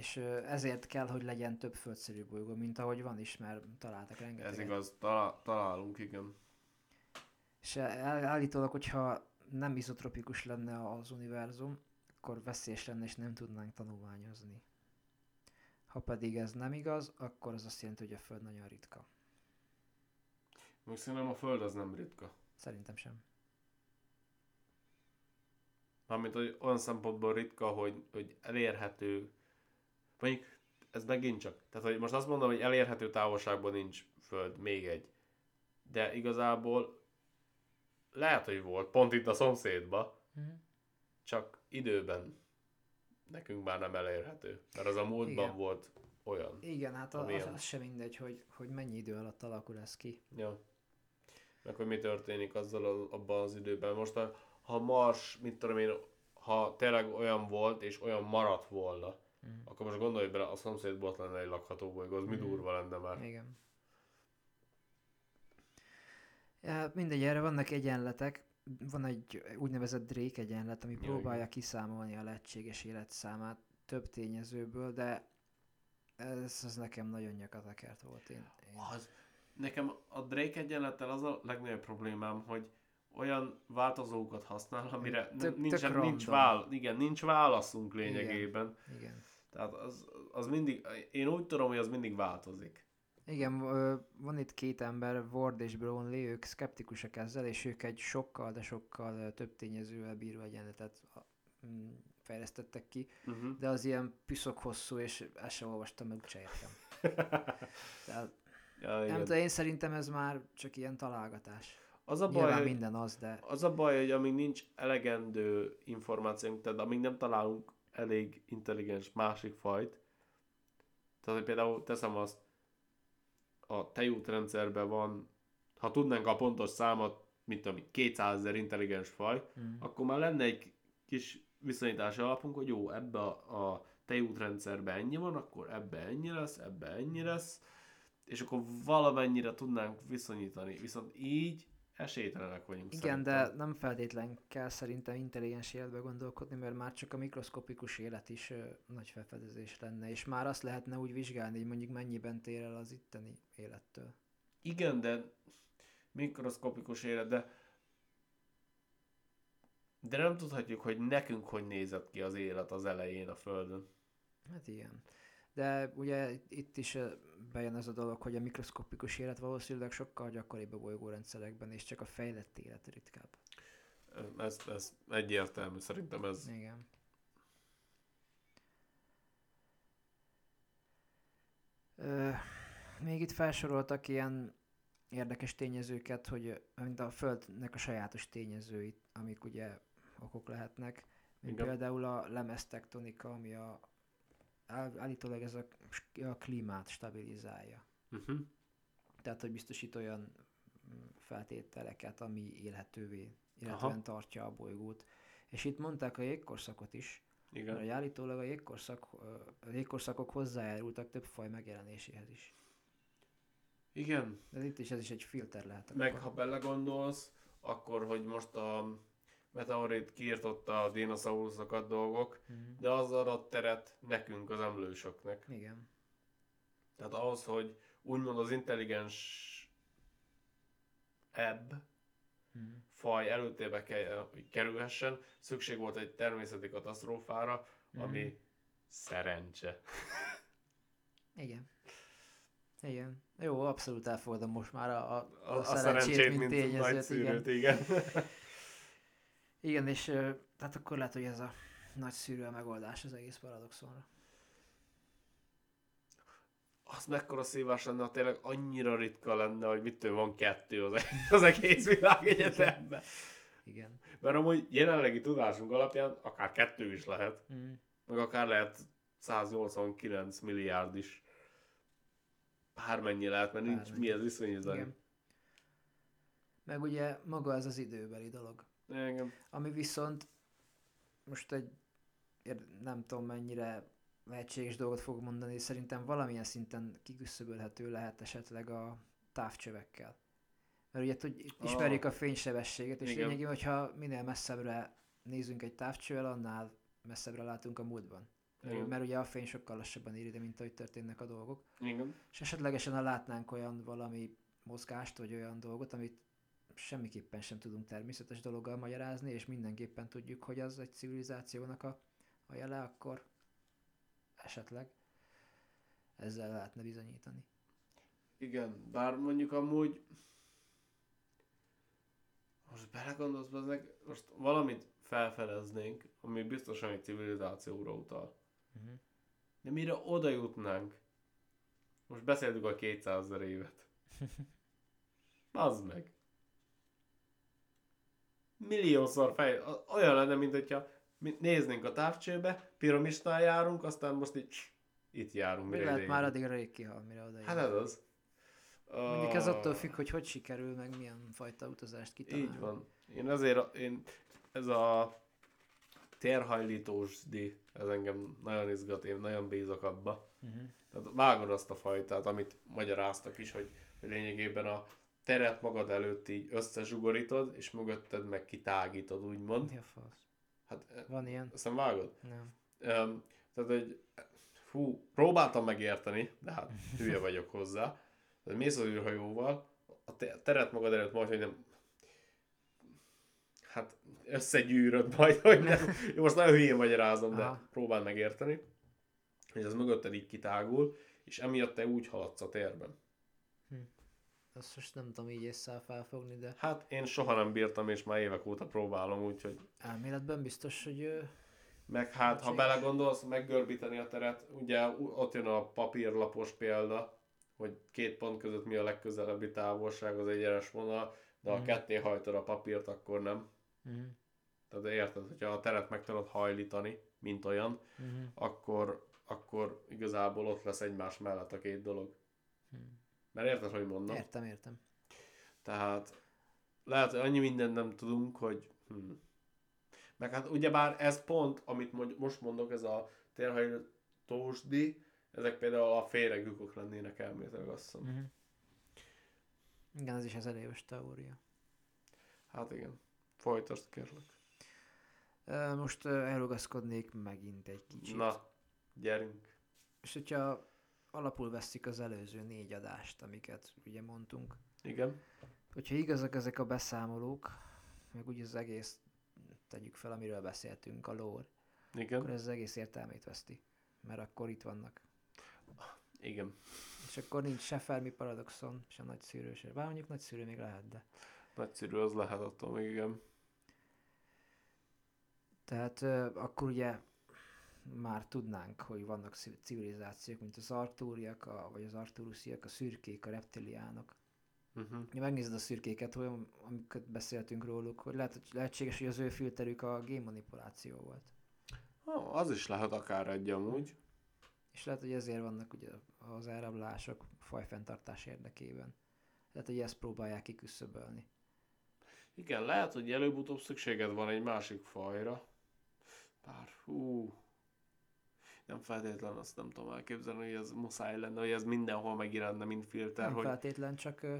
És ezért kell, hogy legyen több földszerű bolygó, mint ahogy van is, mert találtak rengeteget. ez igaz, talál, találunk, igen. És állítólag, hogyha nem izotropikus lenne az univerzum, akkor veszélyes lenne, és nem tudnánk tanulmányozni. Ha pedig ez nem igaz, akkor az azt jelenti, hogy a Föld nagyon ritka. Még szerintem a Föld az nem ritka. Szerintem sem. Mármint, hogy olyan szempontból ritka, hogy, hogy elérhető, mondjuk ez megint csak, tehát hogy most azt mondom, hogy elérhető távolságban nincs Föld, még egy. De igazából lehet, hogy volt, pont itt a szomszédba, Mhm. csak időben nekünk már nem elérhető. Mert az a múltban Igen. volt olyan. Igen, hát az, Amilyen. az sem mindegy, hogy, hogy mennyi idő alatt alakul ez ki. Ja. Meg hogy mi történik azzal az, abban az időben. Most ha, ha Mars, mit tudom én, ha tényleg olyan volt, és olyan maradt volna, Mm. akkor most gondolj bele, a szomszédból ott lenne egy lakható bolygó, az mi Mm. durva lenne már. Igen. Ja, mindegy, erre vannak egyenletek. Van egy úgynevezett Drake egyenlet, ami Ja, próbálja igen. kiszámolni a lehetséges életszámát több tényezőből, de ez, ez nekem nagyon nyakatakert volt. Én, én... Az, nekem a Drake egyenlettel az a legnagyobb problémám, hogy olyan változókat használ, amire Tök- nincsen, tök nincs, vál, igen, nincs válaszunk lényegében. Igen. Tehát az, az mindig, én úgy tudom, hogy az mindig változik. Igen, van itt két ember, Ward és Brownlee, ők szkeptikusak ezzel, és ők egy sokkal, de sokkal több tényezővel bíró egyenletet mm, fejlesztettek ki, Uh-huh. de az ilyen piszok hosszú, és ezt sem olvastam, meg úgyse értem. <laughs> Tehát, Ja, nem igen. tudom, én szerintem ez már csak ilyen találgatás. Az a baj, Nyilván hogy, minden az, de az a baj, hogy amíg nincs elegendő információnk, tehát amíg nem találunk elég intelligens másik fajt, tehát hogy például teszem azt, a tejútrendszerben van, ha tudnánk a pontos számot, mint tudom, 200 ezer intelligens faj, mm. akkor már lenne egy kis viszonyítási alapunk, hogy jó, ebbe a, a tejútrendszerben ennyi van, akkor ebbe ennyi lesz, ebbe ennyi lesz, és akkor valamennyire tudnánk viszonyítani. Viszont így esélytelenek vagyunk Igen, szerintem. de nem feltétlen kell szerintem intelligens életbe gondolkodni, mert már csak a mikroszkopikus élet is ö, nagy felfedezés lenne, és már azt lehetne úgy vizsgálni, hogy mondjuk mennyiben tér el az itteni élettől. Igen, de mikroszkopikus élet, de de nem tudhatjuk, hogy nekünk hogy nézett ki az élet az elején a Földön. Hát igen. De ugye itt is bejön ez a dolog, hogy a mikroszkopikus élet valószínűleg sokkal gyakoribb a bolygórendszerekben, és csak a fejlett élet ritkább. Ez, ez egyértelmű, szerintem ez Igen. Ö, még itt felsoroltak ilyen érdekes tényezőket, hogy mint a Földnek a sajátos tényezőit, amik ugye okok lehetnek, mint Igen. például a lemeztektonika, ami a állítólag ez a, a klímát stabilizálja. uh-huh. Tehát, hogy biztosít olyan mm, feltételeket, ami élhetővé, illetően Aha. tartja a bolygót. És itt mondták a jégkorszakot is, Igen. mert állítólag a, jégkorszak, a jégkorszakok hozzájárultak több faj megjelenéséhez is. Igen, De itt is ez is egy filter lehet. meg akkor. ha belegondolsz, akkor, hogy most a meteorit kiirtotta a dinoszauruszokat dolgok, Mhm. de az adott teret nekünk, az emlősöknek. Igen. Tehát ahhoz, hogy úgymond az intelligens ebb Mhm. faj előtérbe ke- kerülhessen, szükség volt egy természeti katasztrófára, ami Mhm. szerencse. Igen. Igen. Jó, abszolút elfogadom most már a, a, A, a szerencsét, mint, mint nagy tényezőt, igen. igen. <laughs> Igen, és ö, tehát akkor lehet, hogy ez a nagy szűrő a megoldás az egész paradoxonra. Az mekkora szívás lenne, ha tényleg annyira ritka lenne, hogy mitől van kettő az, <laughs> az egész világegyetemben. Igen. Mert amúgy jelenlegi tudásunk alapján akár kettő is lehet, Mm. meg akár lehet 189 milliárd is. Bármennyi lehet, mert nincs Bármennyi. mihez viszonyítani. Igen. Meg ugye maga ez az időbeli dolog. Igen. Ami viszont most egy nem tudom mennyire lehetséges dolgot fog mondani, szerintem valamilyen szinten kiküszöbölhető lehet esetleg a távcsövekkel. Mert ugye tud, ismerjük a fénysebességet, és Ah. Igen. lényegében, hogyha minél messzebbre nézünk egy távcsővel, annál messzebbre látunk a múltban. Igen. Mert ugye a fény sokkal lassabban éri, de mint ahogy történnek a dolgok. Igen. És esetlegesen, ha látnánk olyan valami mozgást, vagy olyan dolgot, amit semmiképpen sem tudunk természetes dologgal magyarázni, és mindenképpen tudjuk, hogy az egy civilizációnak a, a jele, akkor esetleg ezzel lehetne bizonyítani. Igen, bár mondjuk amúgy most belegondolsz, meg most valamit felfedeznénk, ami biztosan egy civilizációra utal. Uh-huh. De mire oda jutnánk? Most beszéltük a 200 ezer évet. <laughs> Az meg. Milliószor fej... Olyan lenne, mint hogyha mi néznénk a távcsőbe, piramisnál járunk, aztán most így itt járunk. Mire lehet már addigra rég kihal, mire oda Hát ez az. Mondjuk ez attól függ, hogy hogy sikerül, meg milyen fajta utazást kitalálni. Így van. Én ezért, én, ez a térhajlítós D, ez engem nagyon izgat, én nagyon bízok abba. Uh-huh. Tehát vágod azt a fajtát, amit magyaráztak is, hogy lényegében a teret magad előtt így összezsugorítod, és mögötted meg kitágítod, úgymond. Mi a fasz? Hát Van ilyen? nem vágod? Nem. Um, tehát egy, fú, próbáltam megérteni, de hát hülye <laughs> vagyok hozzá. Tehát mész az űrhajóval, a te- teret magad előtt majd, hogy nem hát összegyűröd majd, <laughs> hogy nem. Jó, most nagyon hülyén magyarázom, de Aha. próbáld megérteni, hogy ez mögötted így kitágul, és emiatt te úgy haladsz a térben. Azt most nem tudom így észre felfogni, de Hát én soha nem bírtam, és már évek óta próbálom, úgyhogy elméletben biztos, hogy Meg hát, ha belegondolsz, meggörbíteni a teret, ugye ott jön a papírlapos példa, hogy két pont között mi a legközelebbi távolság az egyenes vonal, de ha Mhm. ketté hajtod a papírt, akkor nem. uh-huh. Tehát érted, hogyha a teret meg tudod hajlítani, mint olyan, Uh-huh. akkor, akkor igazából ott lesz egymás mellett a két dolog. Mhm. Mert érted, hogy mondom? Értem, értem. Tehát lehet, hogy annyi mindent nem tudunk, hogy... Hm. Meg hát ugyebár ez pont, amit mondj- most mondok, ez a térhajtósdi, ezek például a féregükök lennének elméletileg, azt hiszem. Uh-huh. Igen, ez is az elévös teória. Hát igen. Folytasd kérlek. Most elrugaszkodnék megint egy kicsit. Na, gyerünk. És hogyha alapul veszik az előző négy adást, amiket ugye mondtunk, Igen. hogyha igazak ezek a beszámolók, meg úgy az egész, tegyük fel, amiről beszéltünk, a lore, Igen. akkor ez az egész értelmét veszti. Mert akkor itt vannak. Igen. És akkor nincs se Fermi paradoxon, se nagy szűrő, se. Bár mondjuk nagy szűrő még lehet, de. Nagyszerű az lehet attól még, igen. Tehát ö, akkor ugye már tudnánk, hogy vannak ci- civilizációk, mint az artúriak, a, vagy az artúrusziak, a szürkék, a reptiliánok. Uh-huh. Ja, megnézed a szürkéket, hogy amiket beszéltünk róluk, hogy lehet, hogy lehetséges, hogy az ő filterük a génmanipuláció volt. Oh, az is lehet akár egy amúgy. És lehet, hogy ezért vannak ugye az elrablások fajfenntartás érdekében. Lehet, hogy ezt próbálják kiküszöbölni. Igen, lehet, hogy előbb-utóbb szükséged van egy másik fajra. Bár, hú, nem feltétlen azt nem tudom elképzelni, hogy ez muszáj lenne, hogy ez mindenhol megjelenne, mint filter, Nem hogy feltétlen, csak ö,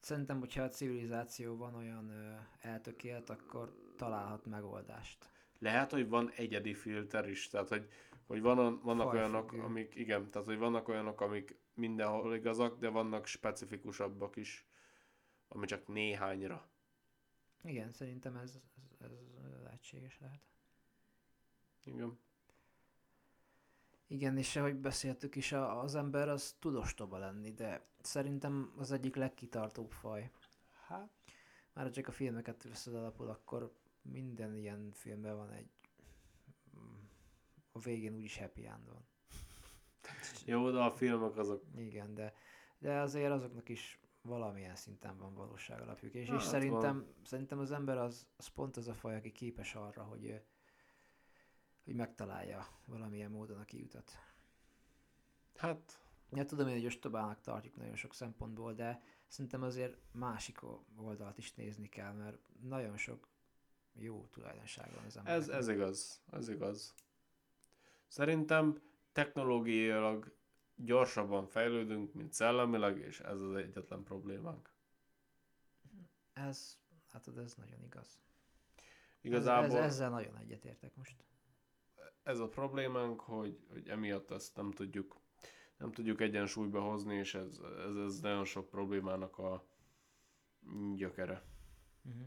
szerintem, hogyha a civilizáció van olyan ö, eltökélt, akkor találhat megoldást. Lehet, hogy van egyedi filter is, tehát hogy, hogy van, vannak Fajfüggő. olyanok, amik, igen, tehát hogy vannak olyanok, amik mindenhol igazak, de vannak specifikusabbak is, ami csak néhányra. Igen, szerintem ez, ez, ez lehetséges lehet. Igen. Igen, és ahogy beszéltük is, az ember az tud ostoba lenni, de szerintem az egyik legkitartóbb faj. Hát, Már csak a filmeket veszed alapul, akkor minden ilyen filmben van egy... A végén úgyis happy end van. <laughs> jó, de a filmek azok, Igen, de, de azért azoknak is valamilyen szinten van valóság alapjuk. És, Hát és szerintem, szerintem az ember az, az pont az a faj, aki képes arra, hogy, hogy megtalálja valamilyen módon a kiutat. hát, Ja, tudom én, hogy ostobának tartjuk nagyon sok szempontból, de szerintem azért másik oldalt is nézni kell, mert nagyon sok jó tulajdonság van az embernek. ez, ez igaz, ez igaz. Szerintem technológiailag gyorsabban fejlődünk, mint szellemileg, és ez az egyetlen problémánk. Ez, látod, ez nagyon igaz. Igazából Ez, ez, ezzel nagyon egyetértek most. Ez a problémánk, hogy, hogy emiatt ezt nem tudjuk, nem tudjuk egyensúlyba hozni, és ez, ez, ez nagyon sok problémának a gyökere. Uh-huh.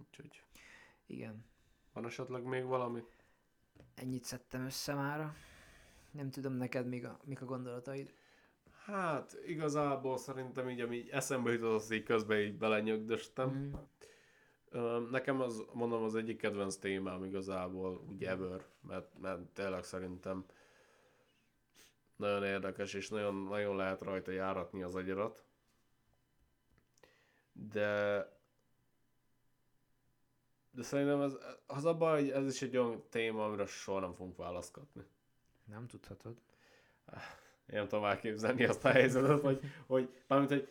Úgyhogy Igen, van esetleg még valami? ennyit szedtem össze mára. Nem tudom neked még a, mik a gondolataid. Hát igazából szerintem így, ami eszembe jutott, azt így közben így belenyögdöstem. Mm. Nekem az, mondom, az egyik kedvenc témám igazából, úgy ever, mert, mert tényleg szerintem nagyon érdekes, és nagyon, nagyon lehet rajta járatni az agyarat. De de szerintem ez, az a baj, hogy ez is egy olyan téma, amire soha nem fogunk választ kapni. Nem tudhatod. Én nem tudom elképzelni azt a helyzetet, hogy, hogy, mármint, hogy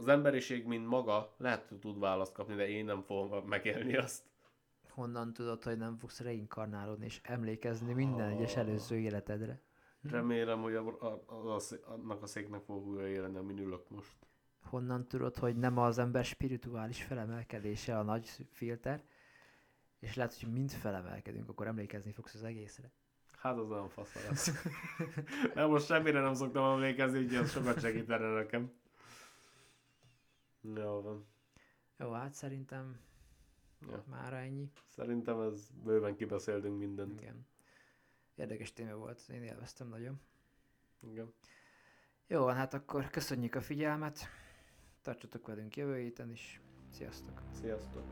az emberiség, mint maga, lehet, hogy tud választ kapni, de én nem fogom megélni azt. Honnan tudod, hogy nem fogsz reinkarnálódni és emlékezni minden egyes előző életedre? Remélem, hogy a, a, a, annak a széknek fog újra élni, amin ülök most. Honnan tudod, hogy nem az ember spirituális felemelkedése a nagy filter, és lehet, hogy mind felemelkedünk, akkor emlékezni fogsz az egészre. Hát az nagyon fasz lesz. <laughs> Nem, most semmire nem szoktam emlékezni, úgyhogy az sokat segítene nekem. Jó van. Jó, hát szerintem Ja. már ennyi. Szerintem ez bőven kibeszéltünk mindent. Igen. Érdekes téma volt, én élveztem nagyon. Igen. Jó, van, hát akkor köszönjük a figyelmet. Tartsatok velünk jövő héten is. Sziasztok! Sziasztok.